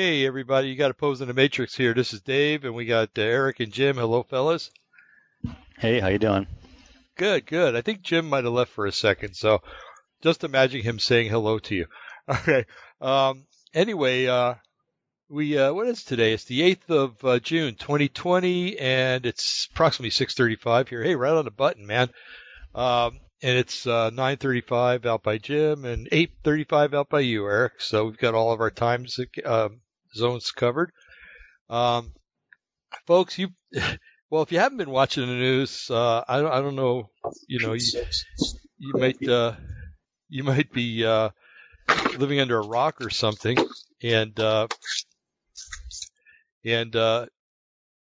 Hey, everybody, you got Opposing the Matrix here. This is Dave, and we got uh, Eric and Jim. Hello, fellas. Hey, how you doing? Good, good. I think Jim might have left for a second, so just imagine him saying hello to you. Okay. Um, anyway, uh, we uh, what is today? It's the eighth of uh, June, 2020, and it's approximately 6:35 here. Hey, right on the button, man. Um, and it's uh, 9:35 out by Jim and 8:35 out by you, Eric. So we've got all of our times uh, zones covered. Um, folks, you well, if you haven't been watching the news, uh, I don't, I don't know, you know, you, you might uh, you might be uh, living under a rock or something, and uh, and uh,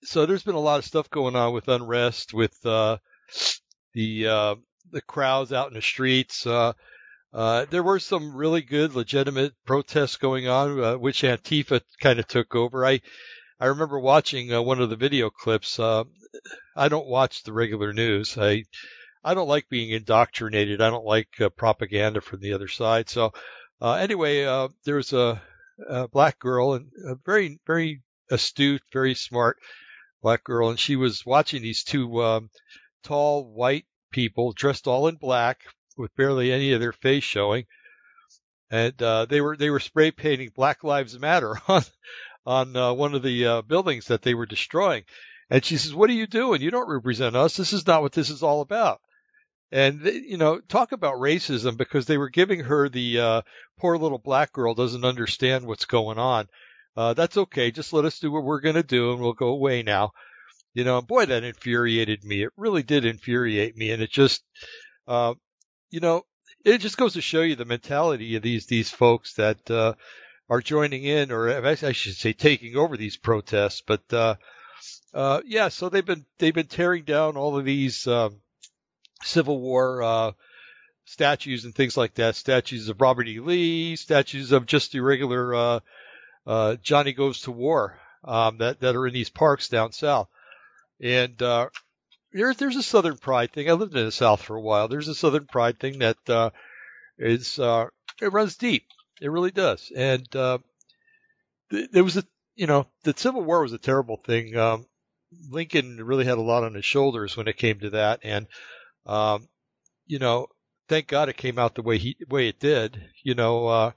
so there's been a lot of stuff going on with unrest, with uh, the the crowds out in the streets. Uh, there were some really good, legitimate protests going on, uh, which Antifa kind of took over. I I remember watching uh, one of the video clips. Uh, I don't watch the regular news. I I don't like being indoctrinated. I don't like uh, propaganda from the other side. So uh, anyway, uh, there was a, a black girl and a very very astute, very smart black girl, and she was watching these two um, tall white people dressed all in black with barely any of their face showing, and uh, they were they were spray painting Black Lives Matter on on uh, one of the uh, buildings that they were destroying. And she says, "What are you doing? You don't represent us. This is not what this is all about." And you know, talk about racism because they were giving her the uh, poor little black girl doesn't understand what's going on. Uh, that's okay. Just let us do what we're going to do, and we'll go away now. You know, boy, that infuriated me. It really did infuriate me, and it just, uh, you know, it just goes to show you the mentality of these these folks that uh, are joining in, or I should say, taking over these protests. But uh, uh, yeah, so they've been they've been tearing down all of these um, Civil War uh, statues and things like that. Statues of Robert E. Lee, statues of just the regular uh, uh, Johnny Goes to War um, that that are in these parks down south. And uh, there's there's a Southern pride thing. I lived in the South for a while. There's a Southern pride thing that uh, is uh, it runs deep. It really does. And uh, th- there was a you know the Civil War was a terrible thing. Um, Lincoln really had a lot on his shoulders when it came to that, and um, you know, thank God it came out the way he way it did. You know, uh,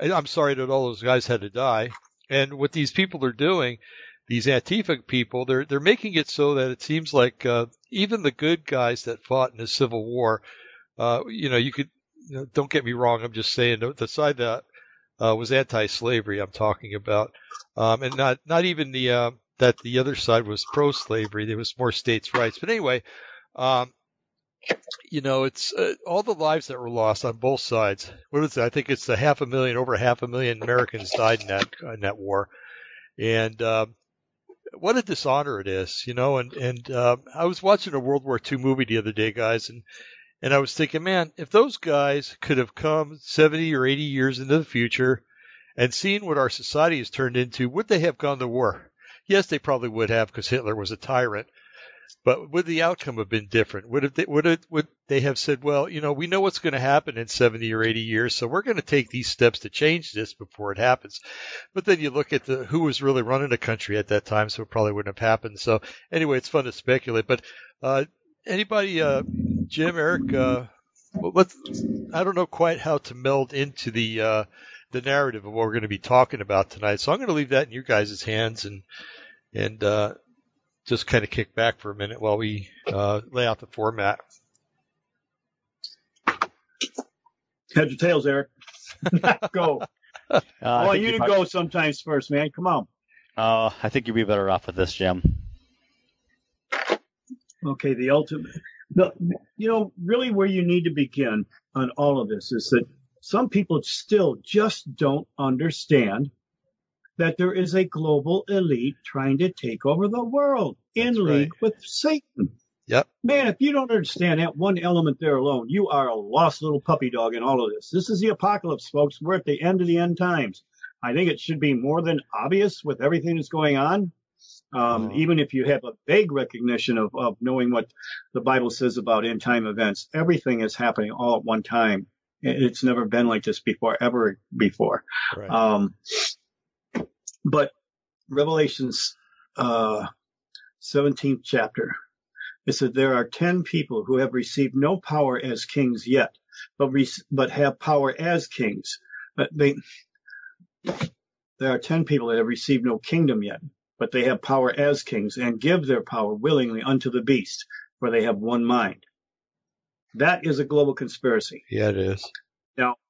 I'm sorry that all those guys had to die. And what these people are doing these Antifa people, they're they're making it so that it seems like uh, even the good guys that fought in the Civil War, uh, you know, you could you know, don't get me wrong. I'm just saying the, side that uh, was anti-slavery. I'm talking about, um, and not not even the uh, that the other side was pro-slavery. There was more states' rights. But anyway, um, you know, it's uh, all the lives that were lost on both sides. What is it? I think it's a half a million, over half a million Americans died in that in that war, and um, what a dishonor it is, you know. And and uh, I was watching a World War II movie the other day, guys, and and I was thinking, man, if those guys could have come 70 or 80 years into the future and seen what our society has turned into, would they have gone to war? Yes, they probably would have because Hitler was a tyrant. But would the outcome have been different? Would have they, would would they have said, well, you know, we know what's going to happen in 70 or 80 years, so we're going to take these steps to change this before it happens. But then you look at the who was really running the country at that time, so it probably wouldn't have happened. So anyway, it's fun to speculate. But uh, anybody, uh, Jim, Eric, uh, let's, I don't know quite how to meld into the uh, the narrative of what we're going to be talking about tonight. So I'm going to leave that in your guys' hands and and uh, just kind of kick back for a minute while we uh, lay out the format. Heads your tails, Eric? go. Uh, I want you to go sometimes first, man. Come on. Uh, I think you'd be better off with this, Jim. Okay, the ultimate. The, you know, really where you need to begin on all of this is that some people still just don't understand that there is a global elite trying to take over the world in That's league right. with Satan. Yep. Man, if you don't understand that one element there alone, you are a lost little puppy dog in all of this. This is the apocalypse, folks. We're at the end of the end times. I think it should be more than obvious with everything that's going on. Um, oh. Even if you have a vague recognition of, of knowing what the Bible says about end time events, everything is happening all at one time. It's never been like this before, ever before. Right. Um, But Revelations uh, 17th chapter, it said there are ten people who have received no power as kings yet, but re- but have power as kings. But they there are ten people that have received no kingdom yet, but they have power as kings and give their power willingly unto the beast, for they have one mind. That is a global conspiracy. Yeah, it is.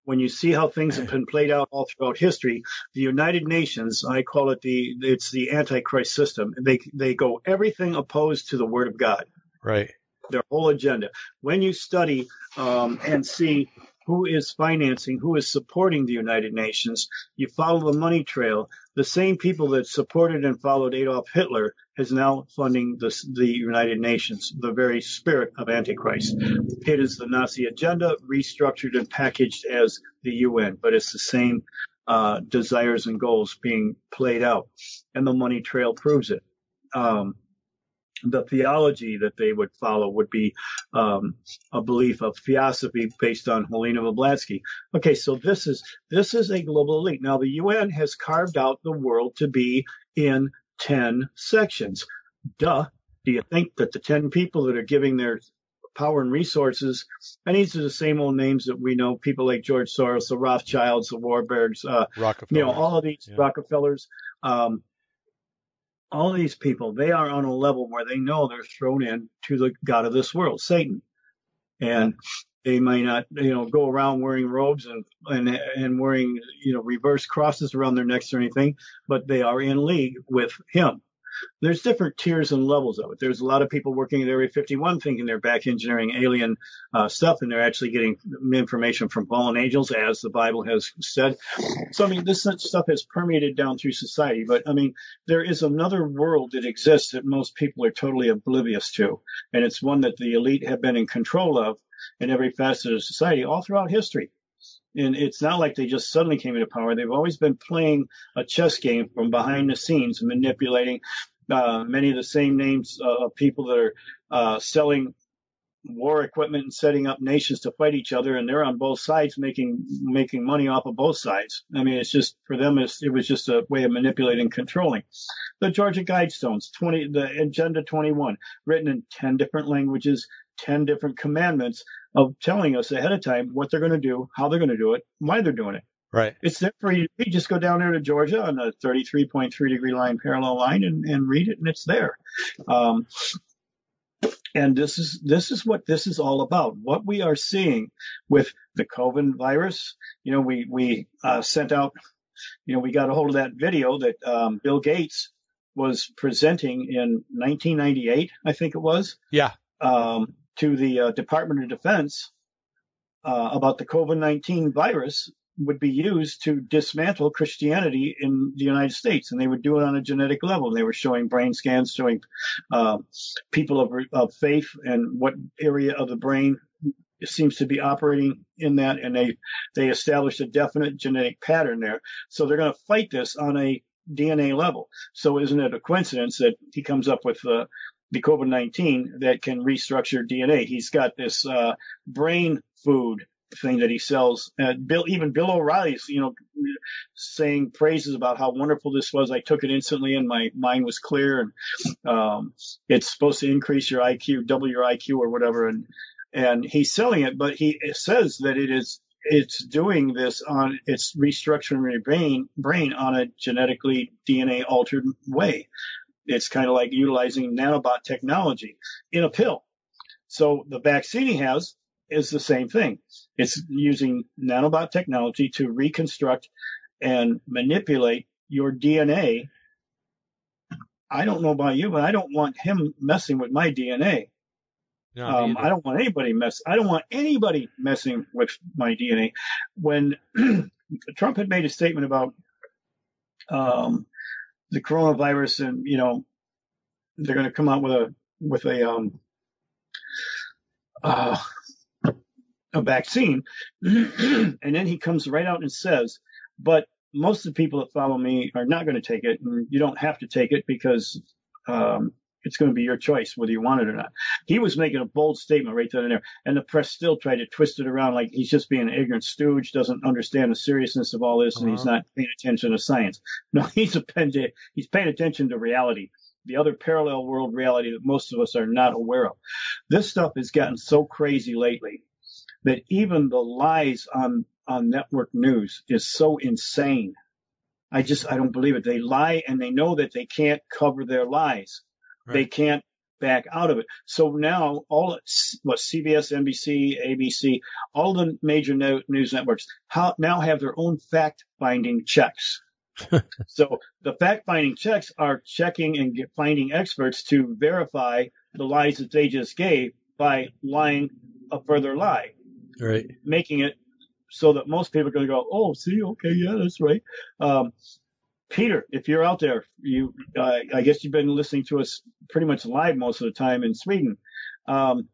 When you see how things have been played out all throughout history, the United Nations, I call it the it's the Antichrist system. They they go everything opposed to the Word of God. Right. Their whole agenda. When you study um, and see who is financing, who is supporting the United Nations, you follow the money trail. The same people that supported and followed Adolf Hitler is now funding the, the United Nations, the very spirit of Antichrist. It is the Nazi agenda restructured and packaged as the UN, but it's the same uh, desires and goals being played out, and the money trail proves it. Um, the theology that they would follow would be um, a belief of theosophy based on Helena Blavatsky. Okay, so this is this is a global elite. Now the UN has carved out the world to be in ten sections. Duh. Do you think that the ten people that are giving their power and resources, and these are the same old names that we know, people like George Soros, the Rothschilds, the Warburgs, uh, Rockefeller. you know, all of these Yeah. Rockefellers, um, all these people, they are on a level where they know they're thrown in to the God of this world, Satan. And they may not, you know, go around wearing robes and, and, and wearing, you know, reverse crosses around their necks or anything, but they are in league with him. There's different tiers and levels of it. There's a lot of people working at Area 51 thinking they're back engineering alien uh, stuff, and they're actually getting information from fallen angels, as the Bible has said. So, I mean, this stuff has permeated down through society. But, I mean, there is another world that exists that most people are totally oblivious to, and it's one that the elite have been in control of in every facet of society all throughout history. And it's not like they just suddenly came into power. They've always been playing a chess game from behind the scenes, manipulating uh, many of the same names uh, of people that are uh, selling war equipment and setting up nations to fight each other, and they're on both sides making making money off of both sides. I mean, it's just for them, it's, it was just a way of manipulating, and controlling. The Georgia Guidestones, 20, the Agenda 21, written in 10 different languages, 10 different commandments of telling us ahead of time what they're going to do, how they're going to do it, why they're doing it. Right. It's there for you. You just go down there to Georgia on a 33.3 degree line parallel line and, and read it, and it's there. Um, and this is this is what this is all about. What we are seeing with the COVID virus. You know, we we uh, sent out. You know, we got a hold of that video that um, Bill Gates was presenting in 1998, I think it was, Yeah. um, to the uh, Department of Defense uh, about the COVID-19 virus would be used to dismantle Christianity in the United States, and they would do it on a genetic level. They were showing brain scans, showing uh, people of, of faith and what area of the brain seems to be operating in that, and they they established a definite genetic pattern there. So they're going to fight this on a DNA level. So isn't it a coincidence that he comes up with uh, the COVID-19 that can restructure DNA? He's got this uh, brain food thing that he sells. Uh, Bill, even Bill O'Reilly's, you know, saying praises about how wonderful this was. I took it instantly, and my mind was clear. And um, it's supposed to increase your IQ, double your IQ, or whatever. And and he's selling it, but he says that it is it's doing this on it's restructuring your brain brain on a genetically DNA altered way. It's kind of like utilizing nanobot technology in a pill. So the vaccine he has is the same thing. It's using nanobot technology to reconstruct and manipulate your DNA. I don't know about you, but I don't want him messing with my DNA. No, Um, I don't want anybody mess. I don't want anybody messing with my DNA. When Trump had made a statement about um, the coronavirus, and you know they're going to come out with a with a um, uh, a vaccine, and then he comes right out and says, "But most of the people that follow me are not going to take it, and you don't have to take it because." Um, it's going to be your choice whether you want it or not. He was making a bold statement right then and there, and the press still tried to twist it around like he's just being an ignorant stooge, doesn't understand the seriousness of all this, uh-huh. and he's uh-huh. not paying attention to science. No, he's a he's paying attention to reality, the other parallel world reality that most of us are not aware of. This stuff has gotten so crazy lately that even the lies on on network news is so insane. I just I don't believe it. They lie and they know that they can't cover their lies. Right. They can't back out of it. So now all what CBS, NBC, ABC, all the major news networks how, now have their own fact finding checks. so the fact finding checks are checking and get, finding experts to verify the lies that they just gave by lying a further lie. Right. Making it so that most people are going to go, oh, see, okay, yeah, that's right. Um, Peter, if you're out there, you, uh, I guess you've been listening to us pretty much live most of the time in Sweden. Um,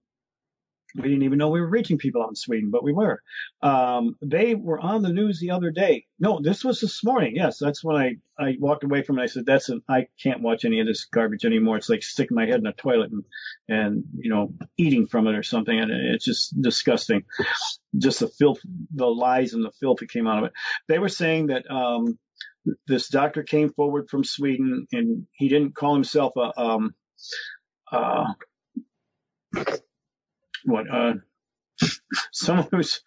we didn't even know we were reaching people out in Sweden, but we were. Um, they were on the news the other day. No, this was this morning. Yes, that's when I, I walked away from it. I said, that's an, I can't watch any of this garbage anymore. It's like sticking my head in a toilet and, and, you know, eating from it or something. And it's just disgusting. Just the filth, the lies and the filth that came out of it. They were saying that, um, this doctor came forward from Sweden and he didn't call himself a, um, uh, what, uh, someone who's,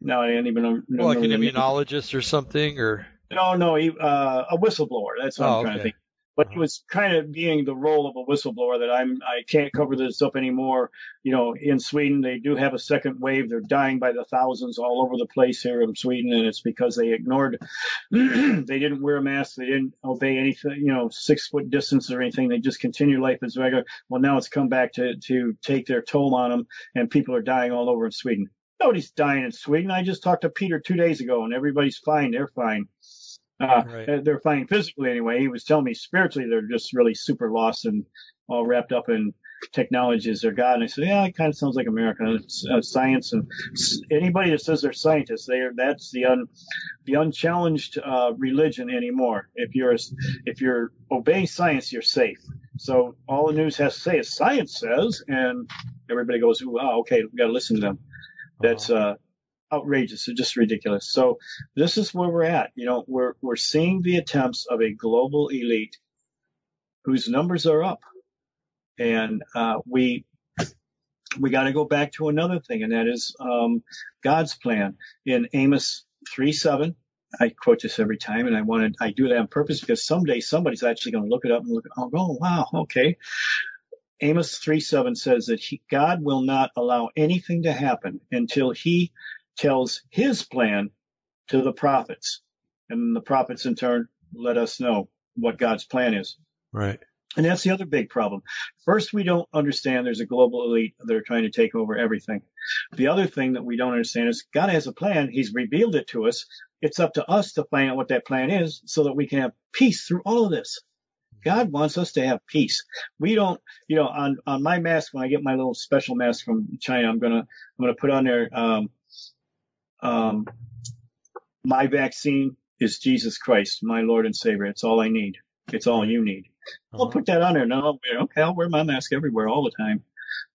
no, I didn't even know. Well, like an immunologist or something, or no, no, he, uh, a whistleblower. That's what oh, I'm trying okay. to think but he uh-huh. was kind of being the role of a whistleblower that I'm I can't cover this up anymore. You know, in Sweden they do have a second wave. They're dying by the thousands all over the place here in Sweden, and it's because they ignored they didn't wear a mask, they didn't obey anything, you know, six foot distance or anything. They just continue life as regular. Well, now it's come back to to take their toll on them, and people are dying all over in Sweden. Nobody's dying in Sweden. I just talked to Peter two days ago, and everybody's fine. They're fine. Uh, right. They're fine physically anyway. He was telling me spiritually they're just really super lost and all wrapped up in technology as their God. And I said, yeah, it kind of sounds like America. Uh, science and anybody that says they're scientists, they are, that's the un, the unchallenged uh, religion anymore. If you're if you're obeying science, you're safe. So all the news has to say is science says, and everybody goes, wow, okay, we got to listen to them. That's uh-huh. uh, outrageous. Just ridiculous. So this is where we're at. You know, we're we're seeing the attempts of a global elite whose numbers are up, and uh, we we got to go back to another thing, and that is um, God's plan in Amos three seven. I quote this every time, and I wanted I do that on purpose because someday somebody's actually going to look it up and look. Oh, oh wow, okay. Amos 3 7 says that he, God will not allow anything to happen until he tells his plan to the prophets. And the prophets in turn let us know what God's plan is. Right. And that's the other big problem. First, we don't understand there's a global elite that are trying to take over everything. The other thing that we don't understand is God has a plan. He's revealed it to us. It's up to us to find out what that plan is so that we can have peace through all of this. God wants us to have peace. We don't, you know, on, on my mask, when I get my little special mask from China, I'm going to, I'm going to put on there, um, um, my vaccine is Jesus Christ, my Lord and Savior. It's all I need. It's all you need. Uh-huh. I'll put that on there. No, okay, I'll wear my mask everywhere all the time.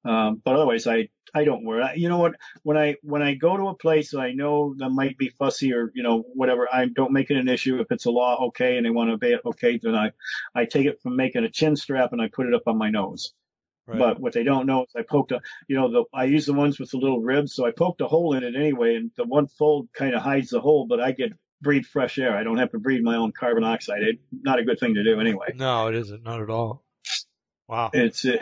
Um, but otherwise, I I don't wear it. You know what? When I when I go to a place that I know that might be fussy or you know whatever, I don't make it an issue. If it's a law, okay, and they want to obey it, okay, then I I take it from making a chin strap and I put it up on my nose. Right. But what they don't know is I poked a, you know, the, I use the ones with the little ribs, so I poked a hole in it anyway, and the one fold kind of hides the hole, but I get breathe fresh air. I don't have to breathe my own carbon dioxide. It's not a good thing to do anyway. No, it isn't. Not at all. Wow. It's, uh,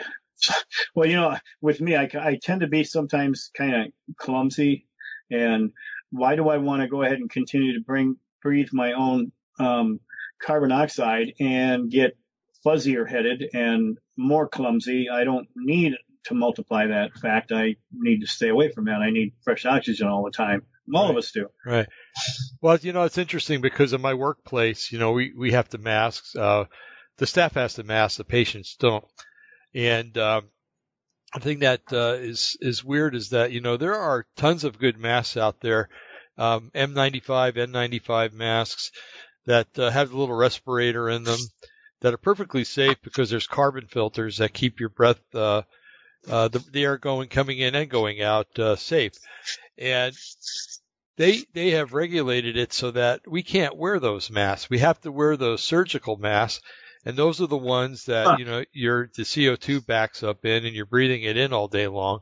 well, you know, with me, I, I tend to be sometimes kind of clumsy, and why do I want to go ahead and continue to bring breathe my own um, carbon dioxide and get fuzzier headed and more clumsy. I don't need to multiply that fact. I need to stay away from that. I need fresh oxygen all the time. All right. of us do. Right. Well, you know, it's interesting because in my workplace, you know, we, we have to mask. Uh, the staff has to mask, the patients don't. And, um, the thing that uh, is is weird is that you know there are tons of good masks out there, um, M95, N95 masks that uh, have a little respirator in them that are perfectly safe because there's carbon filters that keep your breath, uh, uh, the, the air going, coming in and going out, uh, safe. And they, they have regulated it so that we can't wear those masks. We have to wear those surgical masks. And those are the ones that, Huh. you know, your, the CO2 backs up in and you're breathing it in all day long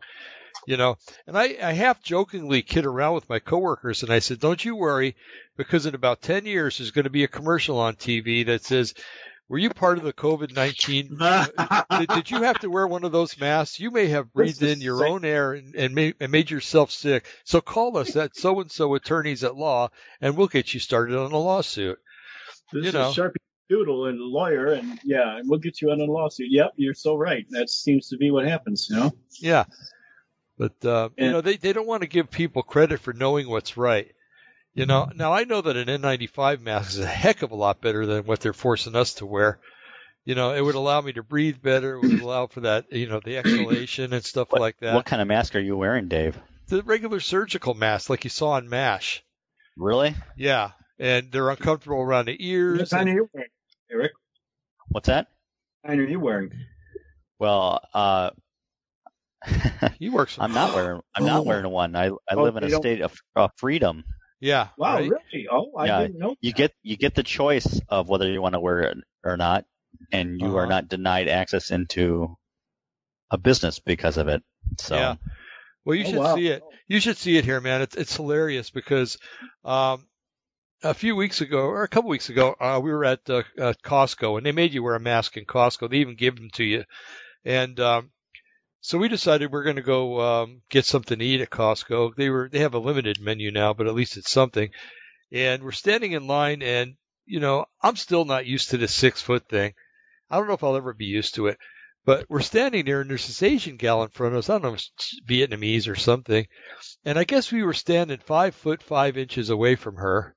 you know and I, I half jokingly kid around with my coworkers and i said don't you worry because in about 10 years there's going to be a commercial on tv that says were you part of the covid-19 did, did you have to wear one of those masks you may have breathed in your sick. own air and, and, made, and made yourself sick so call us at so and so attorneys at law and we'll get you started on a lawsuit This you know. is Sharpie Doodle and lawyer, and yeah, and we'll get you on a lawsuit. Yep, you're so right. That seems to be what happens, you know. Yeah. But uh, you know, they they don't want to give people credit for knowing what's right. You know, now I know that an N95 mask is a heck of a lot better than what they're forcing us to wear. You know, it would allow me to breathe better. It would allow for that, you know, the exhalation and stuff What, like that. what kind of mask are you wearing, Dave? The regular surgical mask, like you saw on MASH. Really? Yeah, and they're uncomfortable around the ears. What ears. kind and- are you wearing, Eric? What's that? What kind are you wearing? Well, uh, he works. I'm not wearing. I'm not wearing one. I I Oh, live in a don't- state of, of freedom. Yeah. Wow, right? really? Oh, I Yeah, didn't know. That. You get you get the choice of whether you want to wear it or not, and you are Uh-huh. not denied access into a business because of it. So Yeah. Well, you Oh, should wow. see it. You should see it here, man. It's it's hilarious because um, a few weeks ago or a couple weeks ago, uh, we were at uh, uh, Costco and they made you wear a mask in Costco. They even give them to you, and um, so we decided we're going to go um, get something to eat at Costco. They were they have a limited menu now, but at least it's something. And we're standing in line, and you know I'm still not used to this six foot thing. I don't know if I'll ever be used to it. But we're standing there, and there's this Asian gal in front of us. I don't know, if it's Vietnamese or something. And I guess we were standing five foot five inches away from her.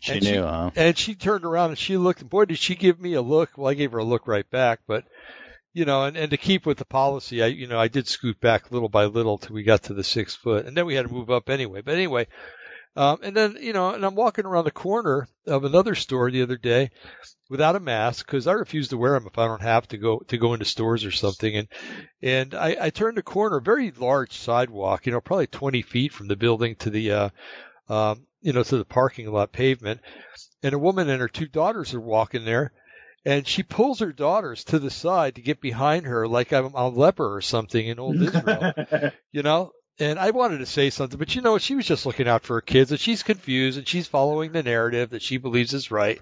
she And knew, she- huh? And she turned around and she looked, and boy, did she give me a look. Well, I gave her a look right back, but you know, and, and to keep with the policy, I, you know, I did scoot back little by little till we got to the six foot, and then we had to move up anyway. But anyway, um, and then you know, and I'm walking around the corner of another store the other day without a mask because I refuse to wear them if I don't have to go to go into stores or something. And and I, I turned a corner, very large sidewalk, you know, probably 20 feet from the building to the, uh, um, you know, to the parking lot pavement. And a woman and her two daughters are walking there. And she pulls her daughters to the side to get behind her, like I'm a leper or something in old Israel, you know. And I wanted to say something, but you know, she was just looking out for her kids, and she's confused, and she's following the narrative that she believes is right.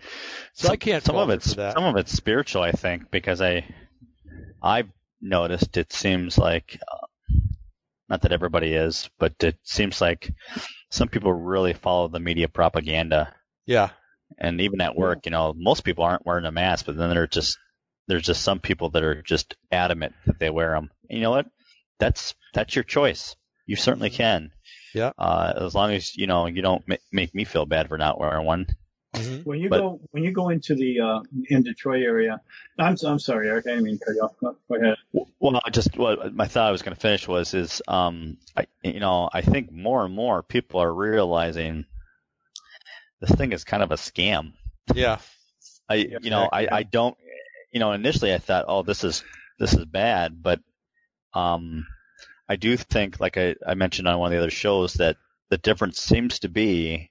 So I can't some of it's that. some of it's spiritual, I think, because I I've noticed it seems like uh, not that everybody is, but it seems like some people really follow the media propaganda, Yeah, and even at work, you know, most people aren't wearing a mask, but then there are just there's just some people that are just adamant that they wear them. You know what? That's that's your choice. You certainly can. Yeah. Uh, as long as you know you don't ma- make me feel bad for not wearing one. hmm When you But- go when you go into the uh, in Detroit area, I'm I'm sorry, Eric. I didn't mean to cut you off. Go go ahead. Well, I just what my thought I was going to finish was is um I you know I think more and more people are realizing this thing is kind of a scam. yeah, I you know I. I don't you know initially I thought oh this is this is bad but um I do think like I I mentioned on one of the other shows that the difference seems to be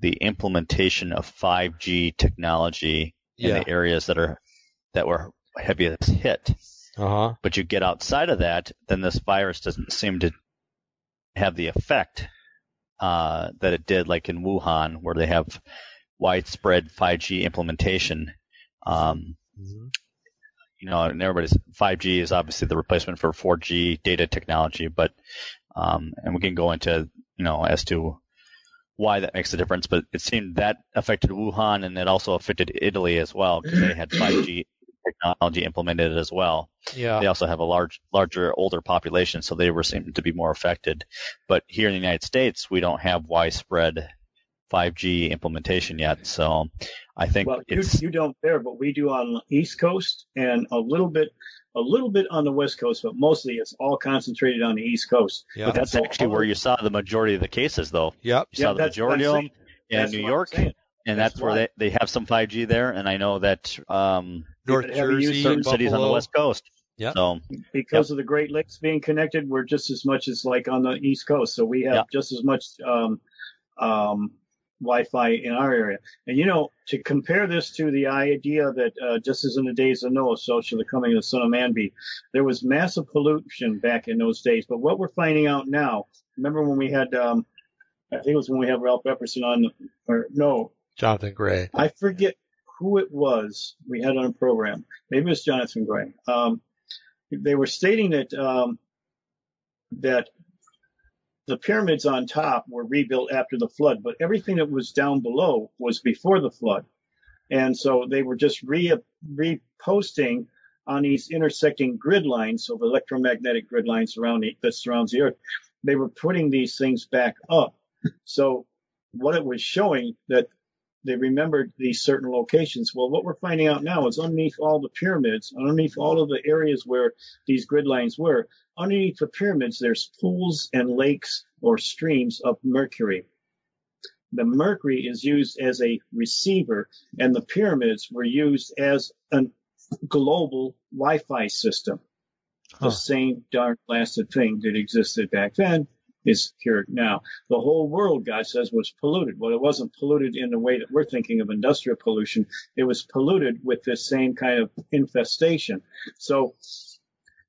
the implementation of 5G technology in yeah, the areas that are that were heaviest hit uh huh, but you get outside of that, then this virus doesn't seem to have the effect uh, that it did, like in Wuhan, where they have widespread 5G implementation. Um, hmm you know, and everybody's 5G is obviously the replacement for 4G data technology, but um, and we can go into you know as to why that makes a difference. But it seemed that affected Wuhan, and it also affected Italy as well because they had 5G technology implemented as well. Yeah, they also have a large, larger, older population, so they were seem to be more affected. But here in the United States, we don't have widespread 5G implementation yet, so I think Well, you, it's you don't there, but we do on the East Coast and a little bit a little bit on the West Coast, but mostly it's all concentrated on the East Coast. yeah, but that's So actually all- where you saw the majority of the cases, though. yep, You saw the that's what I'm majority of them in New York and that's, That's where they, they have some 5G there, and I know that um, North Have you used Jersey, certain cities on the West Coast. Yep. So because of the Great Lakes being connected, we're just as much as like on the East Coast. So we have Yeah. just as much um, um, Wi-Fi in our area. And you know, to compare this to the idea that uh, just as in the days of Noah, so shall the coming of the Son of Man be. There was massive pollution back in those days. But what we're finding out now, remember when we had, um, I think it was when we had Ralph Epperson on, or no, Jonathan Gray. I forget who it was we had on a program. Maybe it was Jonathan Gray. Um, they were stating that um, that the pyramids on top were rebuilt after the flood, but everything that was down below was before the flood, and so they were just re reposting on these intersecting grid lines of electromagnetic grid lines around the, that surrounds the Earth. They were putting these things back up. So what it was showing that they remembered these certain locations. Well, what we're finding out now is underneath all the pyramids, underneath all of the areas where these grid lines were, underneath the pyramids, there's pools and lakes or streams of mercury. The mercury is used as a receiver, and the pyramids were used as a global Wi-Fi system. Huh. The same darn blasted thing that existed back then is here now. The whole world, God says, was polluted. Well, it wasn't polluted in the way that we're thinking of industrial pollution. It was polluted with this same kind of infestation. So,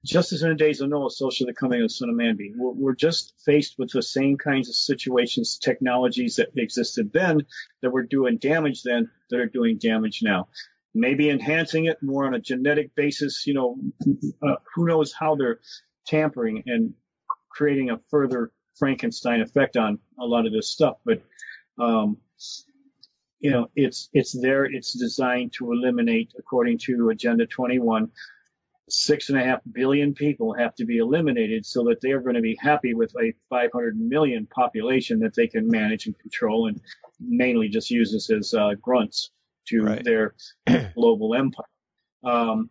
just as in the days of Noah, so shall the coming of the Son of Man be. We're, we're just faced with the same kinds of situations, technologies that existed then that were doing damage then that are doing damage now. Maybe enhancing it more on a genetic basis. You know, uh, who knows how they're tampering and creating a further Frankenstein effect on a lot of this stuff. But, um, you know, it's, it's there. It's designed to eliminate, according to Agenda 21, six and a half billion people have to be eliminated so that they are going to be happy with a 500 million population that they can manage and control and mainly just use this as uh, grunts to Right. their global empire. Um,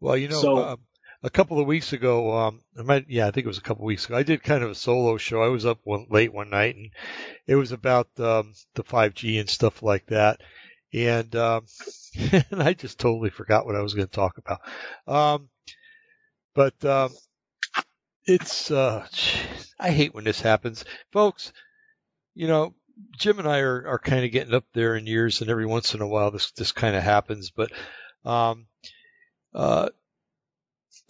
Well, you know, So- um, a couple of weeks ago, um, I might, yeah, I think it was a couple of weeks ago. I did kind of a solo show. I was up one, late one night, and it was about um, the 5G and stuff like that. And um, and I just totally forgot what I was going to talk about. Um, but um, it's uh, I hate when this happens, folks. You know, Jim and I are, are kind of getting up there in years, and every once in a while this this kind of happens. But um, uh,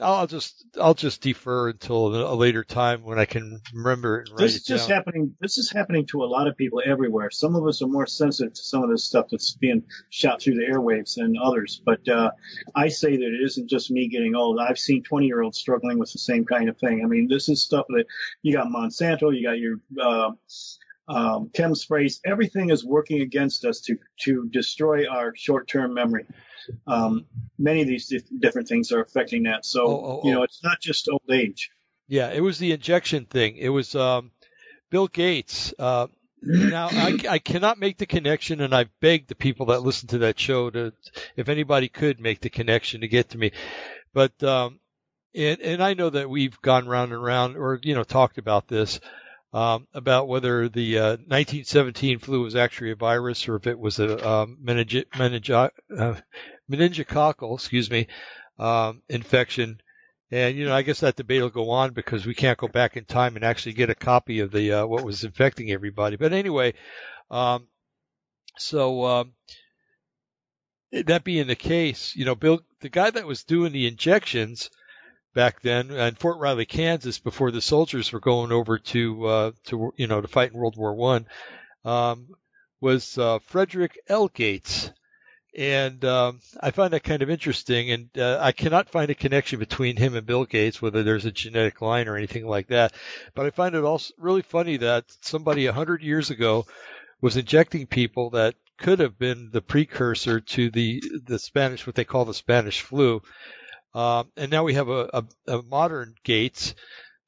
I'll just I'll just defer until a later time when I can remember it and write this it is just down. happening. This is happening to a lot of people everywhere. Some of us are more sensitive to some of this stuff that's being shot through the airwaves than others. But uh, I say that it isn't just me getting old. I've seen 20 year olds struggling with the same kind of thing. I mean, this is stuff that you got Monsanto, you got your uh, um, chem sprays. Everything is working against us to to destroy our short term memory. Um, many of these dif- different things are affecting that. So Oh, oh, you oh. know, it's not just old age. Yeah, it was the injection thing. It was um, Bill Gates. Uh, now I, I cannot make the connection, and I beg the people that listen to that show to, if anybody could make the connection to get to me. But um, and and I know that we've gone round and round, or you know, talked about this. Um, about whether the uh, 1917 flu was actually a virus or if it was a um, meningi- meningi- uh, meningococcal, excuse me, um, infection. And you know, I guess that debate will go on because we can't go back in time and actually get a copy of the uh, what was infecting everybody. But anyway, um, so um, that being the case, you know, Bill, the guy that was doing the injections back then in Fort Riley, Kansas, before the soldiers were going over to uh, to you know to fight in World War One, um, was uh, Frederick L. Gates. And um, I find that kind of interesting, and uh, I cannot find a connection between him and Bill Gates, whether there's a genetic line or anything like that. But I find it also really funny that somebody a hundred years ago was injecting people that could have been the precursor to the the Spanish, what they call the Spanish flu. Um, and now we have a, a, a modern Gates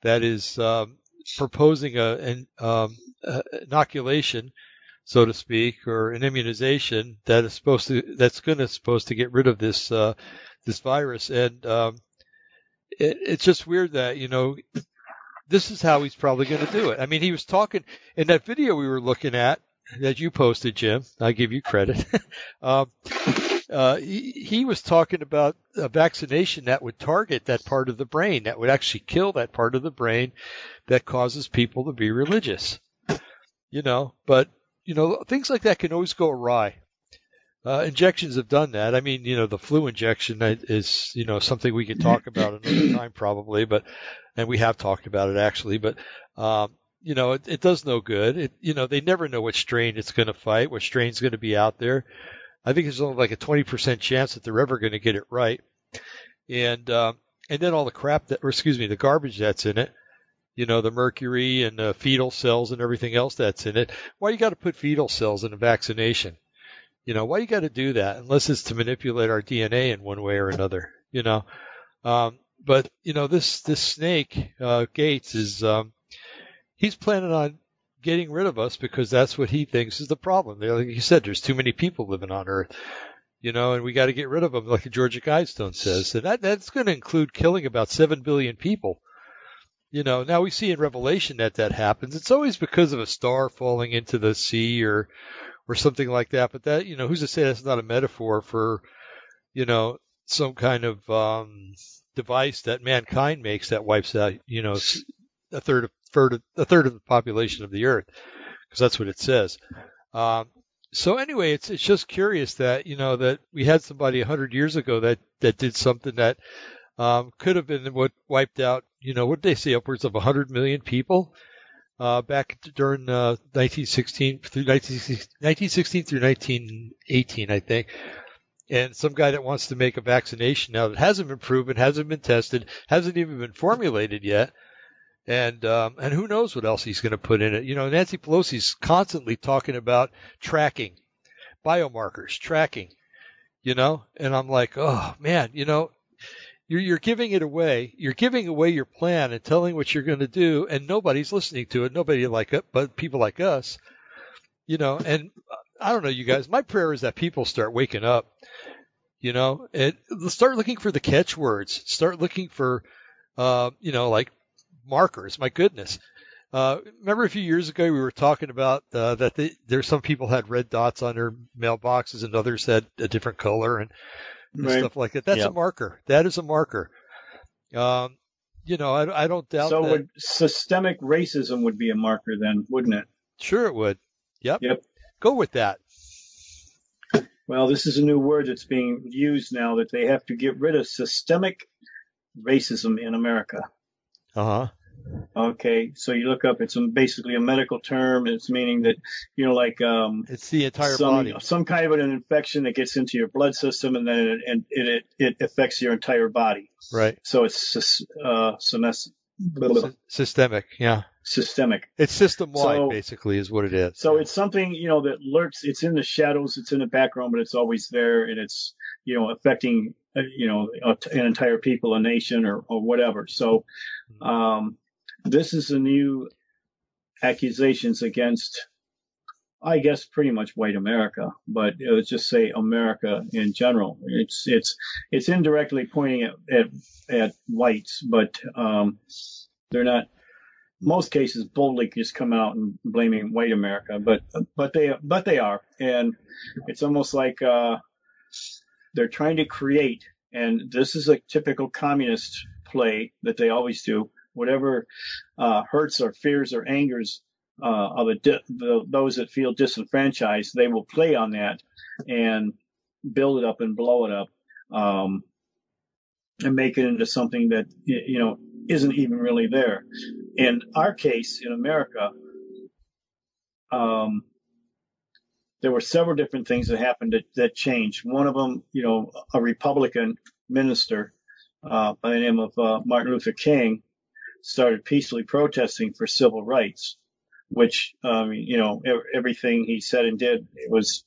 that is um, proposing a, an um, inoculation so to speak, or an immunization that is supposed to that's going to supposed to get rid of this uh, this virus. And um, it, it's just weird that you know this is how he's probably going to do it. I mean, he was talking in that video we were looking at. that you posted, Jim. I give you credit. um, uh, he, he, was talking about a vaccination that would target that part of the brain, that would actually kill that part of the brain that causes people to be religious. You know, but you know things like that can always go awry. Uh, injections have done that. I mean, you know, the flu injection is, you know, something we could talk about another time probably, but, and we have talked about it actually, but, um, you know, it, it does no good. It, you know, they never know what strain it's going to fight, what strain's going to be out there. I think there's only like a 20% chance that they're ever going to get it right. And, um, and then all the crap that, or excuse me, the garbage that's in it, you know, the mercury and the fetal cells and everything else that's in it. Why you got to put fetal cells in a vaccination? You know, why you got to do that unless it's to manipulate our DNA in one way or another, you know? Um, but, you know, this, this snake, uh, Gates is, um, he's planning on getting rid of us because that's what he thinks is the problem. Like you said, there's too many people living on Earth, you know, and we got to get rid of them, like Georgia Guidestone says. And that that's going to include killing about seven billion people. You know, now we see in Revelation that that happens. It's always because of a star falling into the sea or or something like that. But that, you know, who's to say that's not a metaphor for, you know, some kind of um, device that mankind makes that wipes out, you know, a third of third, a third of the population of the Earth, because that's what it says. Um, so anyway, it's it's just curious that you know that we had somebody a hundred years ago that that did something that um, could have been what wiped out. You know, what they say? Upwards of a hundred million people uh, back during uh, 1916 through 1916 through 1918, I think. And some guy that wants to make a vaccination now that hasn't been proven, hasn't been tested, hasn't even been formulated yet, and um, and who knows what else he's going to put in it. You know, Nancy Pelosi's constantly talking about tracking, biomarkers, tracking. You know, and I'm like, oh man, you know, you're you're giving it away. You're giving away your plan and telling what you're going to do, and nobody's listening to it. Nobody like it, but people like us. You know, and I don't know, you guys. My prayer is that people start waking up. You know, and start looking for the catchwords. Start looking for, uh, you know, like markers. My goodness. Uh, remember a few years ago we were talking about uh, that they, there's some people had red dots on their mailboxes and others had a different color and, and right. stuff like that. That's yep. a marker. That is a marker. Um, you know, I, I don't doubt. So that. would systemic racism would be a marker then, wouldn't it? Sure, it would. Yep. Yep. Go with that. Well, this is a new word that's being used now that they have to get rid of systemic racism in America. Uh huh. Okay, so you look up. It's basically a medical term. It's meaning that you know, like um, it's the entire some, body. Some kind of an infection that gets into your blood system, and then it and it, it, it affects your entire body. Right. So it's uh, systemic. Yeah. Systemic. It's system wide, so, basically, is what it is. So it's something you know that lurks. It's in the shadows. It's in the background, but it's always there, and it's you know affecting uh, you know an entire people, a nation, or or whatever. So. Mm-hmm. Um, this is a new accusations against, I guess, pretty much white America, but let's just say America in general. It's it's it's indirectly pointing at at, at whites, but um, they're not. Most cases boldly just come out and blaming white America, but but they but they are, and it's almost like uh, they're trying to create, and this is a typical communist play that they always do whatever uh, hurts or fears or angers uh, of the, the, those that feel disenfranchised, they will play on that and build it up and blow it up um, and make it into something that you know isn't even really there. In our case, in America, um, there were several different things that happened that, that changed. One of them, you know, a Republican minister uh, by the name of uh, Martin Luther King started peacefully protesting for civil rights, which, um, you know, everything he said and did, it was,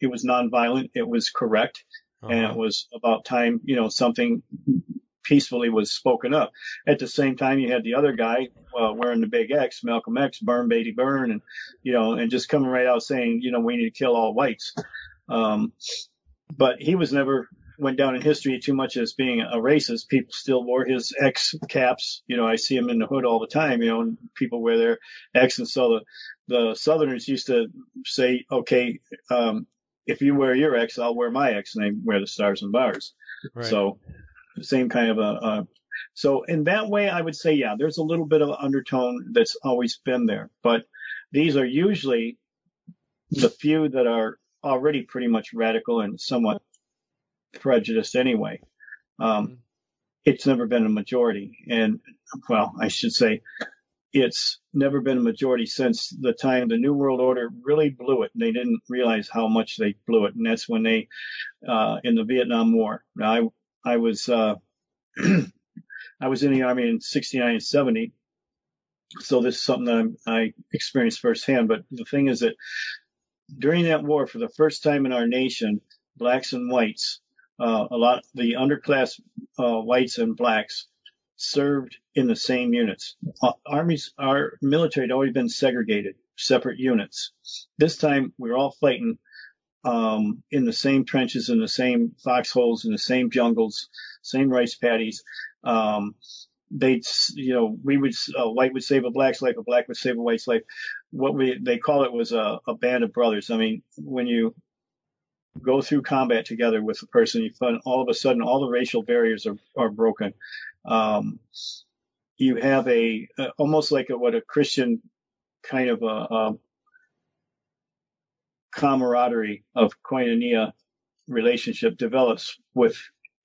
it was nonviolent, it was correct, uh-huh. and it was about time, you know, something peacefully was spoken up. At the same time, you had the other guy uh, wearing the big X, Malcolm X, burn, baby, burn, and you know, and just coming right out saying, you know, we need to kill all whites. Um, but he was never went down in history too much as being a racist. People still wore his X caps. You know, I see him in the hood all the time. You know, and people wear their X, and so the the Southerners used to say, okay, um, if you wear your X, I'll wear my X, and they wear the stars and bars. Right. So, same kind of a. a so in that way, I would say, yeah, there's a little bit of undertone that's always been there, but these are usually the few that are already pretty much radical and somewhat prejudiced anyway. Um, it's never been a majority. And, well, I should say it's never been a majority since the time the New World Order really blew it. They didn't realize how much they blew it. And that's when they, uh, in the Vietnam War. Now, I, I was, uh, I was in the army in 69 and 70. So this is something that I'm, I experienced firsthand. But the thing is that during that war, for the first time in our nation, blacks and whites, uh, a lot the underclass uh, whites and blacks served in the same units. Armies, our military had always been segregated, separate units. This time we were all fighting um, in the same trenches, in the same foxholes, in the same jungles, same rice paddies. Um, they'd, you know, we would, a white would save a black's life, a black would save a white's life. What we, they call it was a, a band of brothers. I mean, when you go through combat together with a person, you find all of a sudden all the racial barriers are, are broken. Um, you have a, almost like a, what a Christian kind of a, a camaraderie of koinonia relationship develops with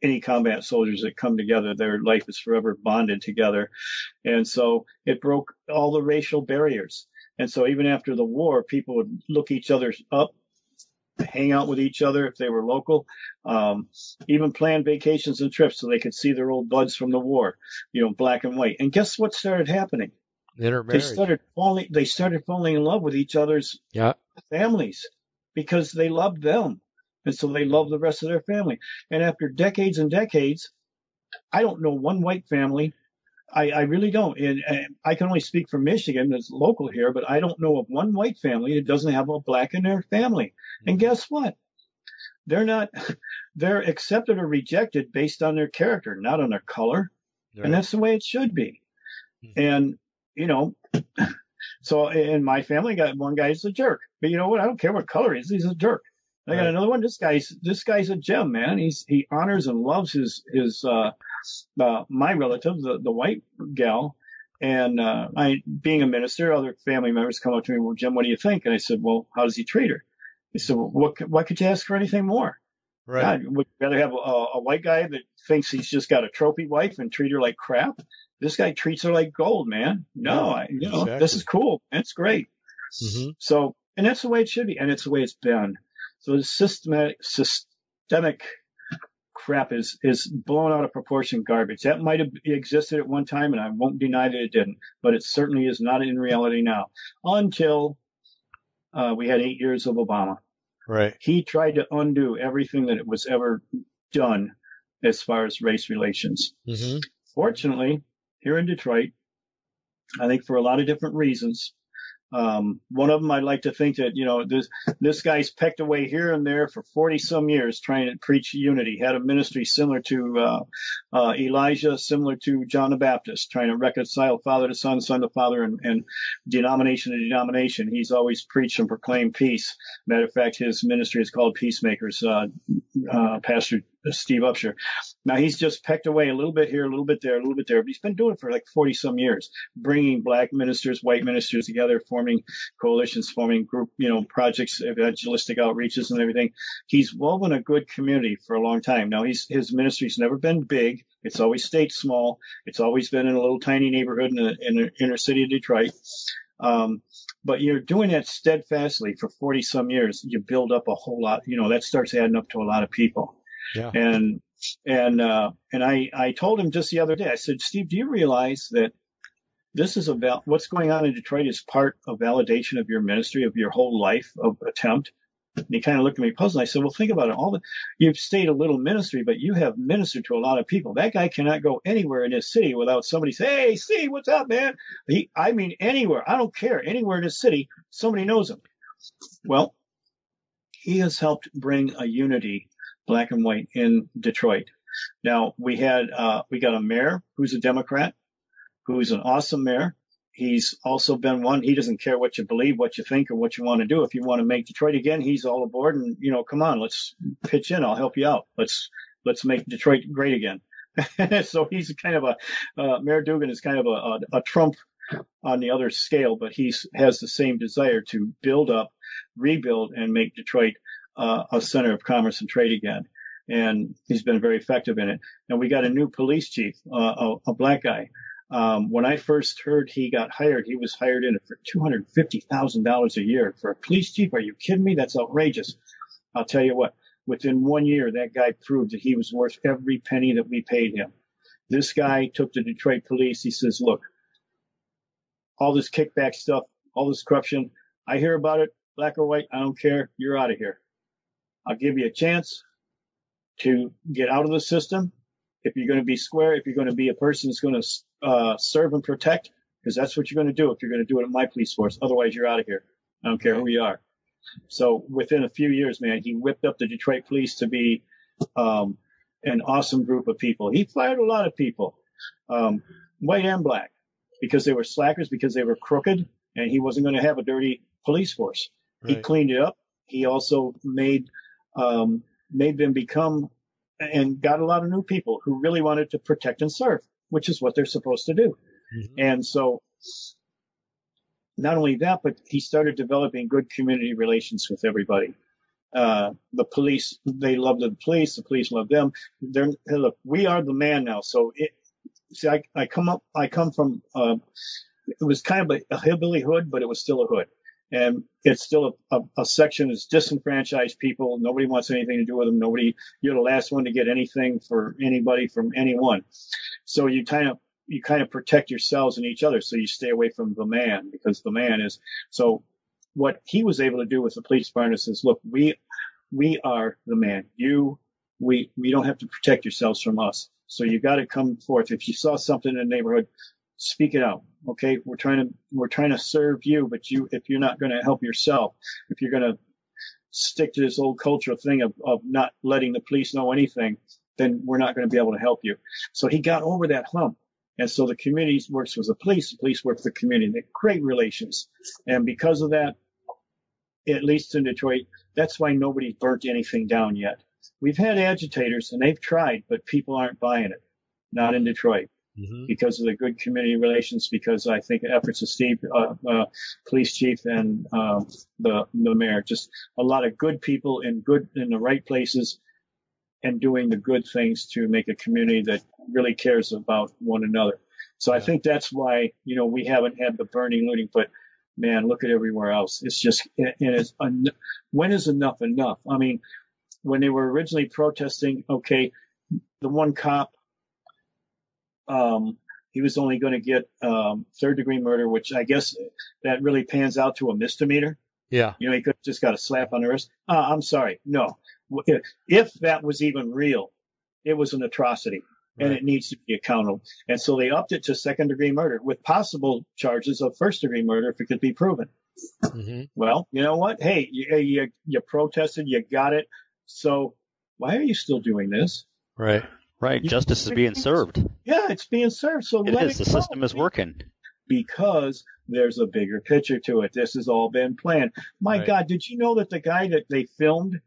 any combat soldiers that come together. Their life is forever bonded together. And so it broke all the racial barriers. And so even after the war, people would look each other up, hang out with each other if they were local, um, even plan vacations and trips so they could see their old buds from the war, you know, black and white. And guess what started happening? They started falling. They started falling in love with each other's yeah. families because they loved them, and so they loved the rest of their family. And after decades and decades, I don't know one white family. I, I really don't. And, and I can only speak for Michigan, that's local here, but I don't know of one white family that doesn't have a black in their family. And guess what? They're not. They're accepted or rejected based on their character, not on their color. Right. And that's the way it should be. And you know, so in my family, got one guy's a jerk, but you know what? I don't care what color he is. He's a jerk. I got Right. another one. This guy's this guy's a gem, man. He's he honors and loves his his uh, uh my relative, the the white gal. And uh, I, being a minister, other family members come up to me, well, Jim, what do you think? And I said, well, how does he treat her? He said, well, what, what could you ask for anything more? Right. God, would you rather have a, a white guy that thinks he's just got a trophy wife and treat her like crap? This guy treats her like gold, man. No, I, you know, this is cool. It's great. hmm So, and that's the way it should be, and it's the way it's been. So the systematic, systemic crap is is blown out of proportion garbage. That might have existed at one time, and I won't deny that it didn't, but it certainly is not in reality now. Until uh, we had eight years of Obama, Right. he tried to undo everything that was ever done as far as race relations. hmm Fortunately, here in Detroit, I think for a lot of different reasons. Um, one of them, I'd like to think that, you know, this, this guy's pecked away here and there for 40 some years trying to preach unity, had a ministry similar to, uh, uh, Elijah, similar to John the Baptist, trying to reconcile father to son, son to father, and, and denomination to denomination. He's always preached and proclaimed peace. Matter of fact, his ministry is called Peacemakers, uh, uh, Pastor Steve Upshur. Now he's just pecked away a little bit here, a little bit there, a little bit there, but he's been doing it for like 40 some years, bringing black ministers, white ministers together, forming coalitions, forming group, you know, projects, evangelistic outreaches and everything. He's woven a good community for a long time. Now he's, his ministry's never been big. It's always stayed small. It's always been in a little tiny neighborhood in the, in the inner city of Detroit. Um, but you're doing that steadfastly for 40 some years. You build up a whole lot, you know, that starts adding up to a lot of people. Yeah. And and uh, and I I told him just the other day. I said, Steve, do you realize that this is about what's going on in Detroit is part of validation of your ministry of your whole life of attempt. And he kind of looked at me puzzled. I said, well, think about it. All the, you've stayed a little ministry, but you have ministered to a lot of people. That guy cannot go anywhere in this city without somebody say, Hey, Steve, what's up, man? He, I mean, anywhere. I don't care. Anywhere in this city, somebody knows him. Well, he has helped bring a unity black and white in Detroit. Now we had uh, we got a mayor who's a Democrat, who's an awesome mayor. He's also been one. He doesn't care what you believe, what you think, or what you want to do. If you want to make Detroit again, he's all aboard. And you know, come on, let's pitch in. I'll help you out. Let's let's make Detroit great again. so he's kind of a uh, Mayor Duggan is kind of a, a, a Trump on the other scale, but he has the same desire to build up, rebuild, and make Detroit uh, a center of commerce and trade again. And he's been very effective in it. And we got a new police chief, uh, a, a, black guy. Um, when I first heard he got hired, he was hired in for $250,000 a year for a police chief. Are you kidding me? That's outrageous. I'll tell you what, within one year, that guy proved that he was worth every penny that we paid him. This guy took the Detroit police. He says, look, all this kickback stuff, all this corruption, I hear about it, black or white, I don't care. You're out of here. I'll give you a chance to get out of the system. If you're going to be square, if you're going to be a person that's going to uh, serve and protect, because that's what you're going to do if you're going to do it at my police force. Otherwise, you're out of here. I don't care who you are. So within a few years, man, he whipped up the Detroit police to be um, an awesome group of people. He fired a lot of people, um, white and black, because they were slackers, because they were crooked, and he wasn't going to have a dirty police force. Right. He cleaned it up. He also made um, made them become and got a lot of new people who really wanted to protect and serve, which is what they're supposed to do. Mm-hmm. And so not only that, but he started developing good community relations with everybody. Uh, the police, they loved the police. The police loved them. They're, hey, look, we are the man now. So it, see, I, I come up, I come from, uh, it was kind of a, a hillbilly hood, but it was still a hood and it's still a, a, a, section that's disenfranchised people. Nobody wants anything to do with them. Nobody, you're the last one to get anything for anybody from anyone. So you kind of, you kind of protect yourselves and each other. So you stay away from the man because the man is, so what he was able to do with the police department is look, we, we are the man. You, we, we don't have to protect yourselves from us. So you got to come forth. If you saw something in the neighborhood, speak it out. Okay, we're trying to we're trying to serve you, but you if you're not going to help yourself, if you're going to stick to this old cultural thing of, of not letting the police know anything, then we're not going to be able to help you. So he got over that hump. And so the community works with the police, the police work with the community. They great relations. And because of that, at least in Detroit, that's why nobody's burnt anything down yet. We've had agitators and they've tried, but people aren't buying it. Not in Detroit mm-hmm. because of the good community relations, because I think efforts of Steve, uh, uh, police chief and, uh, the, the mayor, just a lot of good people in good, in the right places and doing the good things to make a community that really cares about one another. So yeah. I think that's why, you know, we haven't had the burning looting, but man, look at everywhere else. It's just, and it's, when is enough enough? I mean, when they were originally protesting, okay, the one cop um, he was only going to get um, third degree murder, which I guess that really pans out to a misdemeanor. Yeah. You know, he could just got a slap on the wrist. Uh, I'm sorry. No. If, if that was even real, it was an atrocity and right. it needs to be accountable. And so they upped it to second degree murder with possible charges of first degree murder if it could be proven. Mm-hmm. Well, you know what? Hey, you, you, you protested, you got it. So why are you still doing this? Right. Right. You Justice is being served. Yeah, it's being served. So it is. It the system is working. Because there's a bigger picture to it. This has all been planned. My right. God, did you know that the guy that they filmed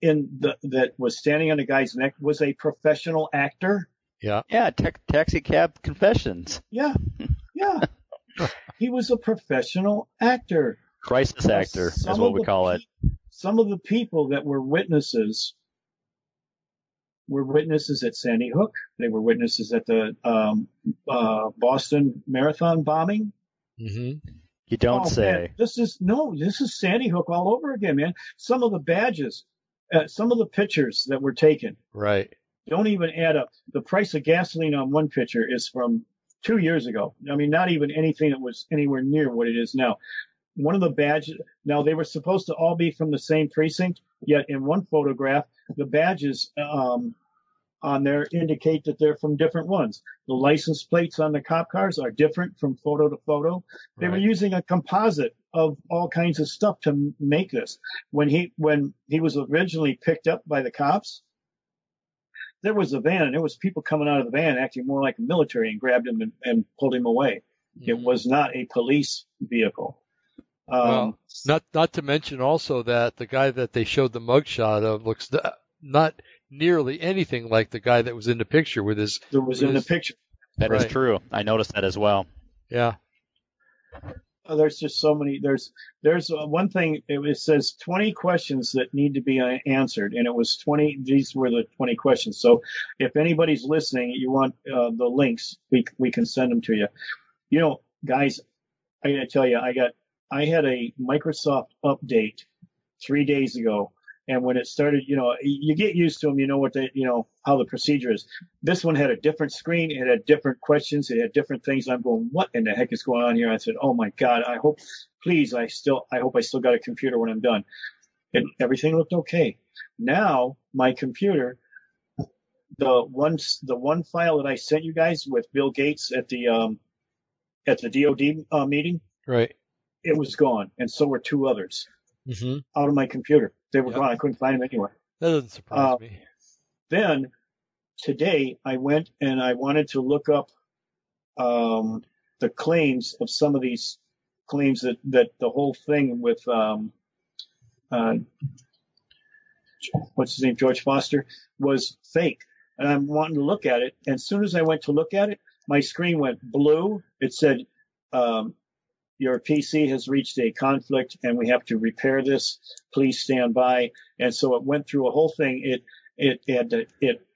in the that was standing on the guy's neck was a professional actor? Yeah. Yeah. Te- taxi cab confessions. Yeah. Yeah. he was a professional actor. Crisis actor is what we call pe- it. Some of the people that were witnesses were witnesses at Sandy Hook. They were witnesses at the um, uh, Boston Marathon bombing. Mm-hmm. You don't oh, say. Man, this is no, this is Sandy Hook all over again, man. Some of the badges, uh, some of the pictures that were taken, right, don't even add up. The price of gasoline on one picture is from two years ago. I mean, not even anything that was anywhere near what it is now. One of the badges, now they were supposed to all be from the same precinct, yet in one photograph, the badges um, on there indicate that they're from different ones. The license plates on the cop cars are different from photo to photo. They right. were using a composite of all kinds of stuff to make this. When he when he was originally picked up by the cops, there was a van and there was people coming out of the van acting more like a military and grabbed him and, and pulled him away. It Mhm. was not a police vehicle. Um, Well, Not not to mention also that the guy that they showed the mugshot of looks not nearly anything like the guy that was in the picture with his That was in the picture. That is Right. true. I noticed that as well. yeah. Oh, there's just so many. There's there's uh, one thing. It, it says 20 questions that need to be uh, answered, and it was 20. These were the 20 questions. So if anybody's listening, you want uh, the links, we we can send them to you. You know, guys, I gotta tell you, I got I had a Microsoft update three days ago. And when it started, you know, you get used to them, you know what they, you know, how the procedure is. This one had a different screen, it had different questions, it had different things. I'm going, what in the heck is going on here? I said, oh my God, I hope, please, I still, I hope I still got a computer when I'm done. And everything looked okay. Now my computer, the one, the one file that I sent you guys with Bill Gates at the, um, at the DOD uh, meeting, Right. It was gone. And so were two others hmm out of my computer. They were Yep. gone. I couldn't find them anywhere. That doesn't surprise Uh, me. then today I went and I wanted to look up um, the claims of some of these claims that, that the whole thing with um, uh, what's his name George Foster was fake, and I'm wanting to look at it. And as soon as I went to look at it, my screen went blue. It said. Um, your PC has reached a conflict and we have to repair this. Please stand by. And so it went through a whole thing. It, it, it, it,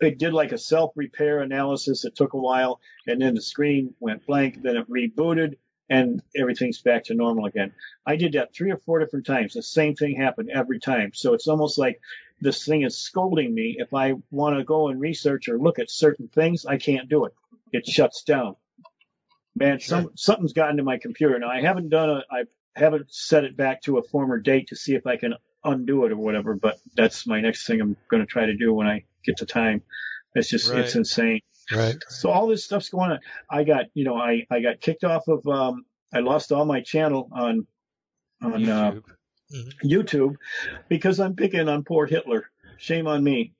it did like a self repair analysis. It took a while and then the screen went blank. Then it rebooted and everything's back to normal again. I did that three or four different times. The same thing happened every time. So it's almost like this thing is scolding me. If I want to go and research or look at certain things, I can't do it. It shuts down. Man, Sure. some, something's gotten to my computer. Now I haven't done a, I haven't set it back to a former date to see if I can undo it or whatever, but that's my next thing I'm going to try to do when I get the time. It's just, Right. it's insane. Right. So all this stuff's going on. I got, you know, I, I got kicked off of, um, I lost all my channel on, on, uh, YouTube. YouTube because I'm picking on poor Hitler. Shame on me.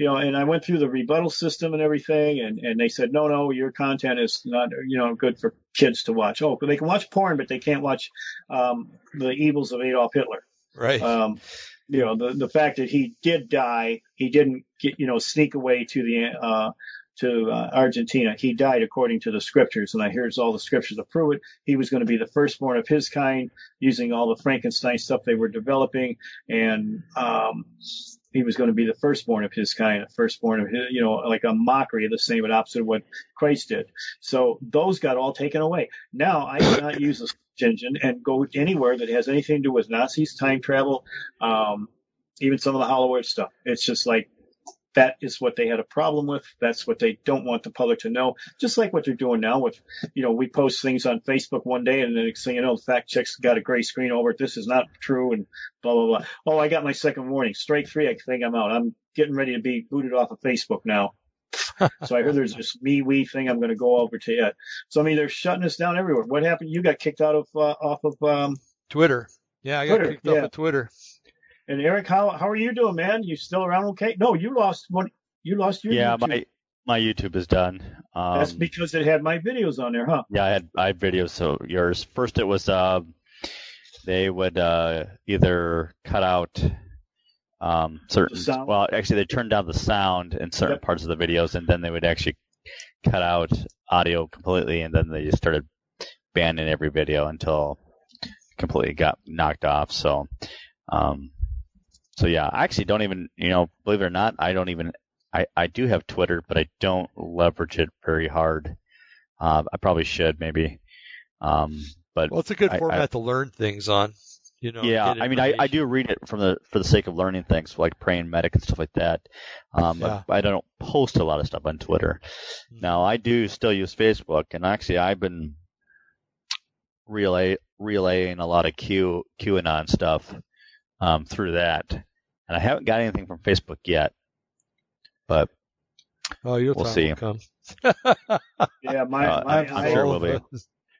You know, and I went through the rebuttal system and everything, and, and they said, no, no, your content is not, you know, good for kids to watch. Oh, but they can watch porn, but they can't watch um, the evils of Adolf Hitler. Right. Um, you know, the the fact that he did die, he didn't get, you know, sneak away to the uh, to uh, Argentina. He died according to the scriptures, and I here's all the scriptures to prove it. He was going to be the firstborn of his kind, using all the Frankenstein stuff they were developing, and um, he was going to be the firstborn of his kind, the firstborn of his, you know, like a mockery of the same, but opposite of what Christ did. So those got all taken away. Now I cannot use a search engine and go anywhere that has anything to do with Nazis, time travel, um, even some of the Earth stuff. It's just like that is what they had a problem with. That's what they don't want the public to know. Just like what they're doing now with, you know, we post things on Facebook one day and the next thing you know, the fact check's got a gray screen over it. This is not true and blah, blah, blah. Oh, I got my second warning. Strike three. I think I'm out. I'm getting ready to be booted off of Facebook now. so I heard there's this MeWe thing. I'm going to go over to it. So I mean, they're shutting us down everywhere. What happened? You got kicked out of uh, off of um, Twitter. Yeah, I got Twitter, kicked off of Twitter. And Eric, how how are you doing, man? You still around? Okay? No, you lost one. You lost your YouTube. yeah, YouTube. my my YouTube is done. Um, That's because it had my videos on there, huh? Yeah, I had I had videos. So yours first, it was uh, they would uh, either cut out um, certain. Well, actually, they turned down the sound in certain Yep. parts of the videos, and then they would actually cut out audio completely, and then they just started banning every video until it completely got knocked off. So, um, so yeah, I actually don't even, you know, believe it or not, I don't even. I, I do have Twitter, but I don't leverage it very hard. Uh, I probably should maybe. Um, but Well, it's a good I- I- format to learn things on. You know. yeah, I mean, I, I do read it from the for the sake of learning things like praying medic and stuff like that. Um, Yeah. but I don't post a lot of stuff on Twitter. Mm-hmm. Now I do still use Facebook, and actually I've been relay relaying a lot of Q QAnon stuff um, through that, and I haven't got anything from Facebook yet. But Oh, your We'll time see. will come. Yeah, my, Uh, my I'm- I'm sure it will be.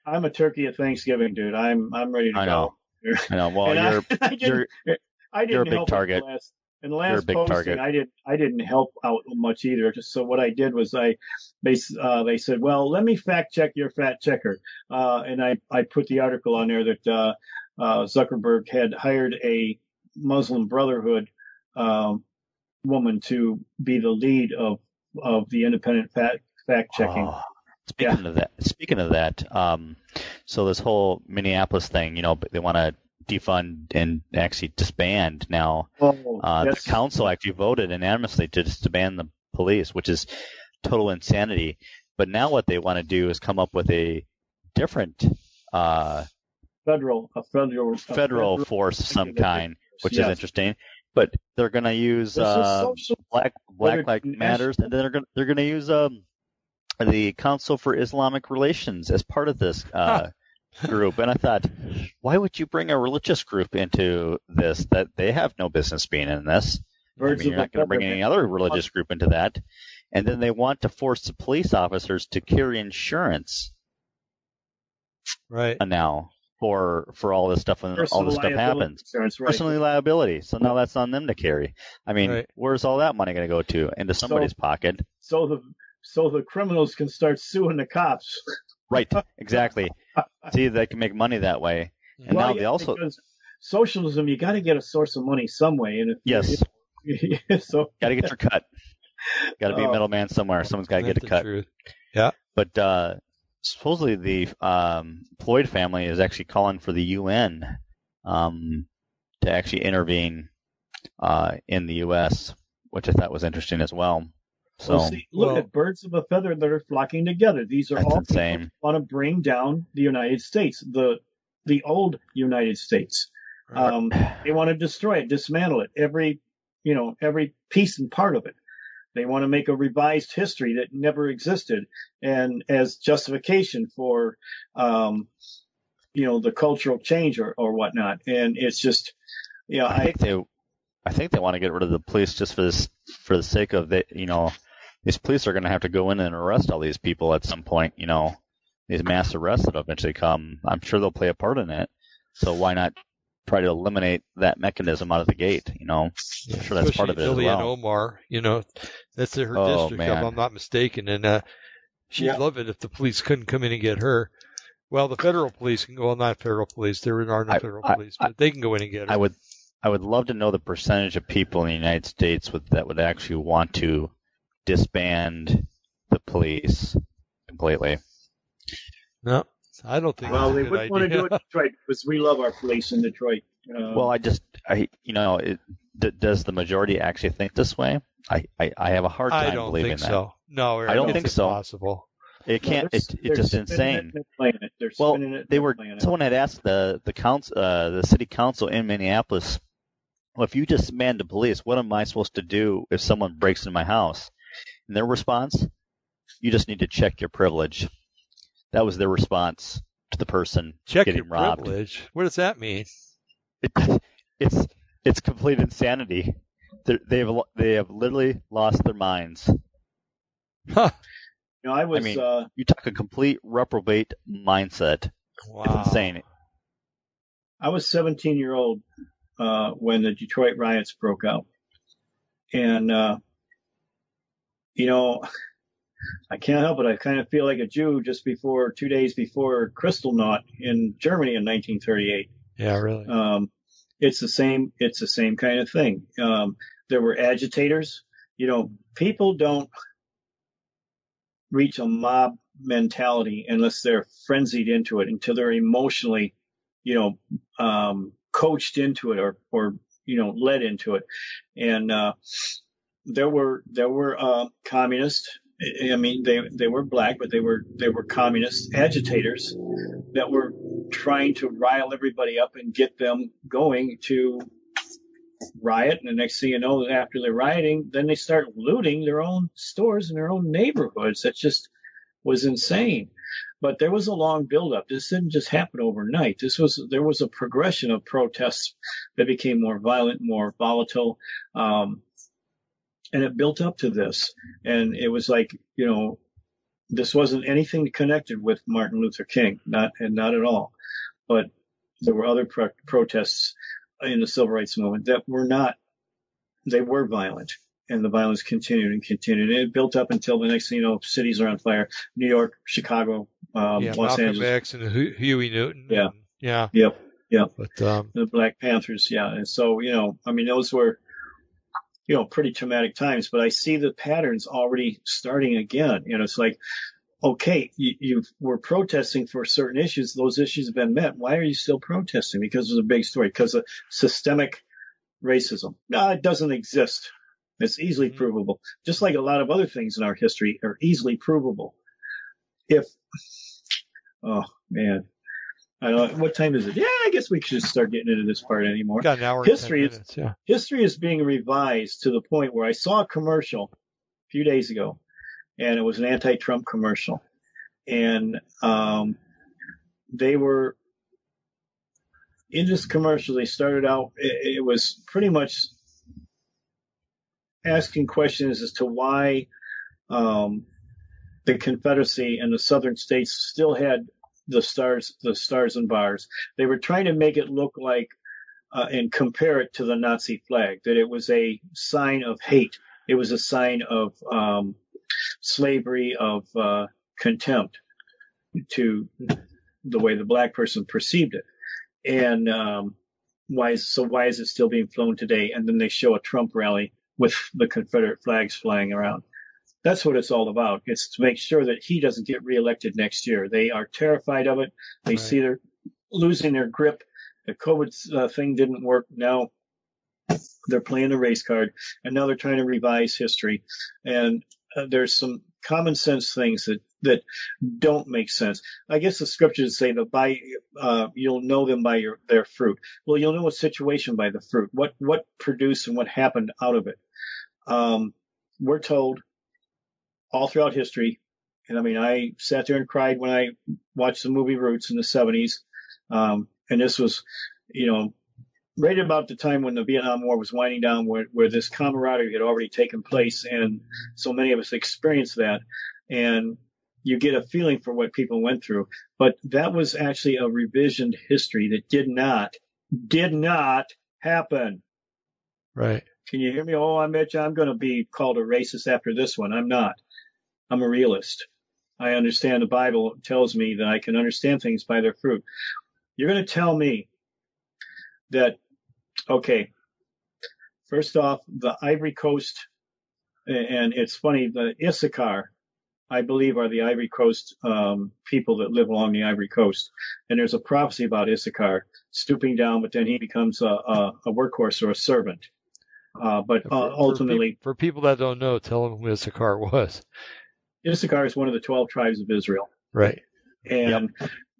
I'm a turkey at Thanksgiving, dude. I'm I'm ready to I go. know. I know. Well, And you're I, didn't, you're I didn't you're a big help target. Last, in the You're a last big posting, target. I did I didn't help out much either. Just so what I did was I they uh, they said, well, let me fact check your fact checker, uh, and I I put the article on there that uh, uh, Zuckerberg had hired a Muslim Brotherhood um, woman to be the lead of of the independent fact fact checking. Oh, speaking of that, speaking of that, um, so this whole Minneapolis thing, you know, they want to defund and actually disband now. Oh, Uh, the council actually voted unanimously to disband the police, which is total insanity. But now what they want to do is come up with a different uh, federal a federal a federal force of some kind, which yes. is interesting. But they're going to use uh, social- Black Black Lives Matters, and then they're going they're going to use um the Council for Islamic Relations as part of this uh, group. And I thought, why would you bring a religious group into this? That they have no business being in this. I mean, you're not going to bring any other religious group into that. And then they want to force the police officers to carry insurance Right. now for for all this stuff when all this stuff happens. insurance, right. Personally liability. So now that's on them to carry. I mean, Right. where's all that money going to go to? Into somebody's pocket. so the so the criminals can start suing the cops. Right. Exactly. See, they can make money that way. And Well, now they yeah, also socialism, you got to get a source of money some way, and if yes, so got to get your cut. Got to be a Oh. middleman somewhere. Someone's got to get a cut. truth. But uh, supposedly the um, Floyd family is actually calling for the UN um, to actually intervene uh, in the U.S., which I thought was interesting as well. So Well, see, look Well- at birds of a feather that are flocking together. These are That's all insane. want to bring down the United States, the the old United States. Um, they want to destroy it, dismantle it, every you know every piece and part of it. They want to make a revised history that never existed, and as justification for um, you know the cultural change or, or whatnot. And it's just, yeah, I I think they, I think they want to get rid of the police just for this, for the sake of the, you know, these police are going to have to go in and arrest all these people at some point. You know, these mass arrests that eventually come. I'm sure they'll play a part in it. So why not try to eliminate that mechanism out of the gate? You know, I'm sure that's part of it as Especially Ilhan well. Omar, you know, that's her Oh, district, man. if I'm not mistaken, and uh, she'd Yeah. love it if the police couldn't come in and get her. Well, the federal police can go. Well, not federal police. There are no I- federal I- police, but they can go in and get her. I would, I would love to know the percentage of people in the United States with, that would actually want to disband the police completely. no, I don't think. well, that's a they good wouldn't want to do it in Detroit because we love our police in Detroit. Uh, Well, I just, I, you know, it, d- does the majority actually think this way? I, I, I have a hard time I don't believing think that. so. No, Eric, I don't it's think so. Impossible. It can't. they're- It, it's just spinning it insane. and it. They're Well, it They were. it. Someone had asked the the council, uh, the city council in Minneapolis, well, if you disband the police, what am I supposed to do if someone breaks into my house? And their response, you just need to check your privilege. That was their response to the person Check getting your robbed. privilege. What does that mean? It, it's it's complete insanity. They're, they have they have literally lost their minds. Huh. You know, I was mean, uh, You talk a complete reprobate mindset. Wow. It's insane. I was 17 year old uh, when the Detroit riots broke out, and uh, you know, I can't help it. I kind of feel like a Jew just before two days before Kristallnacht in Germany in 1938. Yeah, really. Um, it's the same. It's the same kind of thing. Um, there were agitators. You know, people don't reach a mob mentality unless they're frenzied into it, until they're emotionally, you know, um, coached into it or, or, you know, led into it. And, uh, there were, there were, uh, communists. I mean, they, they were black, but they were, they were communist agitators that were trying to rile everybody up and get them going to riot. And the next thing you know, after they're rioting, then they start looting their own stores in their own neighborhoods. That just was insane. But there was a long buildup. This didn't just happen overnight. This was there was a progression of protests that became more violent, more volatile, um, and it built up to this. And it was like you know, this wasn't anything connected with Martin Luther King, not and not at all. But there were other pro- protests in the civil rights movement that were not. They were violent, and the violence continued and continued. And it built up until the next thing you know, cities are on fire: New York, Chicago, um, yeah, Los Malcolm Angeles. X and Hu- Huey Newton. Yeah. and- yeah. Yep, yep. But um, the Black Panthers, yeah. And so, you know, I mean, those were, you know, pretty traumatic times, but I see the patterns already starting again. You know, it's like, okay, you, you were protesting for certain issues. Those issues have been met. Why are you still protesting? Because of a big story, because of systemic racism. No, it doesn't exist. It's easily Mhm. provable. Just like a lot of other things in our history are easily provable. If, oh man, I don't know, what time is it? Yeah, I guess we should start getting into this part anymore got an hour History and is- 10 minutes. Yeah. history is being revised to the point where I saw a commercial a few days ago, and it was an anti-Trump commercial, and um, they were in this commercial. They started out. It, it was pretty much asking questions as to why um, the Confederacy and the Southern states still had the stars, the stars and bars. They were trying to make it look like uh, and compare it to the Nazi flag, that it was a sign of hate. It was a sign of um, slavery, of uh, contempt to the way the black person perceived it. And um, why is so? Why is it still being flown today? And then they show a Trump rally with the Confederate flags flying around. That's what it's all about. It's to make sure that he doesn't get reelected next year. They are terrified of it. They Right. see they're losing their grip. The COVID uh, thing didn't work. Now they're playing the race card, and now they're trying to revise history. And uh, there's some common sense things that that don't make sense. I guess the scriptures say that by uh, you'll know them by your their fruit. Well, you'll know a situation by the fruit. What what produced and what happened out of it. Um, we're told all throughout history, and I mean, I sat there and cried when I watched the movie Roots in the 70s. Um, and this was, you know, right about the time when the Vietnam War was winding down, where, where this camaraderie had already taken place, and so many of us experienced that, and you get a feeling for what people went through. But that was actually a revisioned history that did not, did not happen. Right. Can you hear me? Oh, I bet you I'm going to be called a racist after this one. I'm not. I'm a realist. I understand the Bible tells me that I can understand things by their fruit. You're going to tell me that, okay, first off, the Ivory Coast, and it's funny, the Issachar, I believe, are the Ivory Coast um, people that live along the Ivory Coast. And there's a prophecy about Issachar stooping down, but then he becomes a, a, a workhorse or a servant. Uh, but uh, for ultimately, peop- for, people that don't know, tell them who Issachar was. Issachar is one of the 12 tribes of Israel. Right. And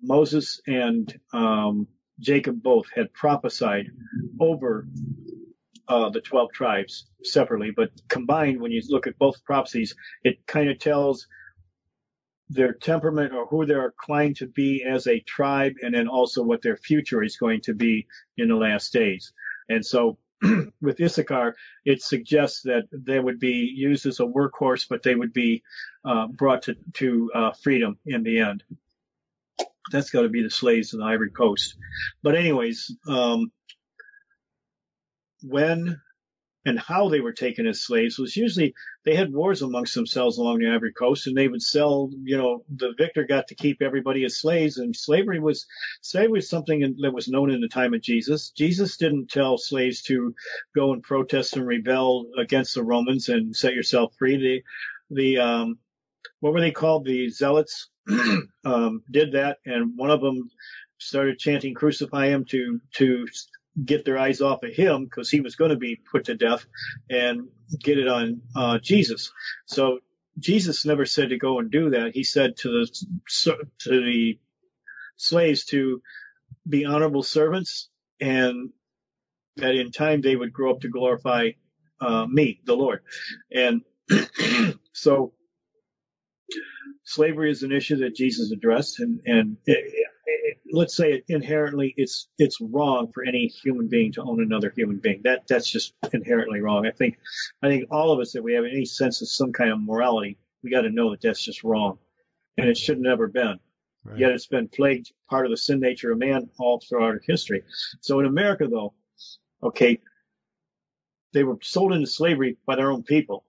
Moses and um, Jacob both had prophesied over uh, the 12 tribes separately, but combined, when you look at both prophecies, it kind of tells their temperament or who they're inclined to be as a tribe, and then also what their future is going to be in the last days. And so with Issachar, it suggests that they would be used as a workhorse, but they would be uh, brought to, to uh, freedom in the end. That's got to be the slaves of the Ivory Coast. But anyways, um, when and how they were taken as slaves was usually they had wars amongst themselves along the Ivory Coast, and they would sell. You know, the victor got to keep everybody as slaves, and slavery was slavery was something that was known in the time of Jesus. Jesus didn't tell slaves to go and protest and rebel against the Romans and set yourself free. The the um, what were they called? The zealots um, did that, and one of them started chanting "Crucify him" to to get their eyes off of him because he was going to be put to death, and get it on uh, Jesus. So Jesus never said to go and do that. He said to the to the slaves to be honorable servants, and that in time they would grow up to glorify uh, me, the Lord. And so slavery is an issue that Jesus addressed, and and it, it, let's say it inherently it's it's wrong for any human being to own another human being. That that's just inherently wrong. I think I think all of us that we have any sense of some kind of morality, we got to know that that's just wrong. and it should have never been. Right. Yet it's been plagued part of the sin nature of man all throughout history. So in America, though, okay, they were sold into slavery by their own people,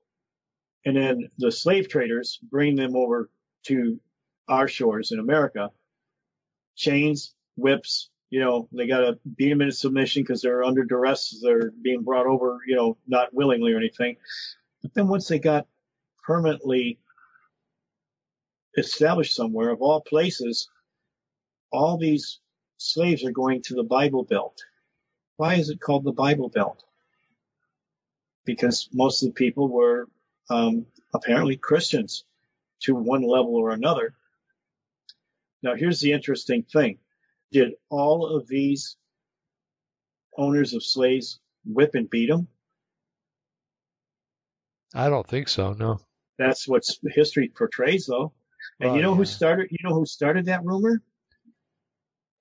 and then the slave traders bring them over to our shores in America. Chains, whips, you know, they got to beat them into submission because they're under duress. They're being brought over, you know, not willingly or anything. But then once they got permanently established somewhere, of all places, all these slaves are going to the Bible Belt. Why is it called the Bible Belt? Because most of the people were um, apparently Christians to one level or another. Now, here's the interesting thing. Did all of these owners of slaves whip and beat them? I don't think so. No. That's what history portrays, though. And Well, you know who started? You know who started that rumor?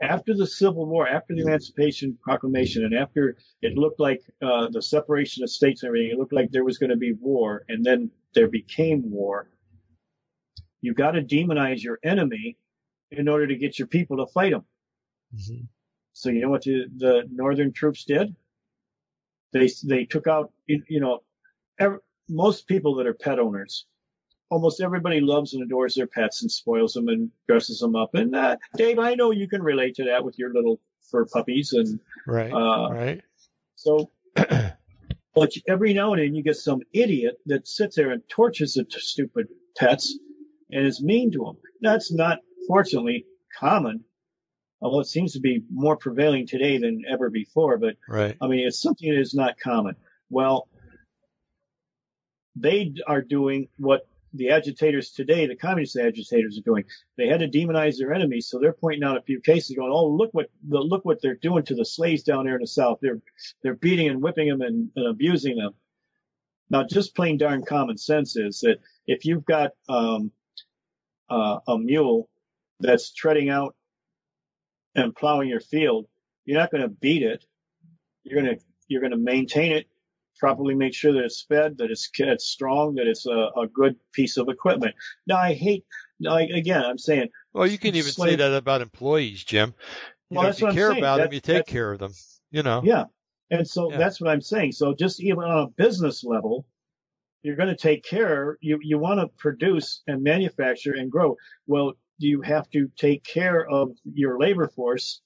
After the Civil War, after the Emancipation Proclamation, and after it looked like uh, the separation of states and everything, it looked like there was going to be war, and then there became war. You've got to demonize your enemy in order to get your people to fight them. Mhm. So you know what the, the northern troops did? They they took out you know ev most people that are pet owners. Almost everybody loves and adores their pets and spoils them and dresses them up. And uh, Dave, I know you can relate to that with your little fur puppies. And Right. uh, right. so, but every now and then you get some idiot that sits there and tortures the t- stupid pets and is mean to them. That's not, fortunately, common. Although it seems to be more prevailing today than ever before, but Right. I mean, it's something that is not common. Well, they are doing what the agitators today, the communist agitators are doing. They had to demonize their enemies, so they're pointing out a few cases, going, "Oh, look what look what they're doing to the slaves down there in the South. They're they're beating and whipping them and, and abusing them." Now, just plain darn common sense is that if you've got um, uh, a mule that's treading out and plowing your field, you're not going to beat it. You're going to you're going to maintain it properly, make sure that it's fed, that it's, it's strong, that it's a, a good piece of equipment. Now, I hate. Now, I- again, I'm saying, Well, you can even say that about employees, Jim. You Well, know, that's if you what I'm care saying. about them, you take care of them. You know. yeah. And so Yeah. that's what I'm saying. So just even on a business level, you're going to take care. You you want to produce and manufacture and grow. Well, you have to take care of your labor force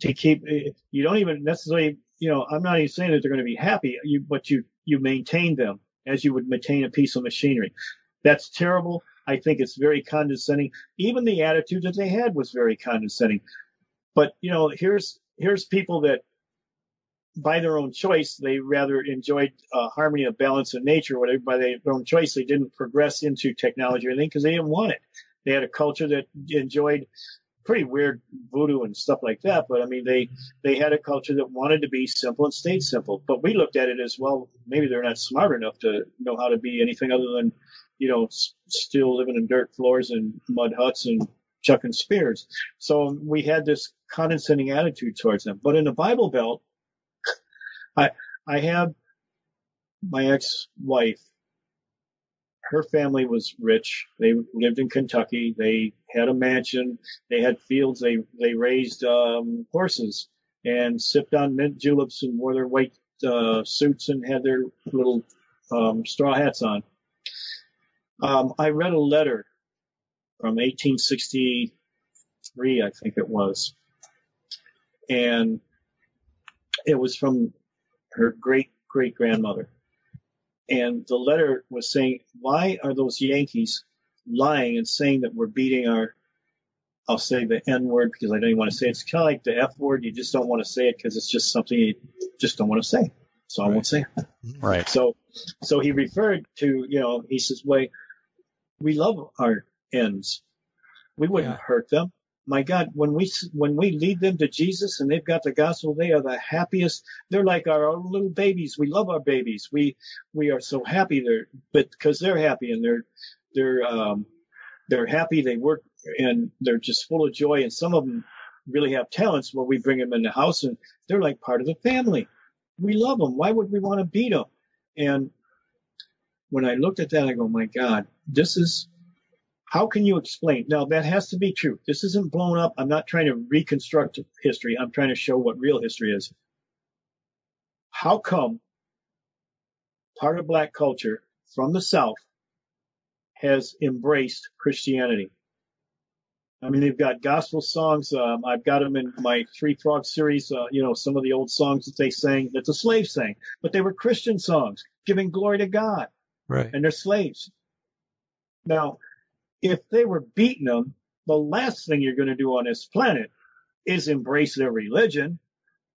to keep. You don't even necessarily. You know, I'm not even saying that they're going to be happy. You but you you maintain them as you would maintain a piece of machinery. That's terrible. I think it's very condescending. Even the attitude that they had was very condescending. But you know, here's here's people that by their own choice, they rather enjoyed uh, harmony of balance in nature, whatever. By their own choice, they didn't progress into technology or anything because they didn't want it. They had a culture that enjoyed pretty weird voodoo and stuff like that. But I mean, they they had a culture that wanted to be simple and stayed simple. But we looked at it as well. Maybe they're not smart enough to know how to be anything other than, you know, s- still living in dirt floors and mud huts and chucking spears. So we had this condescending attitude towards them. But in the Bible Belt, I I have my ex-wife. Her family was rich. They lived in Kentucky. They had a mansion. They had fields. They they raised um, horses and sipped on mint juleps and wore their white uh, suits and had their little um, straw hats on. Um, I read a letter from 1863, I think it was, and it was from her great great grandmother. And the letter was saying, why are those Yankees lying and saying that we're beating our, I'll say the N word because I don't even want to say it. It's kind of like the F word. You just don't want to say it because it's just something you just don't want to say. So I won't say it. Right. So, so he referred to, you know, he says, wait, we love our ends. We wouldn't Yeah. hurt them. My God, when we, when we lead them to Jesus and they've got the gospel, they are the happiest. They're like our own little babies. We love our babies. We, we are so happy they're, but because they're happy and they're, they're, um, they're happy. They work and they're just full of joy. And some of them really have talents. Well, we bring them in the house and they're like part of the family. We love them. Why would we want to beat them? And when I looked at that, I go, my God, this is How can you explain? Now that has to be true. This isn't blown up. I'm not trying to reconstruct history. I'm trying to show what real history is. How come part of black culture from the South has embraced Christianity? I mean, they've got gospel songs. Um, I've got them in my Three Frog series. Uh, you know, some of the old songs that they sang that the slaves sang, but they were Christian songs, giving glory to God. Right. And they're slaves. Now, if they were beating them, the last thing you're going to do on this planet is embrace their religion.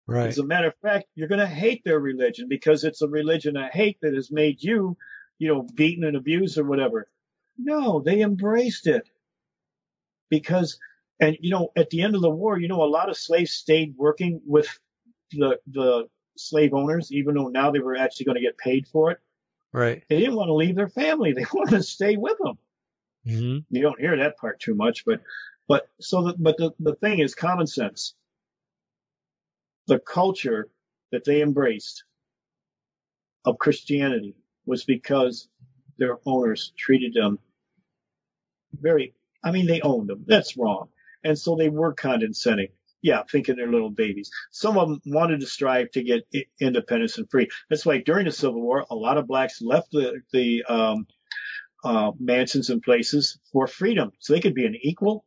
Right. As a matter of fact, you're going to hate their religion because it's a religion of hate that has made you, you know, beaten and abused or whatever. No, they embraced it because, and you know, at the end of the war, you know, a lot of slaves stayed working with the the slave owners, even though now they were actually going to get paid for it. Right. They didn't want to leave their family; they wanted to stay with them. Hmm You don't hear that part too much, but but so the, but the the thing is common sense. The culture that they embraced of Christianity was because their owners treated them very I mean they owned them. That's wrong. And so they were condescending. Yeah, thinking they're little babies. Some of them wanted to strive to get independence and free. That's why during the Civil War, a lot of blacks left the the um, uh, mansions and places for freedom, so they could be an equal.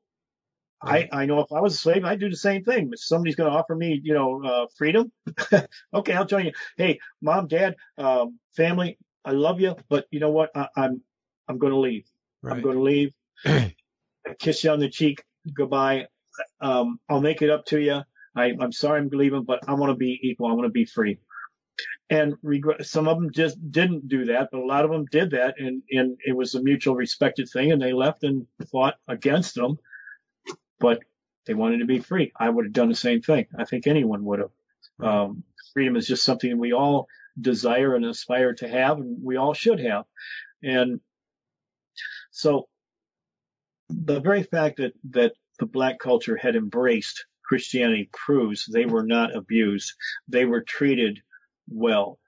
I, I know if I was a slave, I'd do the same thing. If somebody's going to offer me, you know, uh, freedom, okay, I'll join you. Hey, mom, dad, um, family, I love you, but you know what? I, I'm I'm going to leave. I'm going to leave. I kiss you on the cheek. Goodbye. Um, I'll make it up to you. I, I'm sorry I'm leaving, but I want to be equal. I want to be free. And regret, some of them just didn't do that, but a lot of them did that, and, and it was a mutual respected thing, and they left and fought against them, but they wanted to be free. I would have done the same thing. I think anyone would have. Um, freedom is just something we all desire and aspire to have, and we all should have. And so the very fact that, that the black culture had embraced Christianity proves they were not abused. They were treated well.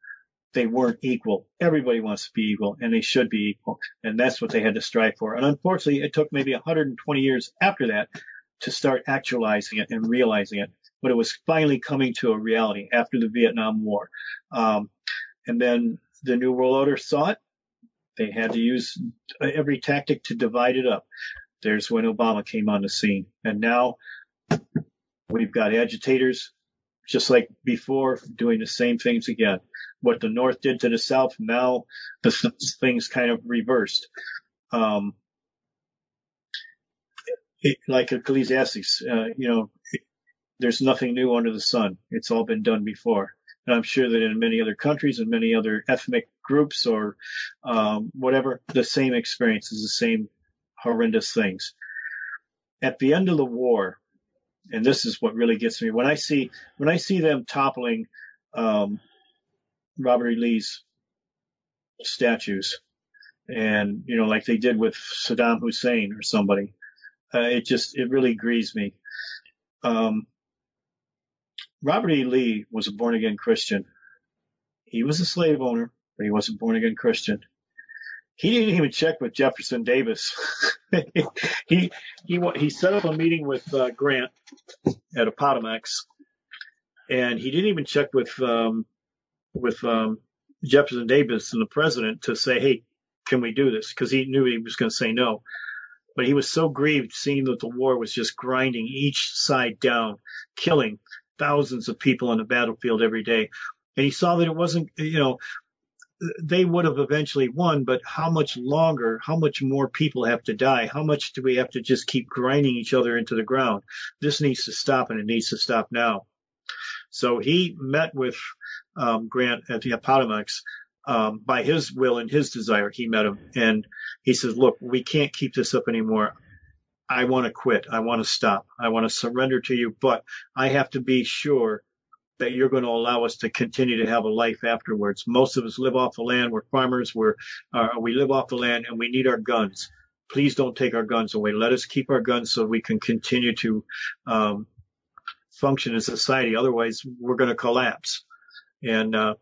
They weren't equal. Everybody wants to be equal and they should be equal. And that's what they had to strive for. And unfortunately, it took maybe 120 years after that to start actualizing it and realizing it. But it was finally coming to a reality after the Vietnam War. Um, and then the New World Order saw it. They had to use every tactic to divide it up. There's when Obama came on the scene. And now we've got agitators, just like before, doing the same things again. What the North did to the South, now the things kind of reversed. Um, it, like Ecclesiastes, uh, you know, there's nothing new under the sun. It's all been done before. And I'm sure that in many other countries and many other ethnic groups or um, whatever, the same experience is the same horrendous things. At the end of the war, and this is what really gets me when I see when I see them toppling um, Robert E. Lee's statues, and you know, like they did with Saddam Hussein or somebody, uh, it just it really grieves me. Um, Robert E. Lee was a born again Christian. He was a slave owner, but he wasn't born again Christian. He didn't even check with Jefferson Davis. he he he set up a meeting with uh, Grant at Appomattox, and he didn't even check with um, with um, Jefferson Davis and the president to say, "Hey, can we do this?" Because he knew he was going to say no. But he was so grieved seeing that the war was just grinding each side down, killing thousands of people on the battlefield every day, and he saw that it wasn't, you know, they would have eventually won, but how much longer, how much more people have to die? How much do we have to just keep grinding each other into the ground? This needs to stop and it needs to stop now. So he met with um, Grant at the Appomattox. Um, by his will and his desire, he met him and he says, look, we can't keep this up anymore. I want to quit. I want to stop. I want to surrender to you, but I have to be sure that you're going to allow us to continue to have a life afterwards. Most of us live off the land. We're farmers. We're uh, we live off the land, and we need our guns. Please don't take our guns away. Let us keep our guns so we can continue to um, function as a society. Otherwise, we're going to collapse. And uh,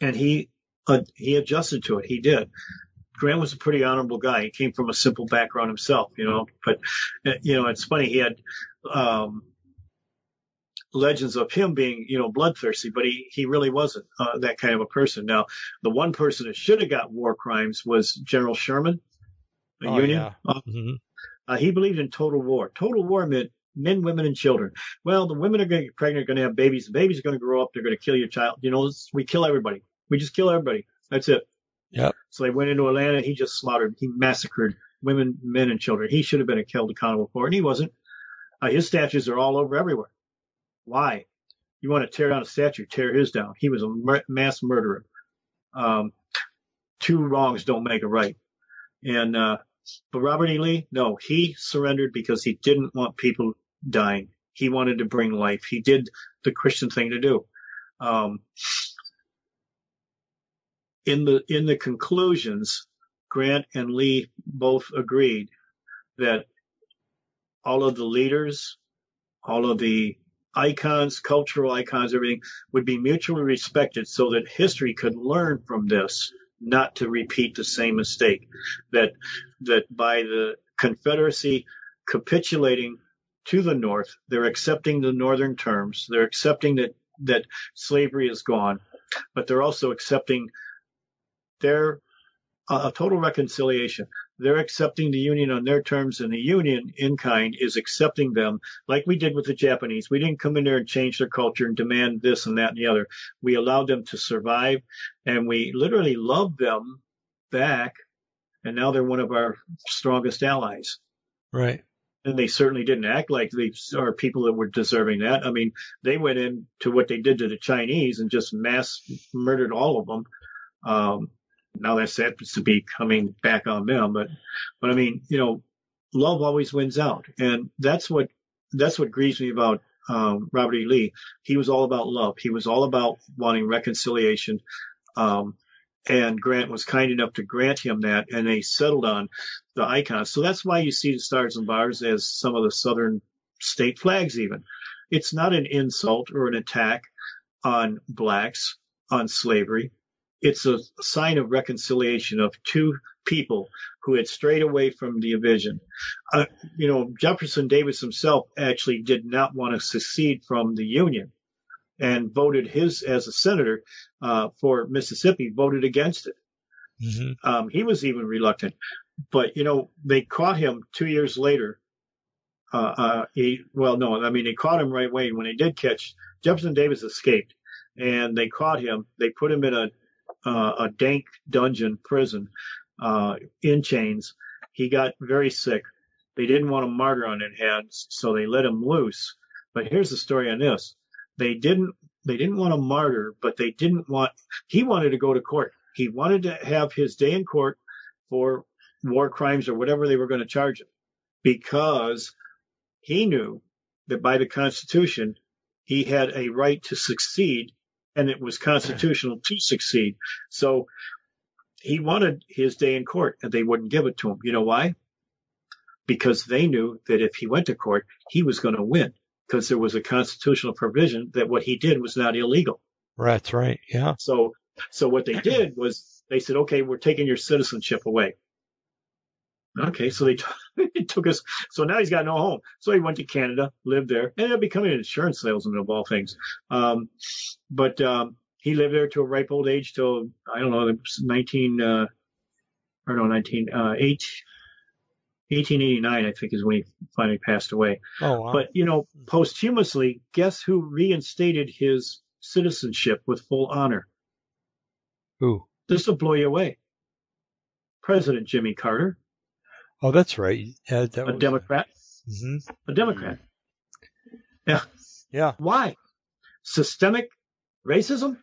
and he uh, he adjusted to it. He did. Grant was a pretty honorable guy. He came from a simple background himself, you know. But uh, you know, it's funny. He had um, legends of him being, you know, bloodthirsty, but he he really wasn't uh, that kind of a person. Now, the one person that should have got war crimes was General Sherman, the Oh, Union. yeah. Uh, hmm uh, he believed in total war. Total war meant men, women, and children. Well, the women are going to get pregnant, going to have babies. The babies are going to grow up. They're going to kill your child. You know, we kill everybody. We just kill everybody. That's it. Yep. So they went into Atlanta. He just slaughtered. He massacred women, men, and children. He should have been held accountable for it, and he wasn't. Uh, his statues are all over everywhere. Why? You want to tear down a statue? Tear his down. He was a mass murderer. Um, two wrongs don't make a right. And uh, but Robert E. Lee, no, he surrendered because he didn't want people dying. He wanted to bring life. He did the Christian thing to do. Um, in the in the conclusions, Grant and Lee both agreed that all of the leaders, all of the icons, cultural icons, everything would be mutually respected so that history could learn from this, not to repeat the same mistake. That that by the Confederacy capitulating to the North, they're accepting the Northern terms. They're accepting that that slavery is gone, but they're also accepting their a total reconciliation. They're accepting the Union on their terms, and the Union in kind is accepting them like we did with the Japanese. We didn't come in there and change their culture and demand this and that and the other. We allowed them to survive, and we literally loved them back, and now they're one of our strongest allies. Right. And they certainly didn't act like they are people that were deserving that. I mean, they went into what they did to the Chinese and just mass murdered all of them. Um, now that's happens to be coming back on them, but, but I mean, you know, love always wins out. And that's what, that's what grieves me about, um, Robert E. Lee. He was all about love. He was all about wanting reconciliation. Um, and Grant was kind enough to grant him that, and they settled on the icons. So that's why you see the stars and bars as some of the southern state flags even. It's not an insult or an attack on blacks, on slavery. It's a sign of reconciliation of two people who had strayed away from the vision. Uh, you know, Jefferson Davis himself actually did not want to secede from the Union and voted his, as a senator, uh, for Mississippi, voted against it. hmm Um, he was even reluctant, but you know they caught him two years later. Uh, uh, he well, no, I mean they caught him right away. When they did catch Jefferson Davis, escaped, and they caught him. They put him in a a dank dungeon prison uh, in chains. He got very sick. They didn't want a martyr on their hands, so they let him loose. But here's the story on this: they didn't they didn't want a martyr, but they didn't want he wanted to go to court. He wanted to have his day in court for war crimes or whatever they were going to charge him because he knew that by the Constitution he had a right to succeed and it was constitutional to succeed. So he wanted his day in court and they wouldn't give it to him. You know why? Because they knew that if he went to court, he was going to win because there was a constitutional provision that what he did was not illegal. That's right. Yeah. So, so what they did was they said, okay, we're taking your citizenship away. Okay, so they, t- took us. So now he's got no home. So he went to Canada, lived there, ended up becoming an insurance salesman of all things. Um, but um, he lived there to a ripe old age till I don't know, 19 uh, or no, 19 uh, 8, 1889, I think is when he finally passed away. Oh wow. But you know, posthumously, guess who reinstated his citizenship with full honor? Who? This will blow you away. President Jimmy Carter, Oh, that's right. Yeah, that a was, Democrat, hmm a Democrat. Yeah. Why? Systemic racism?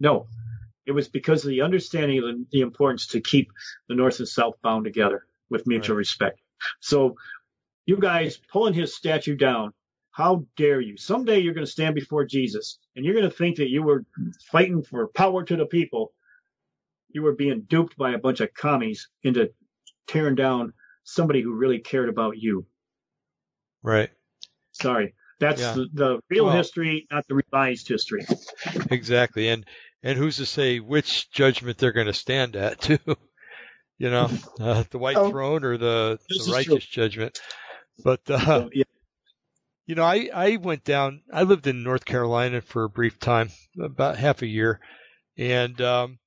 No. It was because of the understanding of the, the importance to keep the North and South bound together with mutual Right. respect. So you guys pulling his statue down, how dare you? Someday you're going to stand before Jesus and you're going to think that you were fighting for power to the people. You were being duped by a bunch of commies into tearing down somebody who really cared about you. Right. Sorry. That's Yeah. the, the real Well- history, not the revised history. Exactly. And and who's to say which judgment they're going to stand at too? you know, uh, the white Oh. throne or the, the is righteous judgment. But uh, So, yeah. you know, I I went down. I lived in North Carolina for a brief time, about half a year, and um,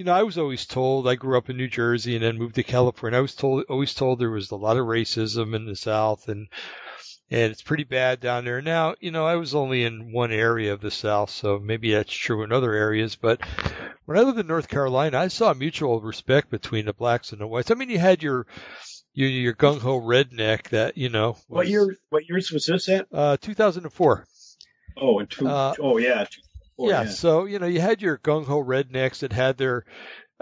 you know, I was always told. I grew up in New Jersey and then moved to California. I was told always told there was a lot of racism in the South and and it's pretty bad down there. Now, you know, I was only in one area of the South, so maybe that's true in other areas. But when I lived in North Carolina, I saw mutual respect between the blacks and the whites. I mean, you had your your, your gung ho redneck that you know. Was, What year? What years was this at? Uh, 2004. Oh, in two, Uh, oh yeah. Oh, yeah, so you know, you had your gung ho rednecks that had their.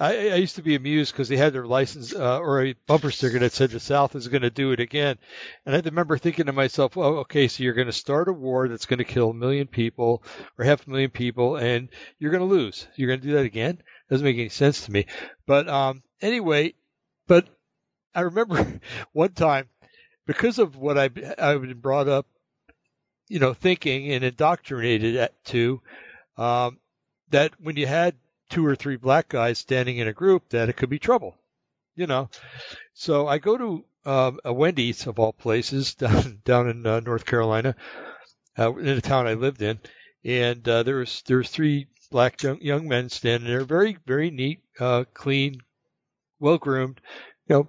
I, I used to be amused because they had their license uh, or a bumper sticker that said the South is going to do it again, and I remember thinking to myself, well, okay, so you're going to start a war that's going to kill a million people or half a million people, and you're going to lose. You're going to do that again? Doesn't make any sense to me. But um, anyway, but I remember one time because of what I I've been brought up, you know, thinking and indoctrinated at, to um, that when you had two or three black guys standing in a group, that it could be trouble, you know. So I go to um, a Wendy's of all places down down in uh, North Carolina, uh, in the town I lived in, and uh, there was there was three black young, young men standing there, very very neat, uh, clean, well groomed, you know,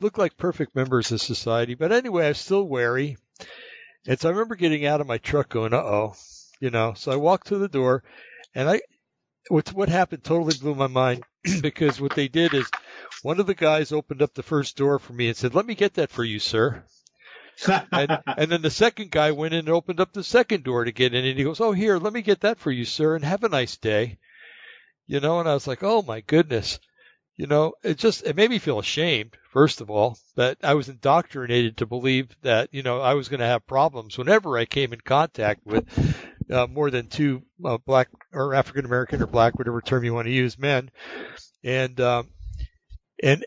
looked like perfect members of society. But anyway, I was still wary. And so I remember getting out of my truck going, uh oh, you know. So I walked to the door and I, what, what happened totally blew my mind because what they did is one of the guys opened up the first door for me and said, let me get that for you, sir. And, and then the second guy went in and opened up the second door to get in and he goes, oh, here, let me get that for you, sir, and have a nice day. You know, and I was like, oh my goodness. You know, it just, it made me feel ashamed, first of all, that I was indoctrinated to believe that, you know, I was going to have problems whenever I came in contact with uh, more than two uh, black or African American or black, whatever term you want to use, men. And, um, and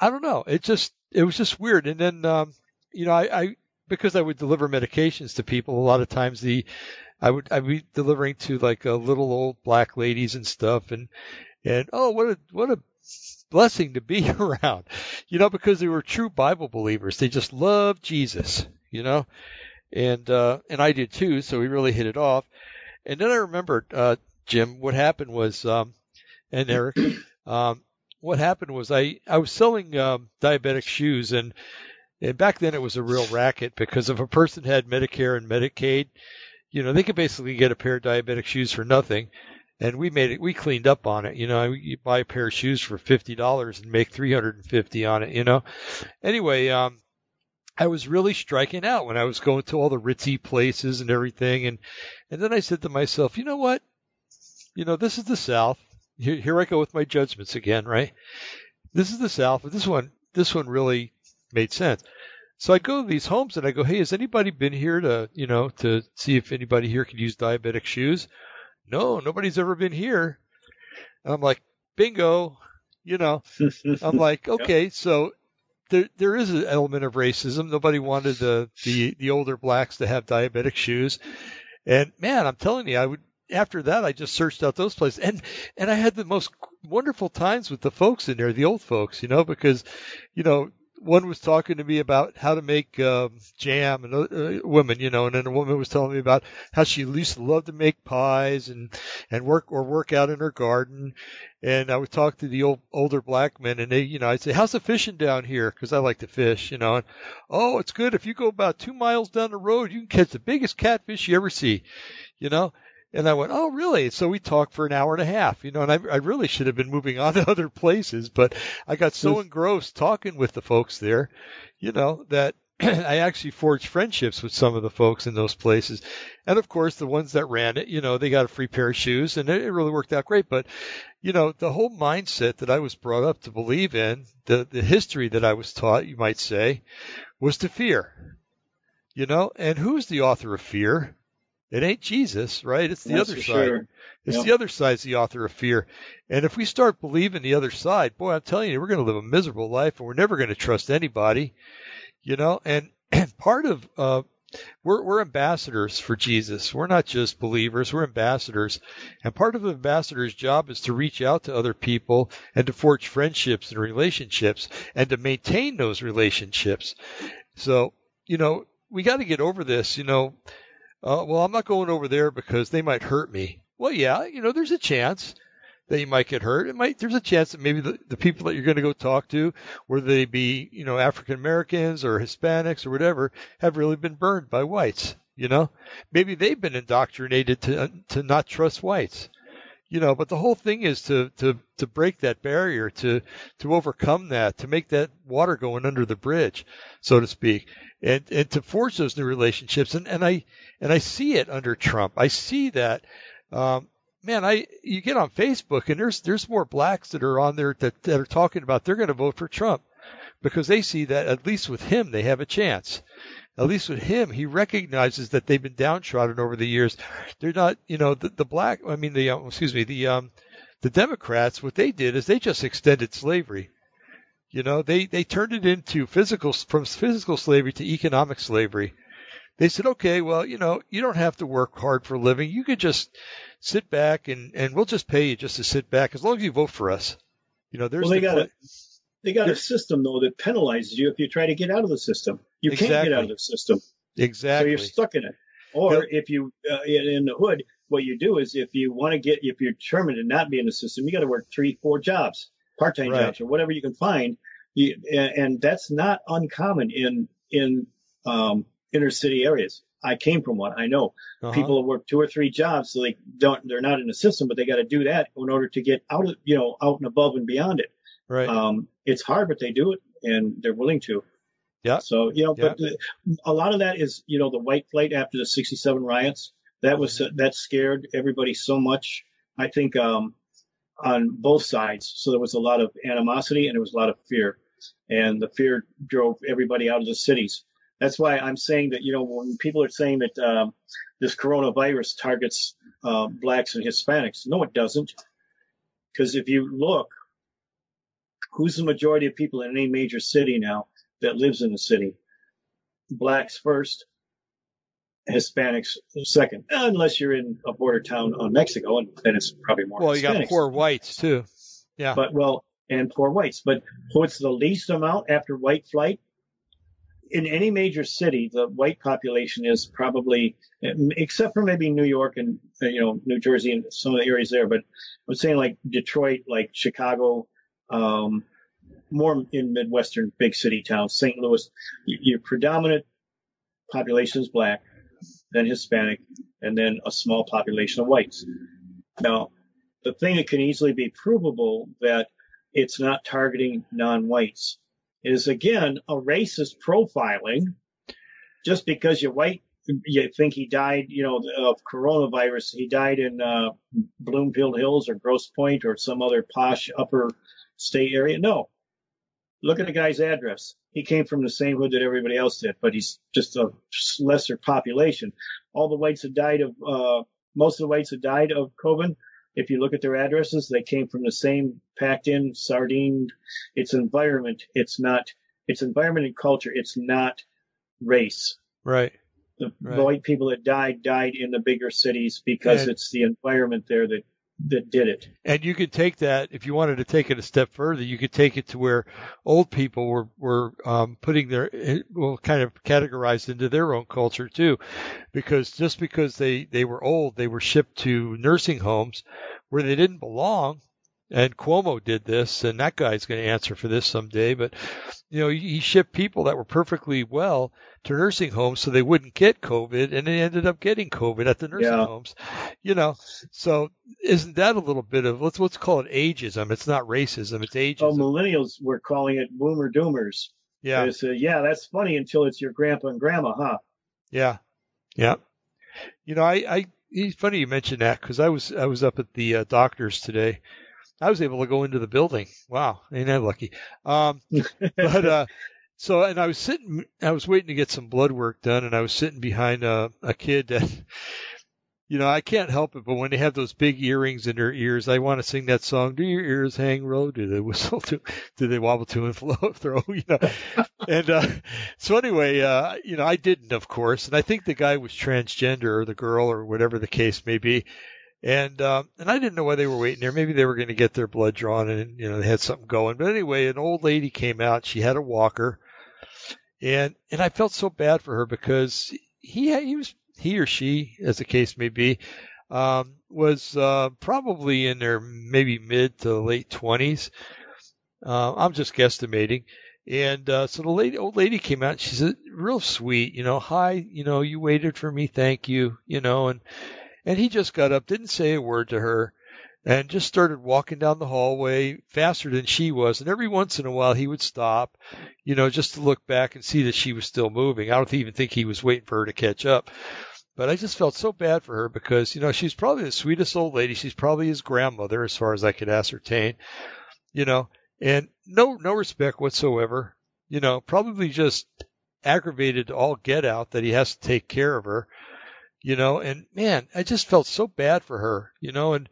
I don't know, it just, it was just weird. And then, um, you know, I, I, because I would deliver medications to people, a lot of times the, I would, I'd be delivering to like uh, little old black ladies and stuff. And, and oh, what a, what a blessing to be around, you know, because they were true Bible believers. They just loved Jesus, you know, and uh, and I did too. So we really hit it off. And then I remembered, uh, Jim, what happened was, um, and Eric, um, what happened was I I was selling um, diabetic shoes and. And back then it was a real racket because if a person had Medicare and Medicaid, you know, they could basically get a pair of diabetic shoes for nothing and we made it we cleaned up on it you know you buy a pair of shoes for fifty dollars and make three hundred and fifty on it you know anyway um i was really striking out when i was going to all the ritzy places and everything and and then i said to myself you know what? You know this is the south. Here, here i go with my judgments again right? This is the south but this one this one really made sense. So I go to these homes and I go, hey, has anybody been here to, you know, to see if anybody here can use diabetic shoes? no, nobody's ever been here. And I'm like, bingo, you know, I'm like, okay, so there, there is an element of racism. Nobody wanted the, the, the older blacks to have diabetic shoes. And man, I'm telling you, I would, after that, I just searched out those places and, and I had the most wonderful times with the folks in there, the old folks, you know, because, you know, one was talking to me about how to make um, jam and uh, women, you know, and then a woman was telling me about how she used to love to make pies and and work or work out in her garden. And I would talk to the old older black men, and they, you know, I'd say, "How's the fishing down here?" Because I like to fish, you know. And oh, it's good. If you go about two miles down the road, you can catch the biggest catfish you ever see, you know. And I went, oh, really? So we talked for an hour and a half, you know, and I, I really should have been moving on to other places, but I got so engrossed talking with the folks there, you know, that I actually forged friendships with some of the folks in those places. And of course, the ones that ran it, you know, they got a free pair of shoes and it, it really worked out great. But, you know, the whole mindset that I was brought up to believe in, the, the history that I was taught, you might say, was to fear, you know, and who's the author of fear? It ain't Jesus, right? It's the That's other side. sure. It's Yep. the other side's the author of fear. And if we start believing the other side, boy, I'm telling you, we're going to live a miserable life and we're never going to trust anybody, you know, and, and part of, uh, we're we're ambassadors for Jesus. We're not just believers, we're ambassadors. And part of the ambassador's job is to reach out to other people and to forge friendships and relationships and to maintain those relationships. So, you know, we got to get over this, you know, uh, well, I'm not going over there because they might hurt me. Well, yeah, you know, there's a chance that you might get hurt. It might there's a chance that maybe the, the people that you're going to go talk to, whether they be you know African Americans or Hispanics or whatever, have really been burned by whites. You know, maybe they've been indoctrinated to to not trust whites. You know, but the whole thing is to to to break that barrier, to to overcome that, to make that water going under the bridge, so to speak, and and to forge those new relationships. And and I and I see it under Trump. I see that. Um, man, I you get on Facebook and there's there's more blacks that are on there that, that are talking about they're going to vote for Trump because they see that at least with him they have a chance. At least with him, he recognizes that they've been downtrodden over the years. They're not, you know, the, the black. I mean, the um, excuse me, the um, the Democrats. What they did is they just extended slavery. You know, they they turned it into physical from physical slavery to economic slavery. They said, okay, well, you know, you don't have to work hard for a living. You could just sit back and, and we'll just pay you just to sit back as long as you vote for us. You know, there's well, they the got a, they got a system though that penalizes you if you try to get out of the system. You exactly. can't get out of the system. Exactly. So you're stuck in it. Or yep. if you uh, in, in the hood, what you do is if you want to get if you're determined to not be in the system, you got to work three, four jobs, part-time right. jobs or whatever you can find. You, and, that's not uncommon in in um, inner city areas. I came from one. I know uh-huh. people worked two or three jobs, so they don't. They're not in the system, but they got to do that in order to get out of, you know, out and above and beyond it. Right. Um, it's hard, but they do it, and they're willing to. Yeah. So you know, but the, a lot of that is, you know, the white flight after the '67 riots. That was that scared everybody so much. I think um, on both sides. So there was a lot of animosity and there was a lot of fear, and the fear drove everybody out of the cities. That's why I'm saying that, you know, when people are saying that um, this coronavirus targets uh, blacks and Hispanics, no, it doesn't. Because if you look, who's the majority of people in any major city now that lives in the city? Blacks first, Hispanics second, unless you're in a border town on Mexico, and then it's probably more. Well, Hispanics. you got poor whites too. Yeah. But well, and poor whites. But what's the least amount after white flight? in any major city, the white population is probably, except for maybe New York and you know New Jersey and some of the areas there, but I'm saying like Detroit, like Chicago, um, more in midwestern big city towns, St. Louis, your predominant population is black, then Hispanic, and then a small population of whites. Now, the thing that can easily be provable that it's not targeting non-whites is again a racist profiling. Just because you're white, you think he died, you know, of coronavirus. He died in uh, Bloomfield Hills or Grosse Pointe or some other posh upper state area. No. Look at the guy's address. He came from the same hood that everybody else did, but he's just a lesser population. All the whites that died of, uh, most of the whites that died of COVID if you look at their addresses, they came from the same packed in sardined. It's environment. It's not, it's environment and culture. It's not race. Right. The right. white people that died, died in the bigger cities because And- it's the environment there that, that did it. And you could take that if you wanted to take it a step further. You could take it to where old people were were um, putting their well, kind of categorized into their own culture too, because just because they they were old, they were shipped to nursing homes where they didn't belong. And Cuomo did this, and that guy's going to answer for this someday. But you know, he shipped people that were perfectly well to nursing homes so they wouldn't get COVID, and they ended up getting COVID at the nursing Yeah. homes. You know, so isn't that a little bit of let's let's call it ageism? It's not racism, it's ageism. Oh, millennials were calling it boomer doomers. yeah, They said, yeah, that's funny until it's your grandpa and grandma, huh? yeah, yeah. You know, I, I it's funny you mentioned that because I was I was up at the uh, doctor's today. I was able to go into the building. Wow, ain't I lucky? Um, but uh, so and I was sitting, I was waiting to get some blood work done, and I was sitting behind a, a kid that, you know, I can't help it, but when they have those big earrings in their ears, I want to sing that song. Do your ears hang low? Do they whistle to? Do they wobble to and flow, throw? You know. and uh, so anyway, uh, you know, I didn't, of course, and I think the guy was transgender or the girl or whatever the case may be. And um, and I didn't know why they were waiting there. Maybe they were going to get their blood drawn, and you know they had something going. But anyway, an old lady came out. She had a walker, and and I felt so bad for her because he he was he or she, as the case may be, um, was uh, probably in their maybe mid to late twenties. Uh, I'm just guesstimating. And uh, so the lady, old lady came out. And she said, "Real sweet, you know. Hi, you know, you waited for me. Thank you, you know." And and he just got up, didn't say a word to her, and just started walking down the hallway faster than she was. And every once in a while, he would stop, you know, just to look back and see that she was still moving. I don't even think he was waiting for her to catch up. But I just felt so bad for her because, you know, she's probably the sweetest old lady. She's probably his grandmother, as far as I could ascertain, you know, and no, no respect whatsoever, you know, probably just aggravated to all get out that he has to take care of her you know, and man, I just felt so bad for her, you know, and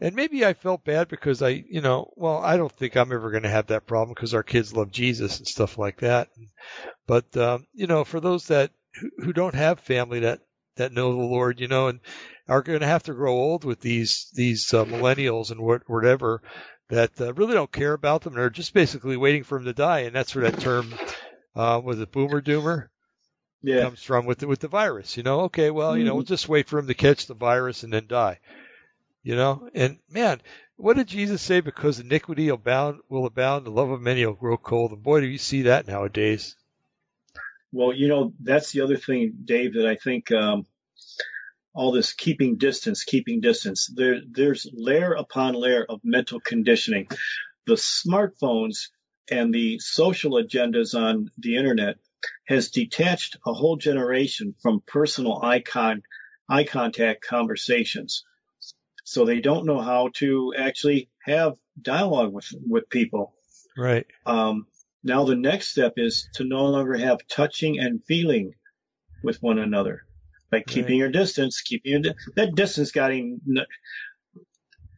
and maybe I felt bad because I, you know, well, I don't think I'm ever going to have that problem because our kids love Jesus and stuff like that. But um, you know, for those that who, don't have family that that know the Lord, you know, and are going to have to grow old with these these uh, millennials and what, whatever that uh, really don't care about them. They're just basically waiting for them to die, and that's where that term uh, was it boomer doomer Yeah. comes from with the, with the virus. You know, okay, well, you know, we'll just wait for him to catch the virus and then die. You know, and man, what did Jesus say? Because iniquity abound will abound, the love of many will grow cold. And boy, do you see that nowadays. Well, you know, that's the other thing, Dave, that I think um, all this keeping distance, keeping distance, there, there's layer upon layer of mental conditioning. The smartphones and the social agendas on the internet has detached a whole generation from personal eye, con- eye contact conversations. So they don't know how to actually have dialogue with, with people. Right. Um, now the next step is to no longer have touching and feeling with one another by keeping your distance, keeping your, di- that distance getting,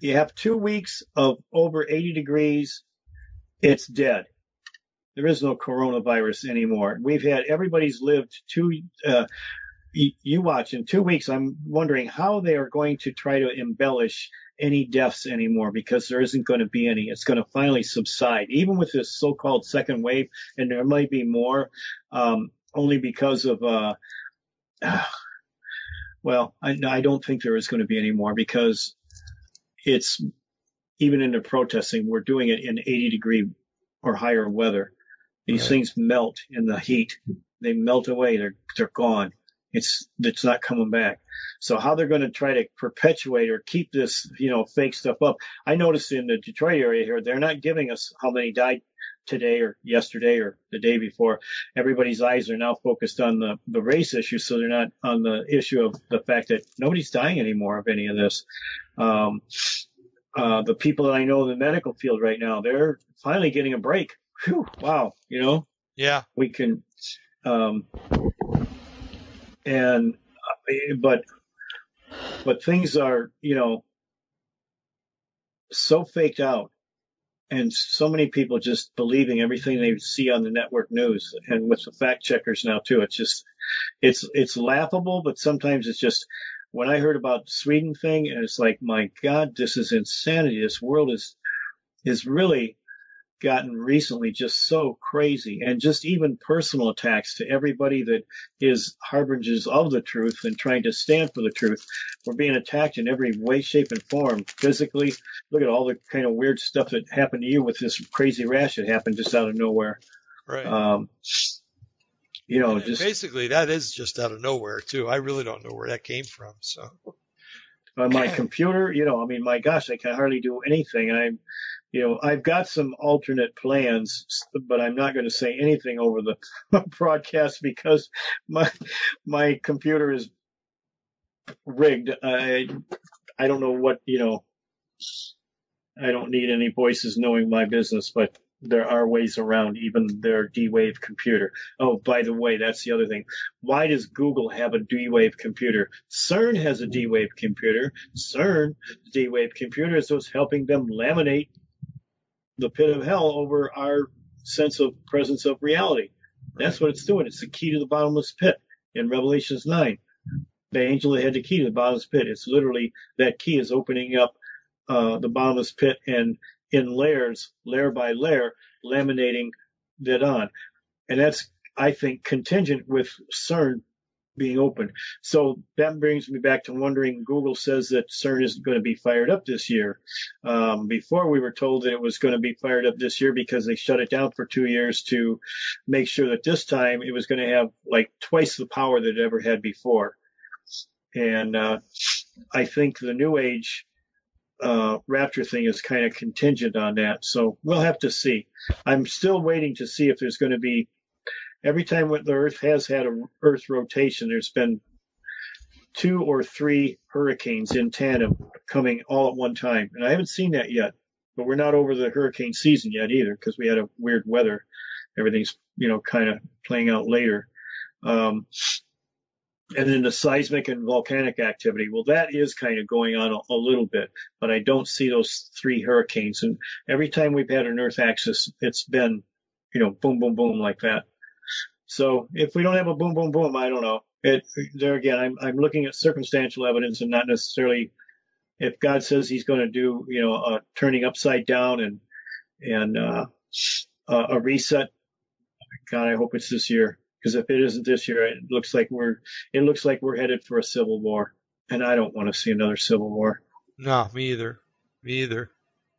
you have two weeks of over 80 degrees. It's dead. There is no coronavirus anymore. We've had, everybody's lived two, uh, you, watch in two weeks. I'm wondering how they are going to try to embellish any deaths anymore because there isn't going to be any. It's going to finally subside, even with this so-called second wave, and there might be more, um, only because of, uh, well, I, I don't think there is going to be any more because it's even in the protesting, we're doing it in 80 degree or higher weather. These Right. things melt in the heat. They melt away. They're, they're gone. It's, it's not coming back. So how they're going to try to perpetuate or keep this, you know, fake stuff up. I noticed in the Detroit area here, they're not giving us how many died today or yesterday or the day before. Everybody's eyes are now focused on the, the race issue. So they're not on the issue of the fact that nobody's dying anymore of any of this. Um, uh, the people that I know in the medical field right now, they're finally getting a break. Whew, wow. You know, Yeah. we can, um, and, uh, but, but things are, you know, so faked out and so many people just believing everything they see on the network news and with the fact checkers now too. It's just, it's, it's laughable, but sometimes it's just, when I heard about the Sweden thing and it's like, my God, this is insanity. This world is, is really gotten recently just so crazy and just even personal attacks to everybody that is harbingers of the truth and trying to stand for the truth. We're being attacked in every way, shape, and form. Physically, look at all the kind of weird stuff that happened to you with this crazy rash that happened just out of nowhere. Right. Um, you know, And just basically, that is just out of nowhere too. I really don't know where that came from. So on my computer, you know, I mean, my gosh, I can hardly do anything. I'm, you know, I've got some alternate plans, but I'm not going to say anything over the broadcast because my my computer is rigged. I I don't know what you know. I don't need any voices knowing my business, but there are ways around even their D-Wave computer. Oh, by the way, that's the other thing. Why does Google have a D-Wave computer? CERN has a D-Wave computer. CERN, D-Wave computer, is helping them laminate the pit of hell over our sense of presence of reality. That's what it's doing. It's the key to the bottomless pit in Revelations 9. The angel that had the key to the bottomless pit. It's literally that key is opening up uh, the bottomless pit and in layers, layer by layer, laminating that on. And that's, I think, contingent with CERN being open. So that brings me back to wondering. Google says that CERN is going to be fired up this year. Um, before we were told that it was going to be fired up this year because they shut it down for two years to make sure that this time it was going to have like twice the power that it ever had before. And uh, I think the new age uh, Rapture thing is kind of contingent on that. So we'll have to see. I'm still waiting to see if there's going to be. Every time the Earth has had a Earth rotation, there's been two or three hurricanes in tandem coming all at one time, and I haven't seen that yet. But we're not over the hurricane season yet either, because we had a weird weather. Everything's you know kind of playing out later. Um, and then the seismic and volcanic activity. Well, that is kind of going on a, a, little bit, but I don't see those three hurricanes. And every time we've had an Earth axis, it's been, you know, boom, boom, boom like that. So if we don't have a boom, boom, boom, I don't know. It there again, I'm I'm looking at circumstantial evidence and not necessarily if God says He's going to do, you know, a turning upside down and and uh, a reset. God, I hope it's this year. Because if it isn't this year, it looks like we're it looks like we're headed for a civil war, and I don't want to see another civil war. No, me either. Me either.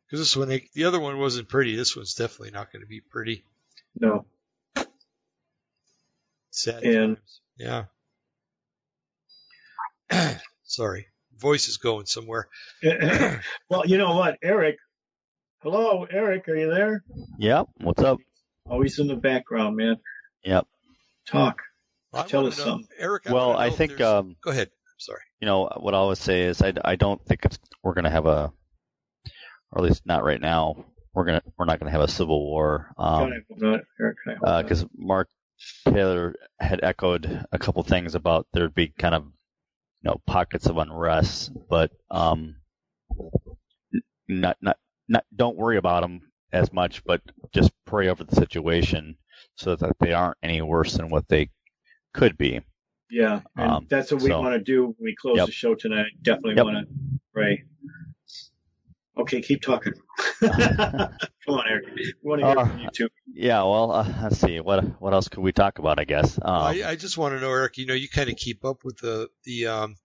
Because this one, they, the other one wasn't pretty. This one's definitely not going to be pretty. No. Sad and, times. Yeah. Sorry, voice is going somewhere. well, you know what, Eric. Hello, Eric. Are you there? Yep. What's up? Always in the background, man. Yep. Talk. Well, Tell us know- something. Eric. I Well, I think um, Go ahead. Sorry. you know what I always say is I, I don't think it's we're going to have a, or at least not right now. We're gonna we're not going to have a civil war. God, Um, I hope not, Eric. I hope not. because Mark Taylor had echoed a couple things about there'd be kind of you know pockets of unrest, but um, not not not don't worry about them as much, but just pray over the situation so that they aren't any worse than what they could be. Yeah, and Um, that's what we so- want to do when we close Yep. the show tonight. Definitely Yep. want to pray. Okay, keep talking. Come on, Eric. We want to hear Uh, from you too. Yeah, well, uh, let's see what what else could we talk about? I guess. Um, I, I just want to know, Eric. You know, you kind of keep up with the the um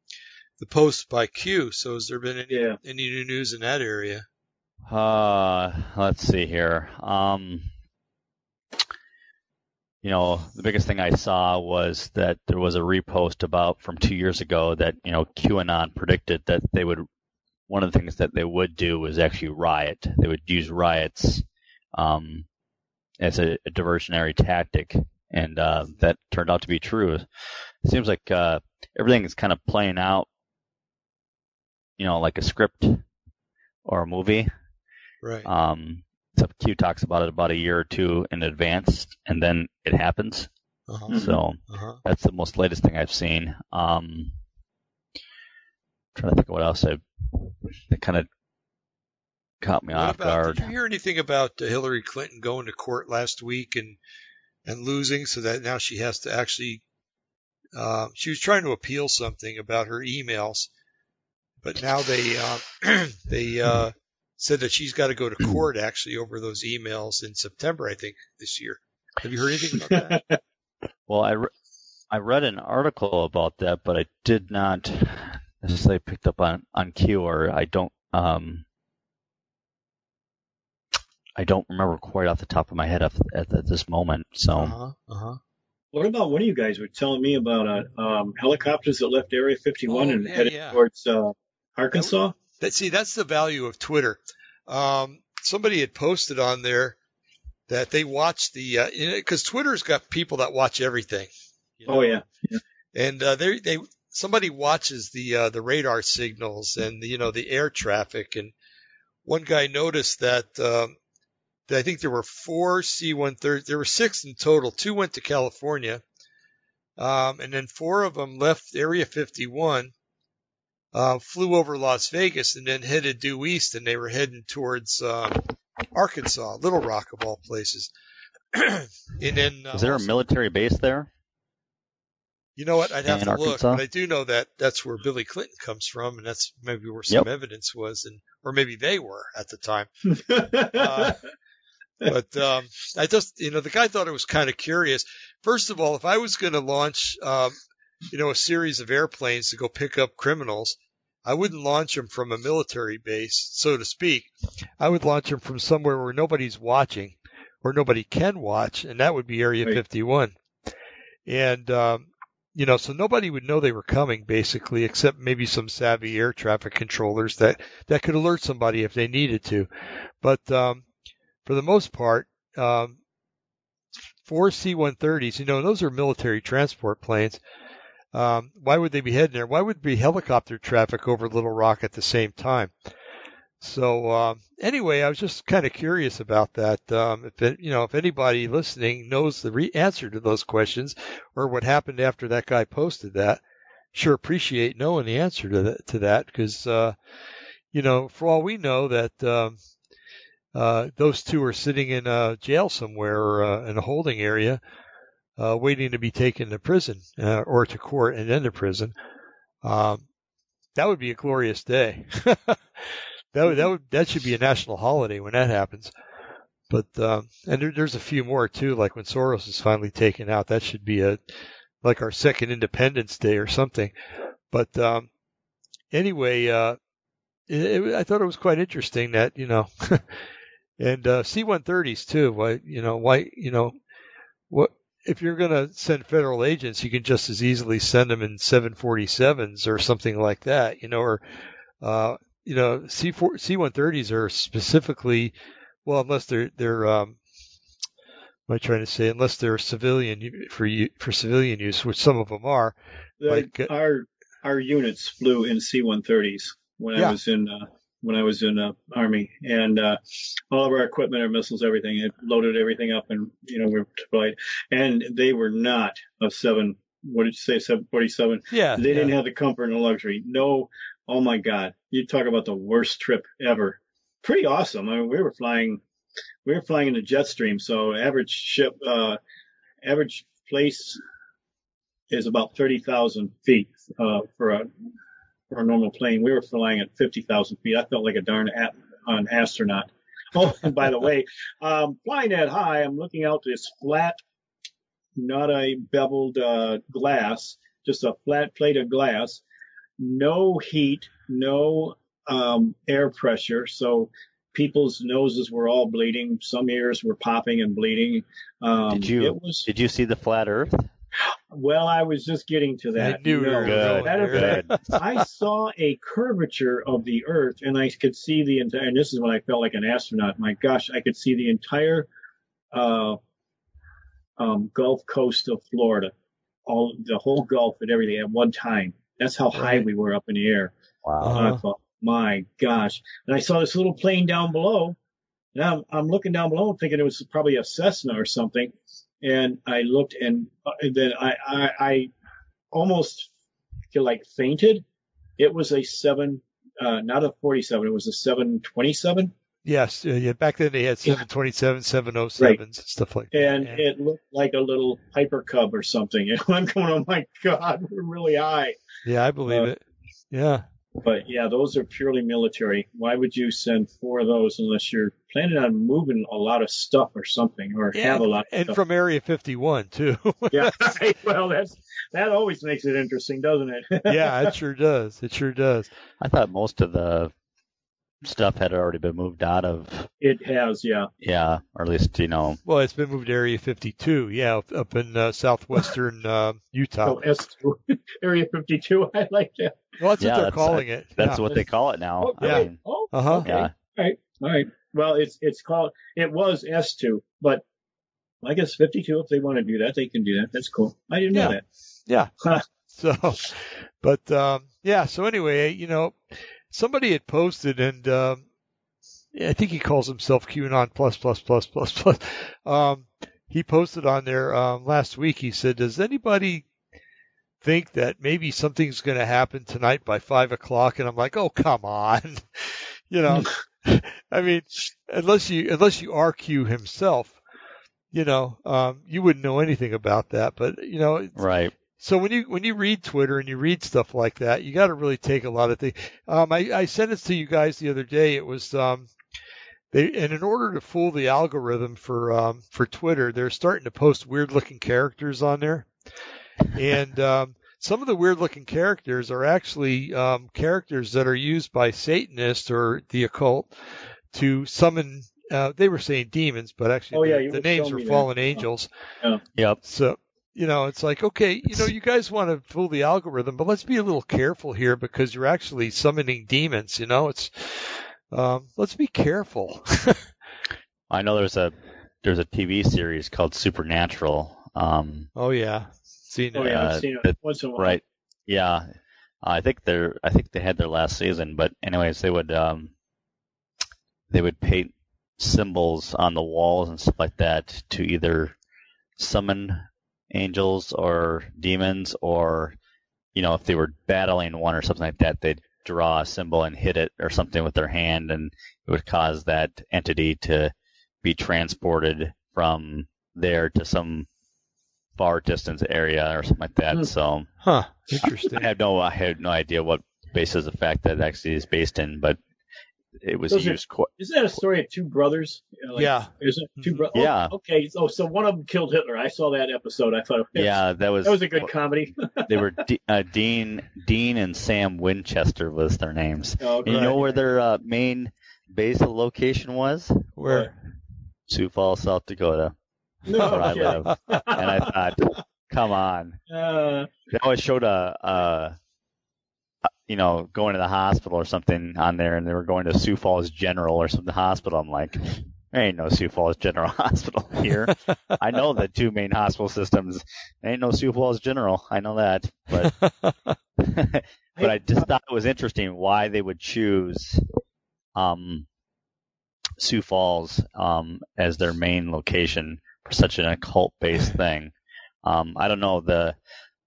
the posts by Q. So has there been any Yeah. any new news in that area? Uh, let's see here. Um, you know, the biggest thing I saw was that there was a repost about from two years ago that you know QAnon predicted that they would. One of the things that they would do was actually riot. They would use riots um, as a, a diversionary tactic, and uh, that turned out to be true. It seems like uh, everything is kind of playing out, you know, like a script or a movie. Right. Um, so Q talks about it about a year or two in advance, and then it happens. Uh-huh. So Uh-huh. that's the most latest thing I've seen. Um, trying to think of what else I that kind of caught me What off about? guard. Did you hear anything about uh, Hillary Clinton going to court last week and and losing, so that now she has to actually? Uh, she was trying to appeal something about her emails, but now they uh, they uh, said that she's got to go to court actually over those emails in September, I think, this year. Have you heard anything about that? Well, I, re- I read an article about that, but I did not necessarily picked up on on Q, or I don't um I don't remember quite off the top of my head at, at, at this moment. So. Uh-huh. Uh-huh. What about one of you guys were telling me about uh, um, helicopters that left Area 51 Oh, and yeah, headed yeah. towards uh, Arkansas? That see, that's the value of Twitter. Um, somebody had posted on there that they watched the because Twitter's got people that watch everything. you Oh know? yeah, and uh, they they somebody watches the uh, the radar signals and the, you know the air traffic and one guy noticed that um, I think there were four C-130. There were six in total. Two went to California, um, and then four of them left Area 51, uh, flew over Las Vegas, and then headed due east, and they were heading towards um, Arkansas, Little Rock of all places. and then uh, Is there a military base there? You know what? I'd have in to look, but I do know that that's where Billy Clinton comes from, and that's maybe where some evidence was, and or maybe they were at the time. Uh, but um, I just, you know, the guy thought it was kind of curious. First of all, if I was going to launch, um, you know, a series of airplanes to go pick up criminals, I wouldn't launch them from a military base, so to speak. I would launch them from somewhere where nobody's watching, or nobody can watch, and that would be Area Right. 51. And um, you know, so nobody would know they were coming, basically, except maybe some savvy air traffic controllers that that could alert somebody if they needed to. But um, for the most part, um, four C-130s, you know, those are military transport planes. Um, why would they be heading there? Why would there be helicopter traffic over Little Rock at the same time? So um, anyway, I was just kind of curious about that. Um, if it, you know, if anybody listening knows the re- answer to those questions or what happened after that guy posted that, sure appreciate knowing the answer to that to that because uh, you know, for all we know, that um, uh, those two are sitting in a jail somewhere or uh, in a holding area, uh, waiting to be taken to prison uh, or to court and then to prison. Um, that would be a glorious day. that that would that should be a national holiday when that happens. But um, and there, there's a few more too, like when Soros is finally taken out. That should be a like our second Independence Day or something. But um, anyway, uh, it, it, I thought it was quite interesting that you know, and uh, C-130s too. Why you know why you know what if you're going to send federal agents, you can just as easily send them in 747s or something like that, you know, or uh, you know, C4, C-130s are specifically, well, unless they're they're um, what am I trying to say? Unless they're civilian for u- for civilian use, which some of them are. The- Like, uh, our our units flew in C-130s when Yeah. I was in uh, when I was in uh, Army, and uh, all of our equipment, our missiles, everything, it loaded everything up, and you know we were deployed, and they were not a seven. What did you say? Seven forty-seven. Yeah, They yeah. didn't have the comfort and the luxury. No, oh my God, you talk about the worst trip ever. Pretty awesome. I mean, we were flying, we were flying in a jet stream, so average ship, uh, average place is about thirty thousand feet uh, for a for a normal plane. We were flying at fifty thousand feet. I felt like a darn at, an astronaut. Oh, and by the way, um, flying that high, I'm looking out this flat, not a beveled uh, glass, just a flat plate of glass. No heat, no um, air pressure. So people's noses were all bleeding. Some ears were popping and bleeding. Um, Did you- It was Did you see the flat Earth? well. I was just getting to that. I knew No. were Good, going Matter of there. fact, I saw a curvature of the Earth, and I could see the entire. And this is when I felt like an astronaut. My gosh, I could see the entire uh, um, Gulf Coast of Florida, all the whole Gulf and everything at one time. That's how high we were up in the air. Wow. Thought, my gosh. And I saw this little plane down below. And I'm, I'm looking down below and thinking it was probably a Cessna or something. And I looked and, uh, and then I, I, I almost feel like fainted. It was a seven, uh, not a 47. It was a 727. Yes, yeah. Back then they had 727, 707s, and stuff like that. And yeah. it looked like a little Piper Cub or something. And I'm going, oh my God, we're really high. yeah, I believe uh, it. Yeah. But yeah, those are purely military. Why would you send four of those unless you're planning on moving a lot of stuff or something, or Yeah, have a lot of and stuff? from Area 51 too. yeah, well, that's that always makes it interesting, doesn't it? yeah, it sure does. It sure does. I thought most of the stuff had already been moved out of, it has, yeah. yeah, or at least you know, Well, it's been moved to Area 52. Yeah, up, up in uh, southwestern uh, Utah. So S2, Area 52, I like that. Well, that's Yeah, what they're that's- calling it. that's yeah. what they call it now. Oh, I yeah. mean, Oh, Uh-huh. okay. yeah. All right, all right. Well, it's it's called. It was S2, but I guess 52. If they want to do that, they can do that. That's cool. I didn't know that. Yeah. Huh. So, but um, yeah. So anyway, you know, somebody had posted, and um, I think he calls himself QAnon plus plus plus plus plus. Um, he posted on there um, last week. He said, "Does anybody think that maybe something's going to happen tonight by five o'clock?" And I'm like, "Oh, come on." you know, I mean, unless you unless you are Q himself, you know, um, you wouldn't know anything about that. But you know, Right. So when you when you read Twitter and you read stuff like that, you got to really take a lot of things. Um, I, I sent it to you guys the other day. It was um, they and in order to fool the algorithm for um, for Twitter, they're starting to post weird looking characters on there, and um, some of the weird looking characters are actually um, characters that are used by Satanists or the occult to summon. Uh, they were saying demons, but actually Oh, yeah, the, the names showing were me that. fallen Oh. angels. Yep. So, you know, it's like, okay, you know, you guys want to fool the algorithm, but let's be a little careful here because you're actually summoning demons, you know, it's, um, let's be careful. I know there's a there's a TV series called Supernatural. Um, oh yeah. See, Oh yeah, Uh, I've seen it once in a while. right. Yeah. I think they're I think they had their last season, but anyways, they would um they would paint symbols on the walls and stuff like that to either summon angels or demons or you know, if they were battling one or something like that, they'd draw a symbol and hit it or something with their hand and it would cause that entity to be transported from there to some far distance area or something like that. Hmm. So huh. Interesting. I have no I have no idea what basis of fact that actually is based in, but it was Those are- used quite Isn't that a story of two brothers? You know, like, Yeah. Is it two Mhm. brothers? Yeah. okay. So, so one of them killed Hitler. I saw that episode. I thought, yeah, that was that was a good comedy. they were D, uh, Dean Dean and Sam Winchester was their names. oh, And you know where their uh, main base of location was? Where? Sioux Falls, South Dakota. no, That's where I live. And I thought, come on. Uh, They always showed a, a, a, you know, going to the hospital or something on there, and they were going to Sioux Falls General or something hospital. I'm like, there ain't no Sioux Falls General Hospital here. I know the two main hospital systems. There ain't no Sioux Falls General. I know that, but but I just thought it was interesting why they would choose um, Sioux Falls um, as their main location for such an occult-based thing. Um, I don't know the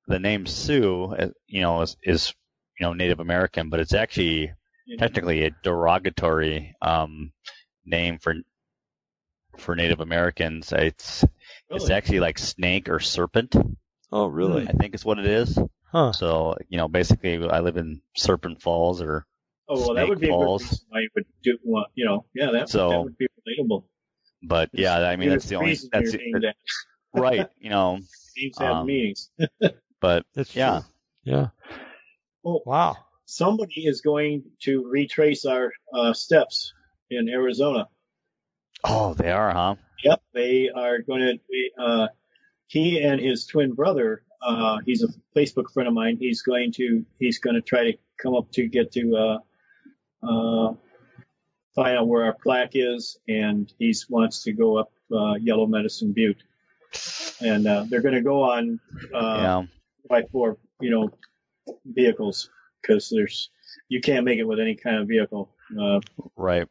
the name Sioux, uh, you know, is, is you know Native American, but it's actually technically a derogatory um, name for for Native Americans. It's it's actually like snake or serpent. oh, really? I think it's what it is. Huh. So, you know, basically, I live in Serpent Falls, or Oh well, that would be a good Falls. reason why you would do. Well, you know, yeah, that, So- that would be relatable. but yeah, I mean, that's the only that's you're named that. right, you know. Names have um, meanings. But That's yeah, true. Yeah. Oh, Wow. somebody is going to retrace our uh, steps in Arizona. oh, they are, huh? Yep, they are going to. Uh, he and his twin brother. Uh, he's a Facebook friend of mine. He's going to. He's going to try to come up to get to. Uh, uh, find out where our plaque is, and he wants to go up uh, Yellow Medicine Butte. And uh, they're going to go on uh, yeah, by four, you know, vehicles because there's you can't make it with any kind of vehicle. Uh, right.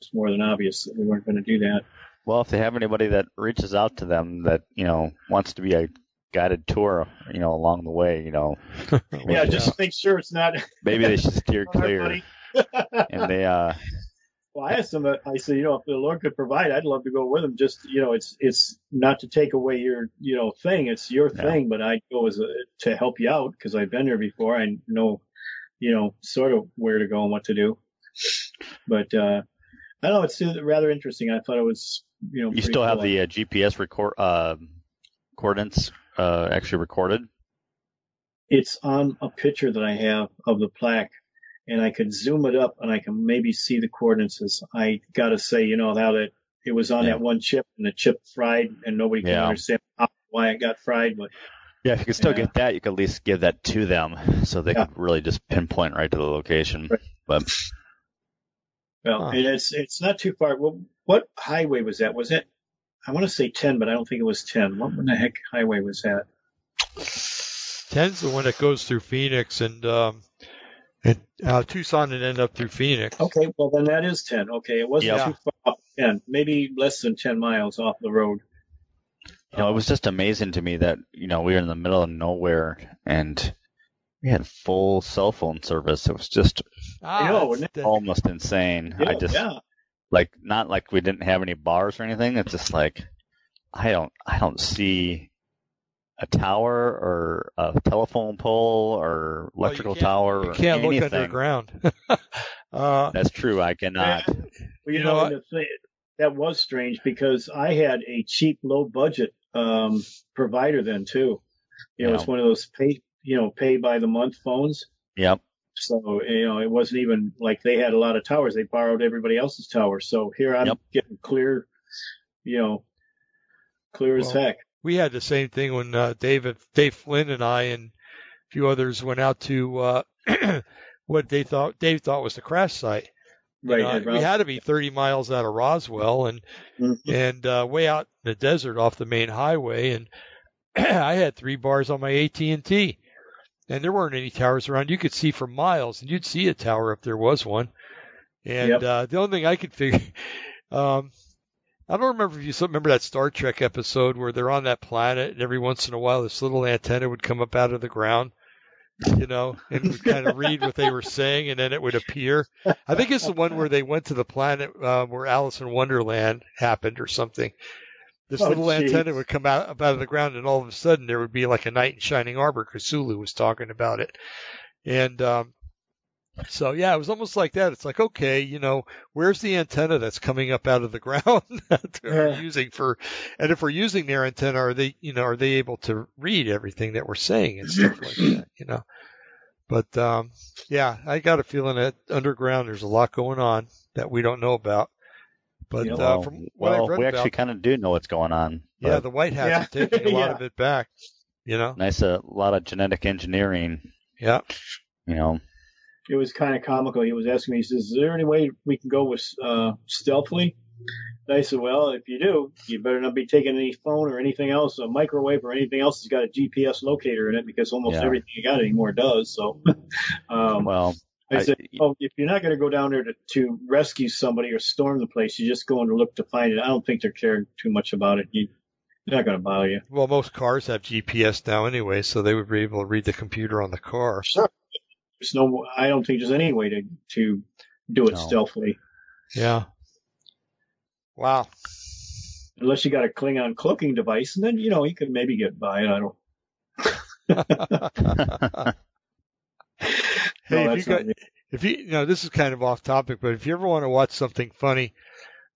it's more than obvious that we weren't going to do that. Well, if they have anybody that reaches out to them that you know wants to be a guided tour, you know, along the way, you know, Yeah, just make sure it's not. maybe they should steer clear. And they, uh, Well, I asked him. uh, I said, you know, if the Lord could provide, I'd love to go with him. Just, you know, it's it's not to take away your, you know, thing. It's your Yeah. thing, but I go as a, to help you out because I've been there before. I know, you know, sort of where to go and what to do. But uh I don't know. It's rather interesting. I thought it was, you know, you still have the uh, GPS record uh, coordinates uh, actually recorded. It's on a picture that I have of the plaque, and I could zoom it up and I can maybe see the coordinates. As I got to say, you know, now that it was on Yeah. that one chip and the chip fried, and nobody can Yeah. understand why it got fried, but Yeah, if you could still Yeah. get that, you could at least give that to them so they Yeah. could really just pinpoint right to the location. Right. But well, Huh. and it's it's not too far. Well, what highway was that? Was it? I want to say ten, but I don't think it was ten. What in the heck highway was that? Ten's the one that goes through Phoenix, and um, And uh, Tucson and end up through Phoenix. Okay, well then that is ten. Okay, it wasn't Yeah. too far off ten, maybe less than ten miles off the road. You know, it was just amazing to me that, you know, we were in the middle of nowhere and we had full cell phone service. It was just I know, that's wouldn't the- almost insane. I just yeah. like not like we didn't have any bars or anything. It's just like I don't I don't see a tower or a telephone pole or well, you electrical can't- tower You can't look anything. underground. uh, That's true. I cannot. Well, you, You know, know and thing, that was strange because I had a cheap, low budget um, provider then too. You know, Yeah. it's one of those pay, you know, pay by the month phones. Yep. So you know, it wasn't even like they had a lot of towers. They borrowed everybody else's towers. So here I'm Yep. getting clear, you know, clear as heck. We had the same thing when uh, David, Dave Flynn and I and a few others went out to uh, what they thought Dave thought was the crash site. Right. know, we had to be 30 miles out of Roswell and Mhm. and uh, way out in the desert off the main highway, and I had three bars on my AT&T, and there weren't any towers around. You could see for miles, and you'd see a tower if there was one. And Yep. uh, the only thing I could figure, um, I don't remember if you remember that Star Trek episode where they're on that planet, and every once in a while this little antenna would come up out of the ground. You know, and would kind of read what they were saying, and then it would appear. I think it's the one where they went to the planet uh, where Alice in Wonderland happened or something. This Oh, little jeez. antenna would come out up out of the ground, and all of a sudden there would be like a knight in Shining Arbor. Cthulhu was talking about it, and um, so yeah, it was almost like that. It's like okay, you know, where's the antenna that's coming up out of the ground that we're Yeah. using for, and if we're using their antenna, are they, you know, are they able to read everything that we're saying and stuff like that, you know? But um, yeah, I got a feeling that underground there's a lot going on that we don't know about. But Yeah, uh, from what well, I've read we about, actually kind of do know what's going on. yeah, the White Hats Yeah. are taking a lot Yeah. of it back. You know, nice a lot of genetic engineering. yeah, You know, it was kind of comical. He was asking me, he says, "Is there any way we can go with uh, stealthily?" And I said, "Well, if you do, you better not be taking any phone or anything else, a microwave or anything else that's got a GPS locator in it, because almost Yeah. everything you got anymore does." So, um, well, I I- said, "Oh, if you're not going to go down there to, to rescue somebody or storm the place, you're just going to look to find it. I don't think they're caring too much about it. You, they're not going to bother you." well, most cars have GPS now anyway, so they would be able to read the computer on the car. There's no, I don't think there's any way to to do it No. stealthily. Yeah. Wow. unless you got a Klingon cloaking device, and then you know you could maybe get by it. I don't. Hey, no, if you got, me. if you, you know, this is kind of off topic, but if you ever want to watch something funny,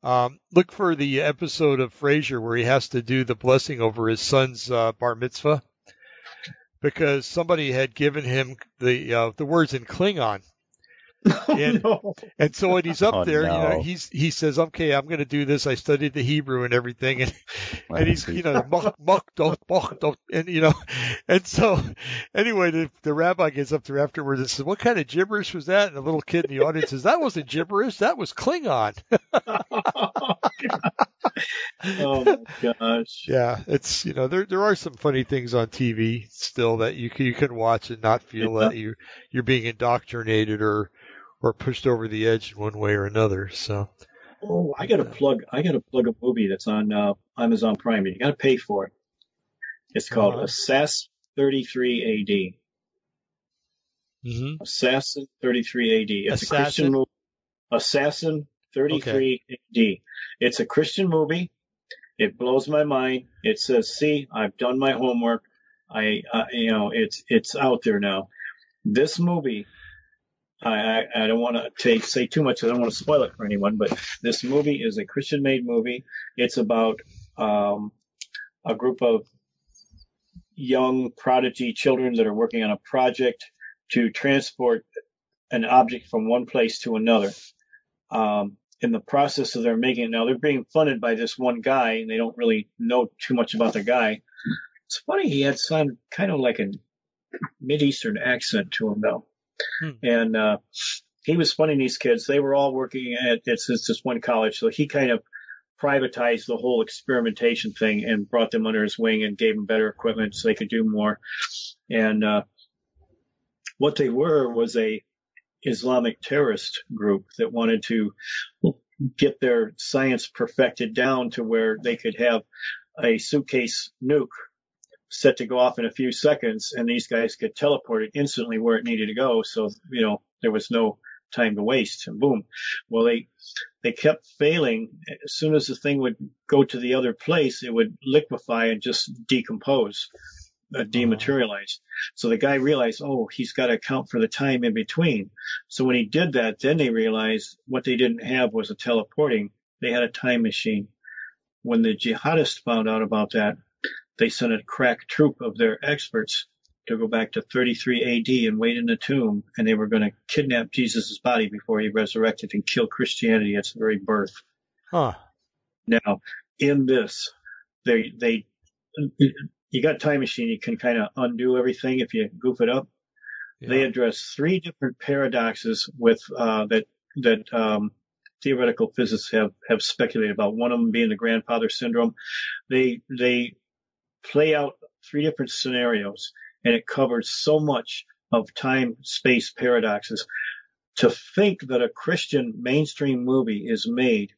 um, look for the episode of Frasier where he has to do the blessing over his son's uh, bar mitzvah, because somebody had given him the uh, the words in Klingon, and- no. and so when he's up Oh, there, you know, he's he says, "Okay, I'm going to do this. I studied the Hebrew and everything," and and he's you know muck muck don't muck and you know and so anyway the the rabbi gets up there afterwards and says what kind of gibberish was that? And the little kid in the audience says that wasn't gibberish. That was Klingon oh my gosh. yeah it's you know there there are some funny things on TV still that you can, you can watch and not feel that you you're being indoctrinated or or pushed over the edge in one way or another so Oh, I got to plug. I got to plug a movie that's on uh, Amazon Prime. You got to pay for it. It's called Uh-huh. Assassin 33 AD. hmm Assassin 33 AD. It's a Christian movie. Assassin 33 AD. It's a Christian movie. It blows my mind. It says, "See, I've done my homework. I, uh, you know, it's it's out there now." This movie, I I, I don't want to take say too much. I don't want to spoil it for anyone, but this movie is a Christian-made movie. It's about um, a group of young prodigy children that are working on a project to transport an object from one place to another. Um, in the process of their making it, now they're being funded by this one guy, and they don't really know too much about the guy. It's funny he had some kind of like a mid eastern accent to him though, Hmm. and uh, he was funding these kids. They were all working at it's, it's this one college, so he kind of privatized the whole experimentation thing and brought them under his wing and gave them better equipment so they could do more. And uh, what they were was a Islamic terrorist group that wanted to get their science perfected down to where they could have a suitcase nuke set to go off in a few seconds and these guys could teleport it instantly where it needed to go. So, you know, there was no time to waste and boom. Well, they, they kept failing. As soon as the thing would go to the other place, it would liquefy and just decompose, uh, dematerialize. So the guy realized, oh, he's got to account for the time in between. So when he did that, then they realized what they didn't have was a teleporting. They had a time machine. When the jihadists found out about that, they sent a crack troop of their experts to go back to 33 AD and wait in the tomb, and they were going to kidnap Jesus' body before he resurrected and kill Christianity at its very birth. Huh. Now, in this, they they you got time machine, you can kind of undo everything if you goof it up. Yeah. They address three different paradoxes with uh, that that um, theoretical physicists have have speculated about. One of them being the grandfather syndrome. They they play out three different scenarios, and it covers so much of time space paradoxes. To think that a Christian mainstream movie is made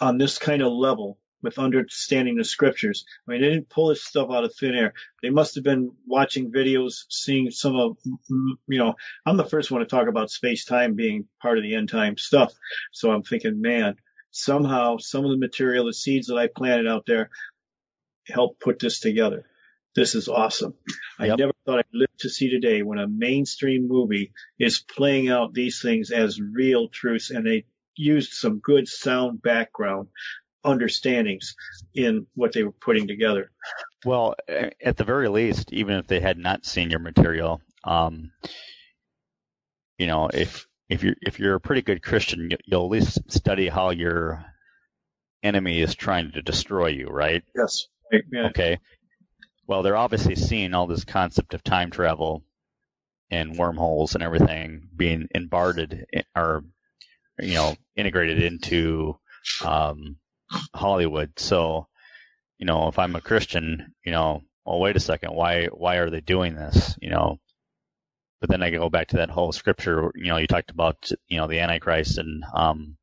on this kind of level with understanding the scriptures. I mean, they didn't pull this stuff out of thin air. They must have been watching videos, seeing some of, you know, I'm the first one to talk about space time being part of the end time stuff. So I'm thinking, man, somehow some of the material, the seeds that I planted out there help put this together. This is awesome. I never thought I'd live to see today when a mainstream movie is playing out these things as real truths and they used some good sound background understandings in what they were putting together. Well, at the very least, even if they had not seen your material, um, you know, if if you're if you're a pretty good Christian, you- you'll at least study how your enemy is trying to destroy you, right? Yes. Yeah. Okay. Well, they're obviously seeing all this concept of time travel and wormholes and everything being embarred in- or you know integrated into um, Hollywood. So, you know, if I'm a Christian, you know, well, wait a second, why why are they doing this? You know, but then I go back to that whole scripture. You know, you talked about you know the Antichrist and um,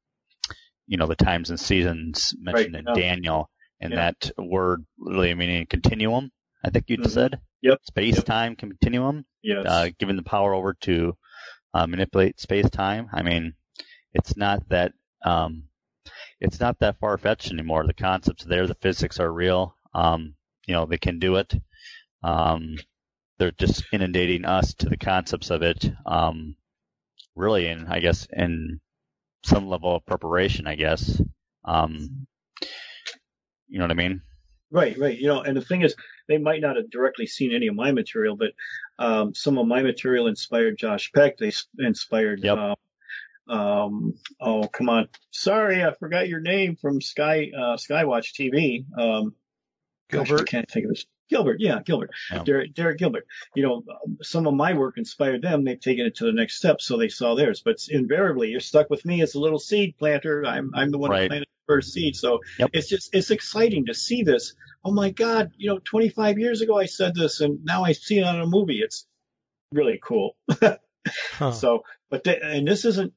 you know the times and seasons mentioned Right, in yeah. Daniel, and Yeah. that word literally meaning continuum. I think you Mhm. said Yep. space Yep. time continuum, Yes. uh, giving the power over to uh, manipulate space time. I mean, it's not that um, it's not that far fetched anymore. The concepts are there, the physics are real. Um, you know, they can do it. Um, they're just inundating us to the concepts of it. Um, really, in I guess in some level of preparation, I guess. Um, you know what I mean? Right, right. You know, and the thing is, they might not have directly seen any of my material, but um, some of my material inspired Josh Peck. They inspired. Yep. Um, um, oh, come on. Sorry, I forgot your name from Sky uh, Skywatch TV. Um, gosh, I Gilbert. can't think of his. Gilbert, yeah, Gilbert, Yeah. Derek, Derek Gilbert. You know, um, some of my work inspired them. They've taken it to the next step, so they saw theirs. But invariably, you're stuck with me as a little seed planter. I'm I'm the one Right. who planted the first seed. So Yep. it's just it's exciting to see this. Oh my God! You know, 25 years ago I said this, and now I see it on a movie. It's really cool. Huh. So, but they, and this isn't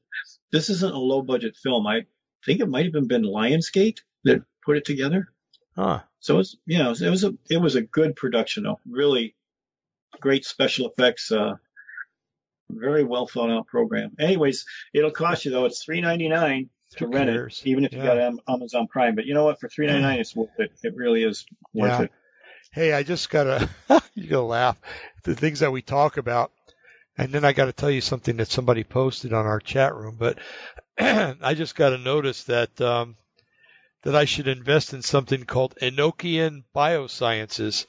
this isn't a low budget film. I think it might have even been Lionsgate that put it together. Huh. So it's you know it was a it was a good production though. Really great special effects. Uh, very well thought out program. Anyways, it'll cost you though. It's three ninety nine to rent it, even if you Yeah. got Amazon Prime. But you know what? For three ninety nine, it's worth it. It really is worth Yeah. it. Hey, I just gotta, you gotta laugh. The things that we talk about. And then I gotta tell you something that somebody posted on our chat room, but I just gotta notice that, um, that I should invest in something called Enochian Biosciences.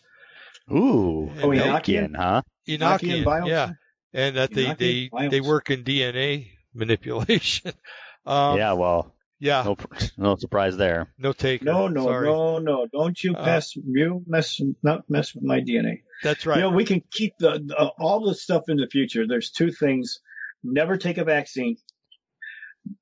Ooh, Oh, Enochian, Enochian? huh? Enochian, Bioscience? yeah. And that they, Enochian they, Bioscience. they work in DNA manipulation. um, yeah, well, yeah. no, no surprise there. No take. No, no, Sorry. no, no! Don't you Uh, you mess not mess with my DNA. That's right. You know, we can keep the, the all the stuff in the future. There's two things: never take a vaccine,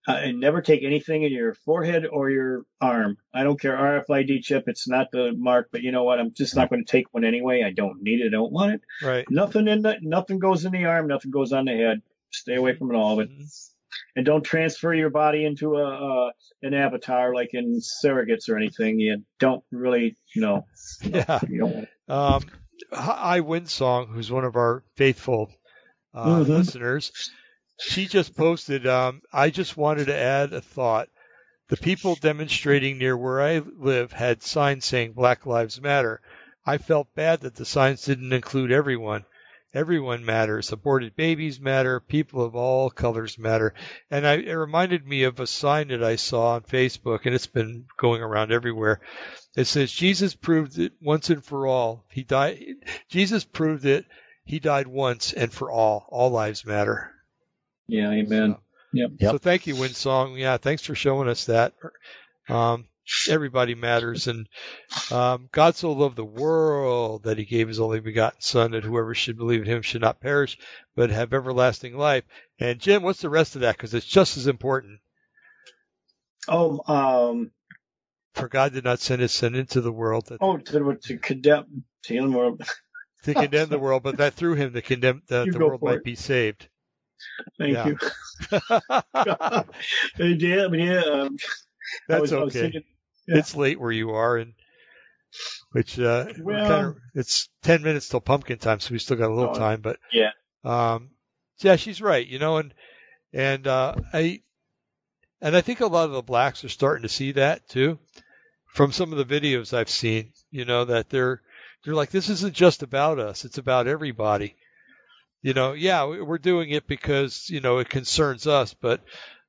uh, and never take anything in your forehead or your arm. I don't care RFID chip; it's not the mark. But you know what? I'm just not going to take one anyway. I don't need it. I don't want it. right. Nothing in the nothing goes in the arm. Nothing goes on the head. Stay away from it all, but and don't transfer your body into a, a an avatar like in surrogates or anything. You don't really, you know. Yeah. You Um, I Winsong, who's one of our faithful uh, Mhm. listeners, she just posted. Um, I just wanted to add a thought. The people demonstrating near where I live had signs saying Black Lives Matter. I felt bad that the signs didn't include everyone. Everyone matters. Aborted babies matter. People of all colors matter. And I, it reminded me of a sign that I saw on Facebook, and it's been going around everywhere. It says Jesus proved it once and for all. He died. Jesus proved it. He died once and for all. All lives matter. yeah, amen. Yep. Yep. So thank you, Winsong. Yeah, thanks for showing us that. Um, everybody matters, and um, God so loved the world that He gave His only begotten Son, that whoever should believe in Him should not perish, but have everlasting life. And Jim, what's the rest of that? Because it's just as important. Oh, um, For God did not send His Son into the world that, oh, to, to condemn, to him, or- to condemn the world, but that through Him to condemn that the world might it. be saved. thank Yeah. you. yeah, I mean, yeah. Um, I That's was, I was okay. thinking, Yeah. It's late where you are, and which uh, Well- kind of it's ten minutes till pumpkin time, so we still got a little Oh, time. But yeah. um, yeah, she's right. You know, and and uh, I and I think a lot of the blacks are starting to see that too, from some of the videos I've seen. You know that they're they're like this isn't just about us; it's about everybody. You know, yeah, we- we're doing it because you know it concerns us, but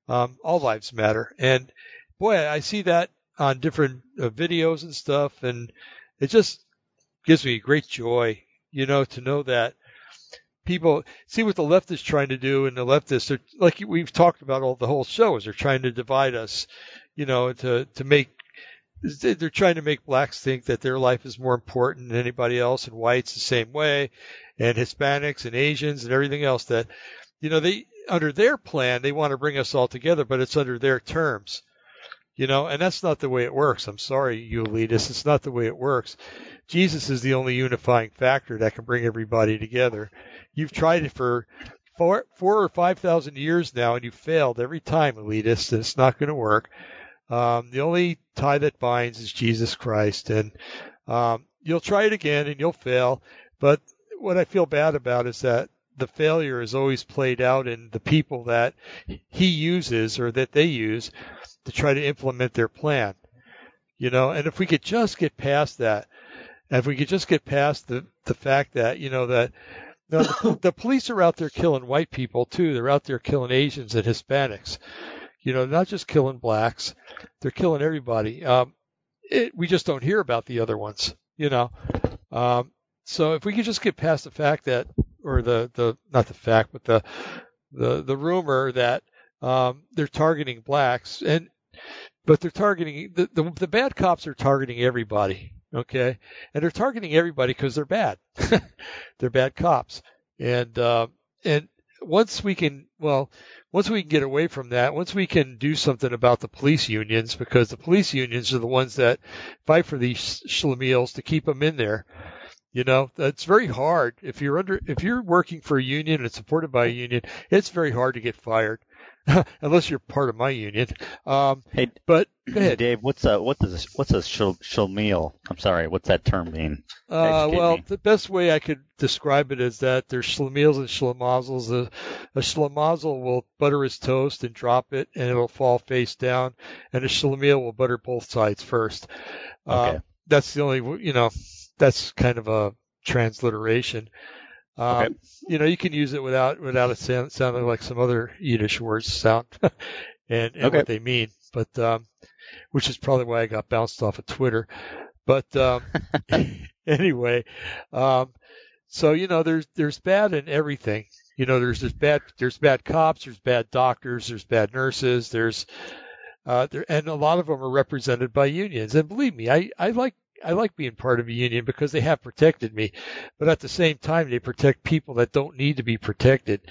um, all lives matter. And boy, I see that on different uh, videos and stuff, and it just gives me great joy, you know, to know that people see what the left is trying to do, and the leftists are like we've talked about all the whole show is they're trying to divide us, you know, to to make they're trying to make blacks think that their life is more important than anybody else, and whites the same way, and Hispanics and Asians and everything else that, you know, they under their plan they want to bring us all together, but it's under their terms. You know, and that's not the way it works. I'm sorry, you elitists. It's not the way it works. Jesus is the only unifying factor that can bring everybody together. You've tried it for four, four or five thousand years now, and you failed every time, elitists. And it's not going to work. Um, the only tie that binds is Jesus Christ, and um, you'll try it again and you'll fail. But what I feel bad about is that the failure is always played out in the people that he uses or that they use to try to implement their plan. You know, and if we could just get past that, and if we could just get past the the fact that you know that no, the, the police are out there killing white people too. They're out there killing Asians and Hispanics. You know, not just killing blacks. They're killing everybody. Um, it, we just don't hear about the other ones. You know, um, so if we could just get past the fact that, or the the not the fact, but the the the rumor that um, they're targeting blacks, and but they're targeting the, the the bad cops are targeting everybody. Okay, and they're targeting everybody because they're bad. they're bad cops, and uh, and once we can, well, once we can get away from that, once we can do something about the police unions, because the police unions are the ones that fight for these schlemiels to keep them in there. You know, it's very hard if you're under if you're working for a union and supported by a union. It's very hard to get fired, unless you're part of my union. Um, Hey, but. Dave, what's a what does a, what's a shilmeal? I'm sorry, what's that term mean? Uh, well, me. the best way I could describe it is that there's schlemiels and schlemazzles. A, a will butter his toast and drop it, and it'll fall face down, and a schlemiel will butter both sides first. Uh, Okay. that's the only, you know, that's kind of a transliteration. Um, Okay. You know, you can use it without without it sound, sounding like some other Yiddish words sound, and, and Okay. what they mean. But um, which is probably why I got bounced off of Twitter. But um, anyway, um, so you know, there's there's bad in everything. You know, there's there's bad there's bad cops, there's bad doctors, there's bad nurses, there's uh, there, and a lot of them are represented by unions. And believe me, I I like I like being part of a union because they have protected me, but at the same time, they protect people that don't need to be protected,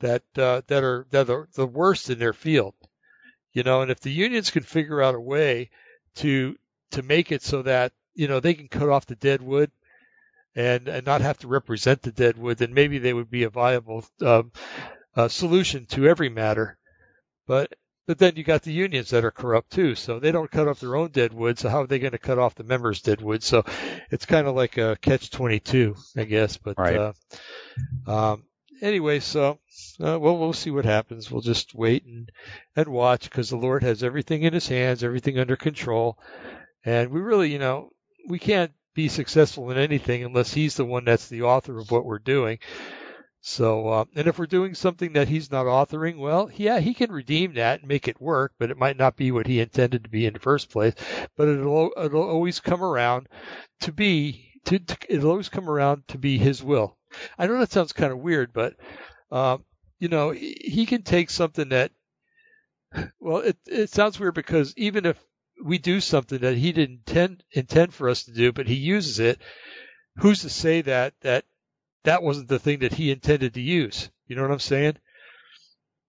that uh, that are that are the worst in their field. You know, and if the unions could figure out a way to to make it so that you know they can cut off the dead wood and and not have to represent the dead wood, then maybe they would be a viable um, uh, solution to every matter. But but then you got the unions that are corrupt too, so they don't cut off their own dead wood. So how are they going to cut off the members' dead wood? So it's kind of like a catch twenty two, I guess. But Right. uh, um, anyway, so uh, well, we'll see what happens. We'll just wait and and watch because the Lord has everything in His hands, everything under control, and we really, you know, we can't be successful in anything unless He's the one that's the author of what we're doing. So, uh, and if we're doing something that he's not authoring, well, yeah, he can redeem that and make it work, but it might not be what he intended to be in the first place. But it'll it'll always come around to be to, to it'll always come around to be his will. I know that sounds kind of weird, but um, you know, he, he can take something that well, it it sounds weird because even if we do something that he didn't intend intend for us to do, but he uses it, who's to say that that that wasn't the thing that he intended to use? You know what I'm saying?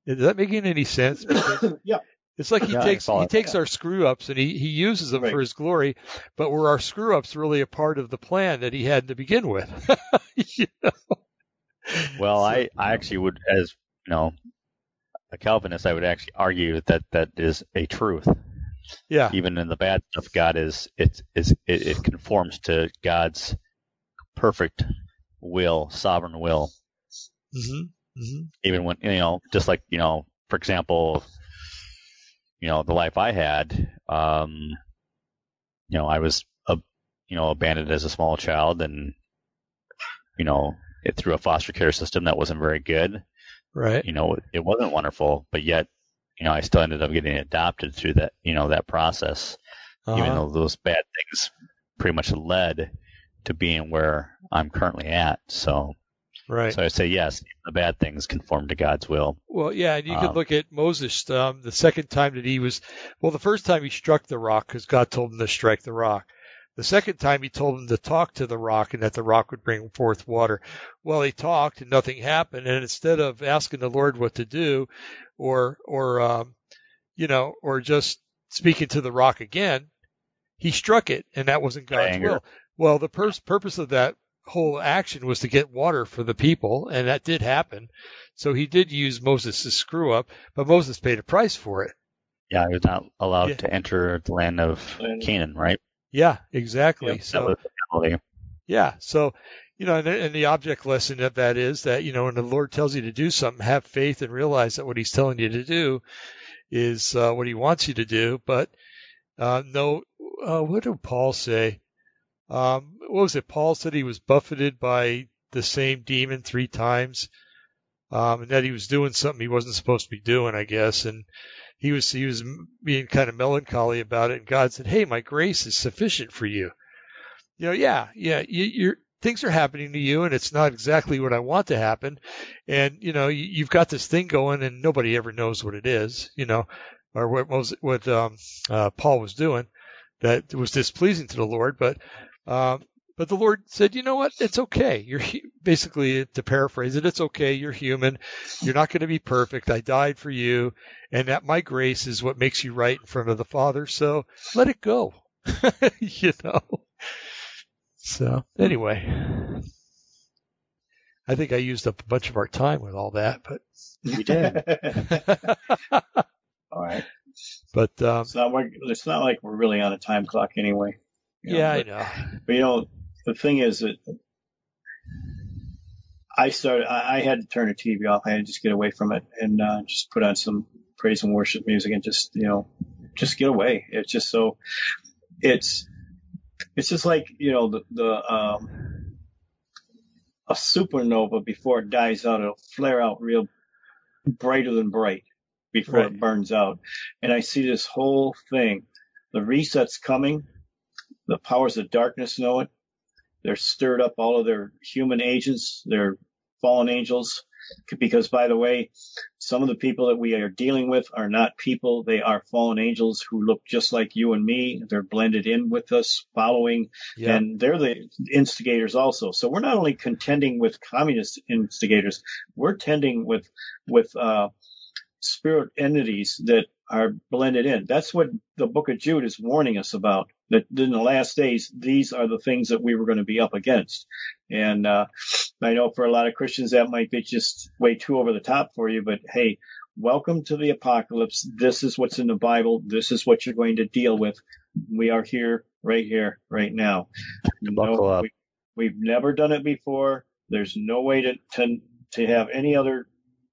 Is that making any sense? Yeah. It's like he Yeah, takes follow he takes our screw ups and he, he uses them Right. for his glory, but were our screw ups really a part of the plan that he had to begin with? You know? Well, So- I, I actually would, as you know, a Calvinist, I would actually argue that that is a truth. yeah, Even in the bad stuff, God is it is it, it conforms to God's perfect will, sovereign will. hmm hmm Even when you know, just like you know, for example, you know, the life I had, um, you know, I was a, you know, abandoned as a small child, and you know, it through a foster care system that wasn't very good. right, you know, it wasn't wonderful, but yet, you know, I still ended up getting adopted through that, you know, that process, even uh-huh. though those bad things pretty much led to being where I'm currently at. So, right. so I say yes, the bad things conform to God's will. Well, yeah, and you could Um, look at Moses. Um, the second time that he was, well, the first time he struck the rock because God told him to strike the rock. The second time he told him to talk to the rock and that the rock would bring forth water. Well, he talked and nothing happened. And instead of asking the Lord what to do, or or um, you know, or just speaking to the rock again, he struck it, and that wasn't God's anger. will. Well, the pur- purpose of that whole action was to get water for the people, and that did happen. So he did use Moses' to screw up, but Moses paid a price for it. Yeah, I was not allowed Yeah. to enter the land of Canaan, right? Yeah, exactly. Yep, so was the penalty. yeah, so you know, and, and the object lesson of that is that you know, when the Lord tells you to do something, have faith and realize that what He's telling you to do is uh, what He wants you to do. But uh, no, uh, what did Paul say? Um, what was it? Paul said he was buffeted by the same demon three times, um, and that he was doing something he wasn't supposed to be doing, I guess, and he was he was being kind of melancholy about it. And God said, "Hey, my grace is sufficient for you." You know, yeah, yeah, you, you're things are happening to you, and it's not exactly what I want to happen, and you know, you, you've got this thing going, and nobody ever knows what it is, you know, or what was what um, uh, Paul was doing that was displeasing to the Lord, but. Um, but the Lord said, you know what? It's okay. You're basically, to paraphrase it, it's okay. You're human. You're not going to be perfect. I died for you. And that my grace is what makes you right in front of the Father. So let it go. you know? So anyway, I think I used up a bunch of our time with all that, but, You did. All right. but, um, It's not like it's not like we're really on a time clock anyway. You know, yeah, I know. But you know, the thing is that I started. I, I had to turn the TV off. I had to just get away from it and uh, just put on some praise and worship music and just you know, just get away. It's just so. It's it's just like you know the the um, a supernova before it dies out. It'll flare out real brighter than bright before Right. it burns out. And I see this whole thing. The reset's coming. The powers of darkness know it. They're stirred up all of their human agents, their fallen angels. Because by the way, some of the people that we are dealing with are not people. They are fallen angels who look just like you and me. They're blended in with us, following Yeah. and they're the instigators also. So we're not only contending with communist instigators, we're tending with with uh, spirit entities that are blended in. That's what the Book of Jude is warning us about. That in the last days, these are the things that we were going to be up against, and uh, I know for a lot of Christians that might be just way too over the top for you, but hey, welcome to the apocalypse. This is what's in the Bible. This is what you're going to deal with. We are here, right here, right now. Buckle up. We, we've never done it before. There's no way to, to to have any other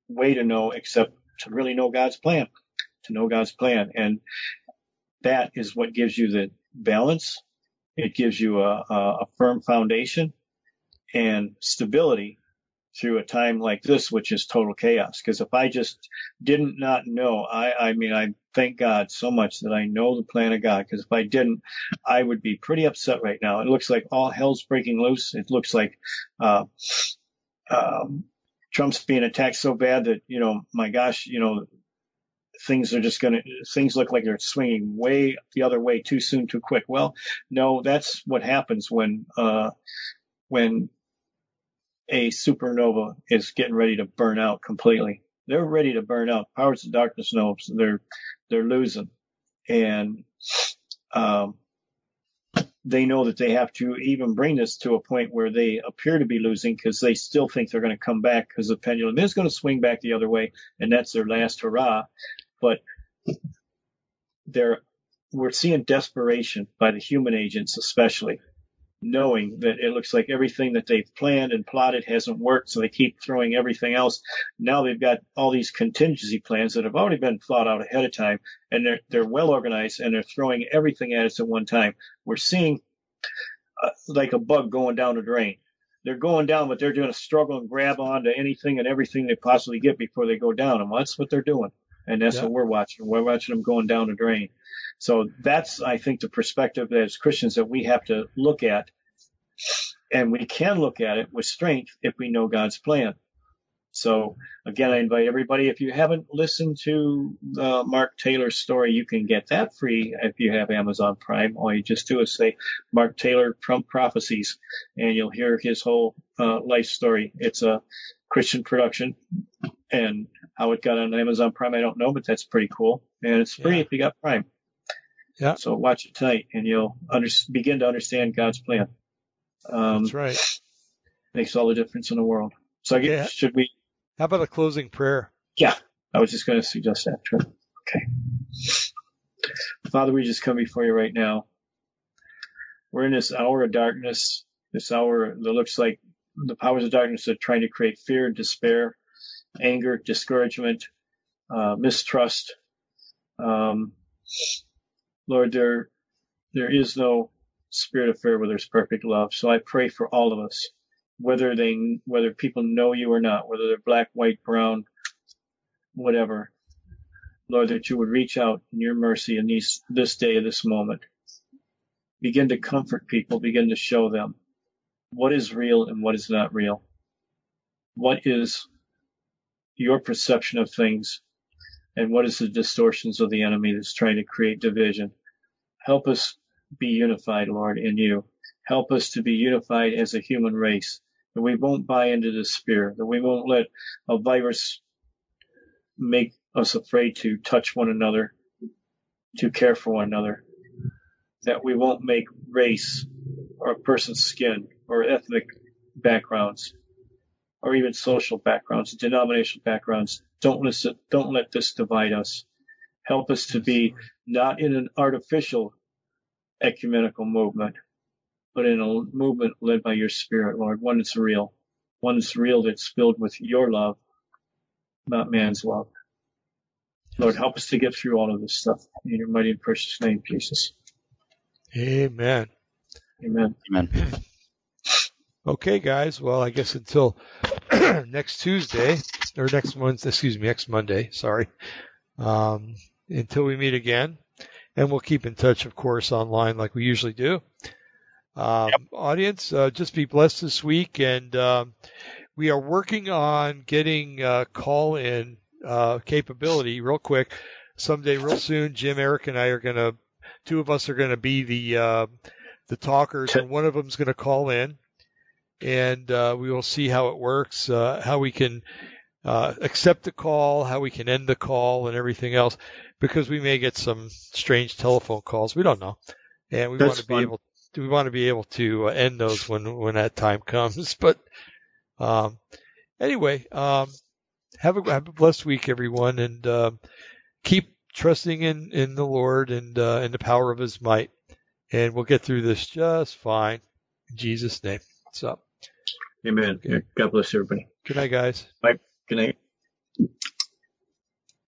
way to know except to really know God's plan, to know God's plan, and that is what gives you the balance. It gives you a, a, firm foundation and stability through a time like this, which is total chaos. Because if I just didn't not know, I, I mean, I thank God so much that I know the plan of God. Because if I didn't, I would be pretty upset right now. It looks like all hell's breaking loose. It looks like, uh, um, Trump's being attacked so bad that, you know, my gosh, you know, things are just going to, things look like they're swinging way the other way too soon, too quick. Well, no, that's what happens when, uh, when a supernova is getting ready to burn out completely. They're ready to burn out. Powers of darkness knows they're, they're losing. And, um, they know that they have to even bring this to a point where they appear to be losing because they still think they're going to come back because the pendulum is going to swing back the other way and that's their last hurrah. But they're, we're seeing desperation by the human agents, especially knowing that it looks like everything that they've planned and plotted hasn't worked. So they keep throwing everything else. Now they've got all these contingency plans that have already been thought out ahead of time and they're, they're well organized and they're throwing everything at us at one time. We're seeing uh, like a bug going down a drain. They're going down, but they're going to struggle and grab onto anything and everything they possibly get before they go down. And that's what they're doing. And that's yeah. what we're watching. We're watching them going down a drain. So that's, I think, the perspective as Christians that we have to look at. And we can look at it with strength if we know God's plan. So again, I invite everybody, if you haven't listened to uh, Mark Taylor's story, you can get that free if you have Amazon Prime. All you just do is say Mark Taylor Trump prophecies and you'll hear his whole uh, life story. It's a Christian production and how it got on Amazon Prime, I don't know, but that's pretty cool. And it's free yeah. if you got Prime. Yeah. So watch it tonight and you'll under, begin to understand God's plan. Um, that's right. Makes all the difference in the world. So I guess, yeah. should we? How about a closing prayer? Yeah. I was just going to suggest that. True. Okay. Father, we just come before you right now. We're in this hour of darkness, this hour that looks like the powers of darkness are trying to create fear, and despair, anger, discouragement, uh, mistrust. Um, Lord, there, there is no spirit of fear where there's perfect love. So I pray for all of us, whether they, whether people know you or not, whether they're black, white, brown, whatever. Lord, that you would reach out in your mercy in these, this day, this moment. Begin to comfort people, begin to show them what is real and what is not real. What is your perception of things and what is the distortions of the enemy that's trying to create division. Help us be unified, Lord, in you. Help us to be unified as a human race, that we won't buy into the spirit, that we won't let a virus make us afraid to touch one another, to care for one another, that we won't make race or a person's skin or ethnic backgrounds or even social backgrounds, denominational backgrounds. Don't listen, don't let this divide us. Help us to be not in an artificial ecumenical movement, but in a movement led by your spirit, Lord, one that's real, one that's real that's filled with your love, not man's love. Lord, help us to get through all of this stuff. In your mighty and precious name, Jesus. Amen. Amen. Amen. Okay, guys. Well, I guess until next Tuesday or next month, excuse me, next Monday. Sorry. Um, until we meet again, and we'll keep in touch, of course, online like we usually do. Um, yep. Audience, uh, just be blessed this week, and um, we are working on getting uh, call-in uh, capability real quick. Someday, real soon, Jim, Eric, and I are going to. Two of us are going to be the uh, the talkers, and one of them is going to call in and uh, we will see how it works, uh, how we can uh, accept the call, how we can end the call, and everything else, because we may get some strange telephone calls. We don't know, and we That's want to be able we want to be able to uh, end those when when that time comes. But Um, anyway, um, have a have a blessed week, everyone, and um, keep trusting in in the Lord and uh, in the power of His might, and we'll get through this just fine. In Jesus' name. So, Amen. God bless everybody. good night, guys. Bye.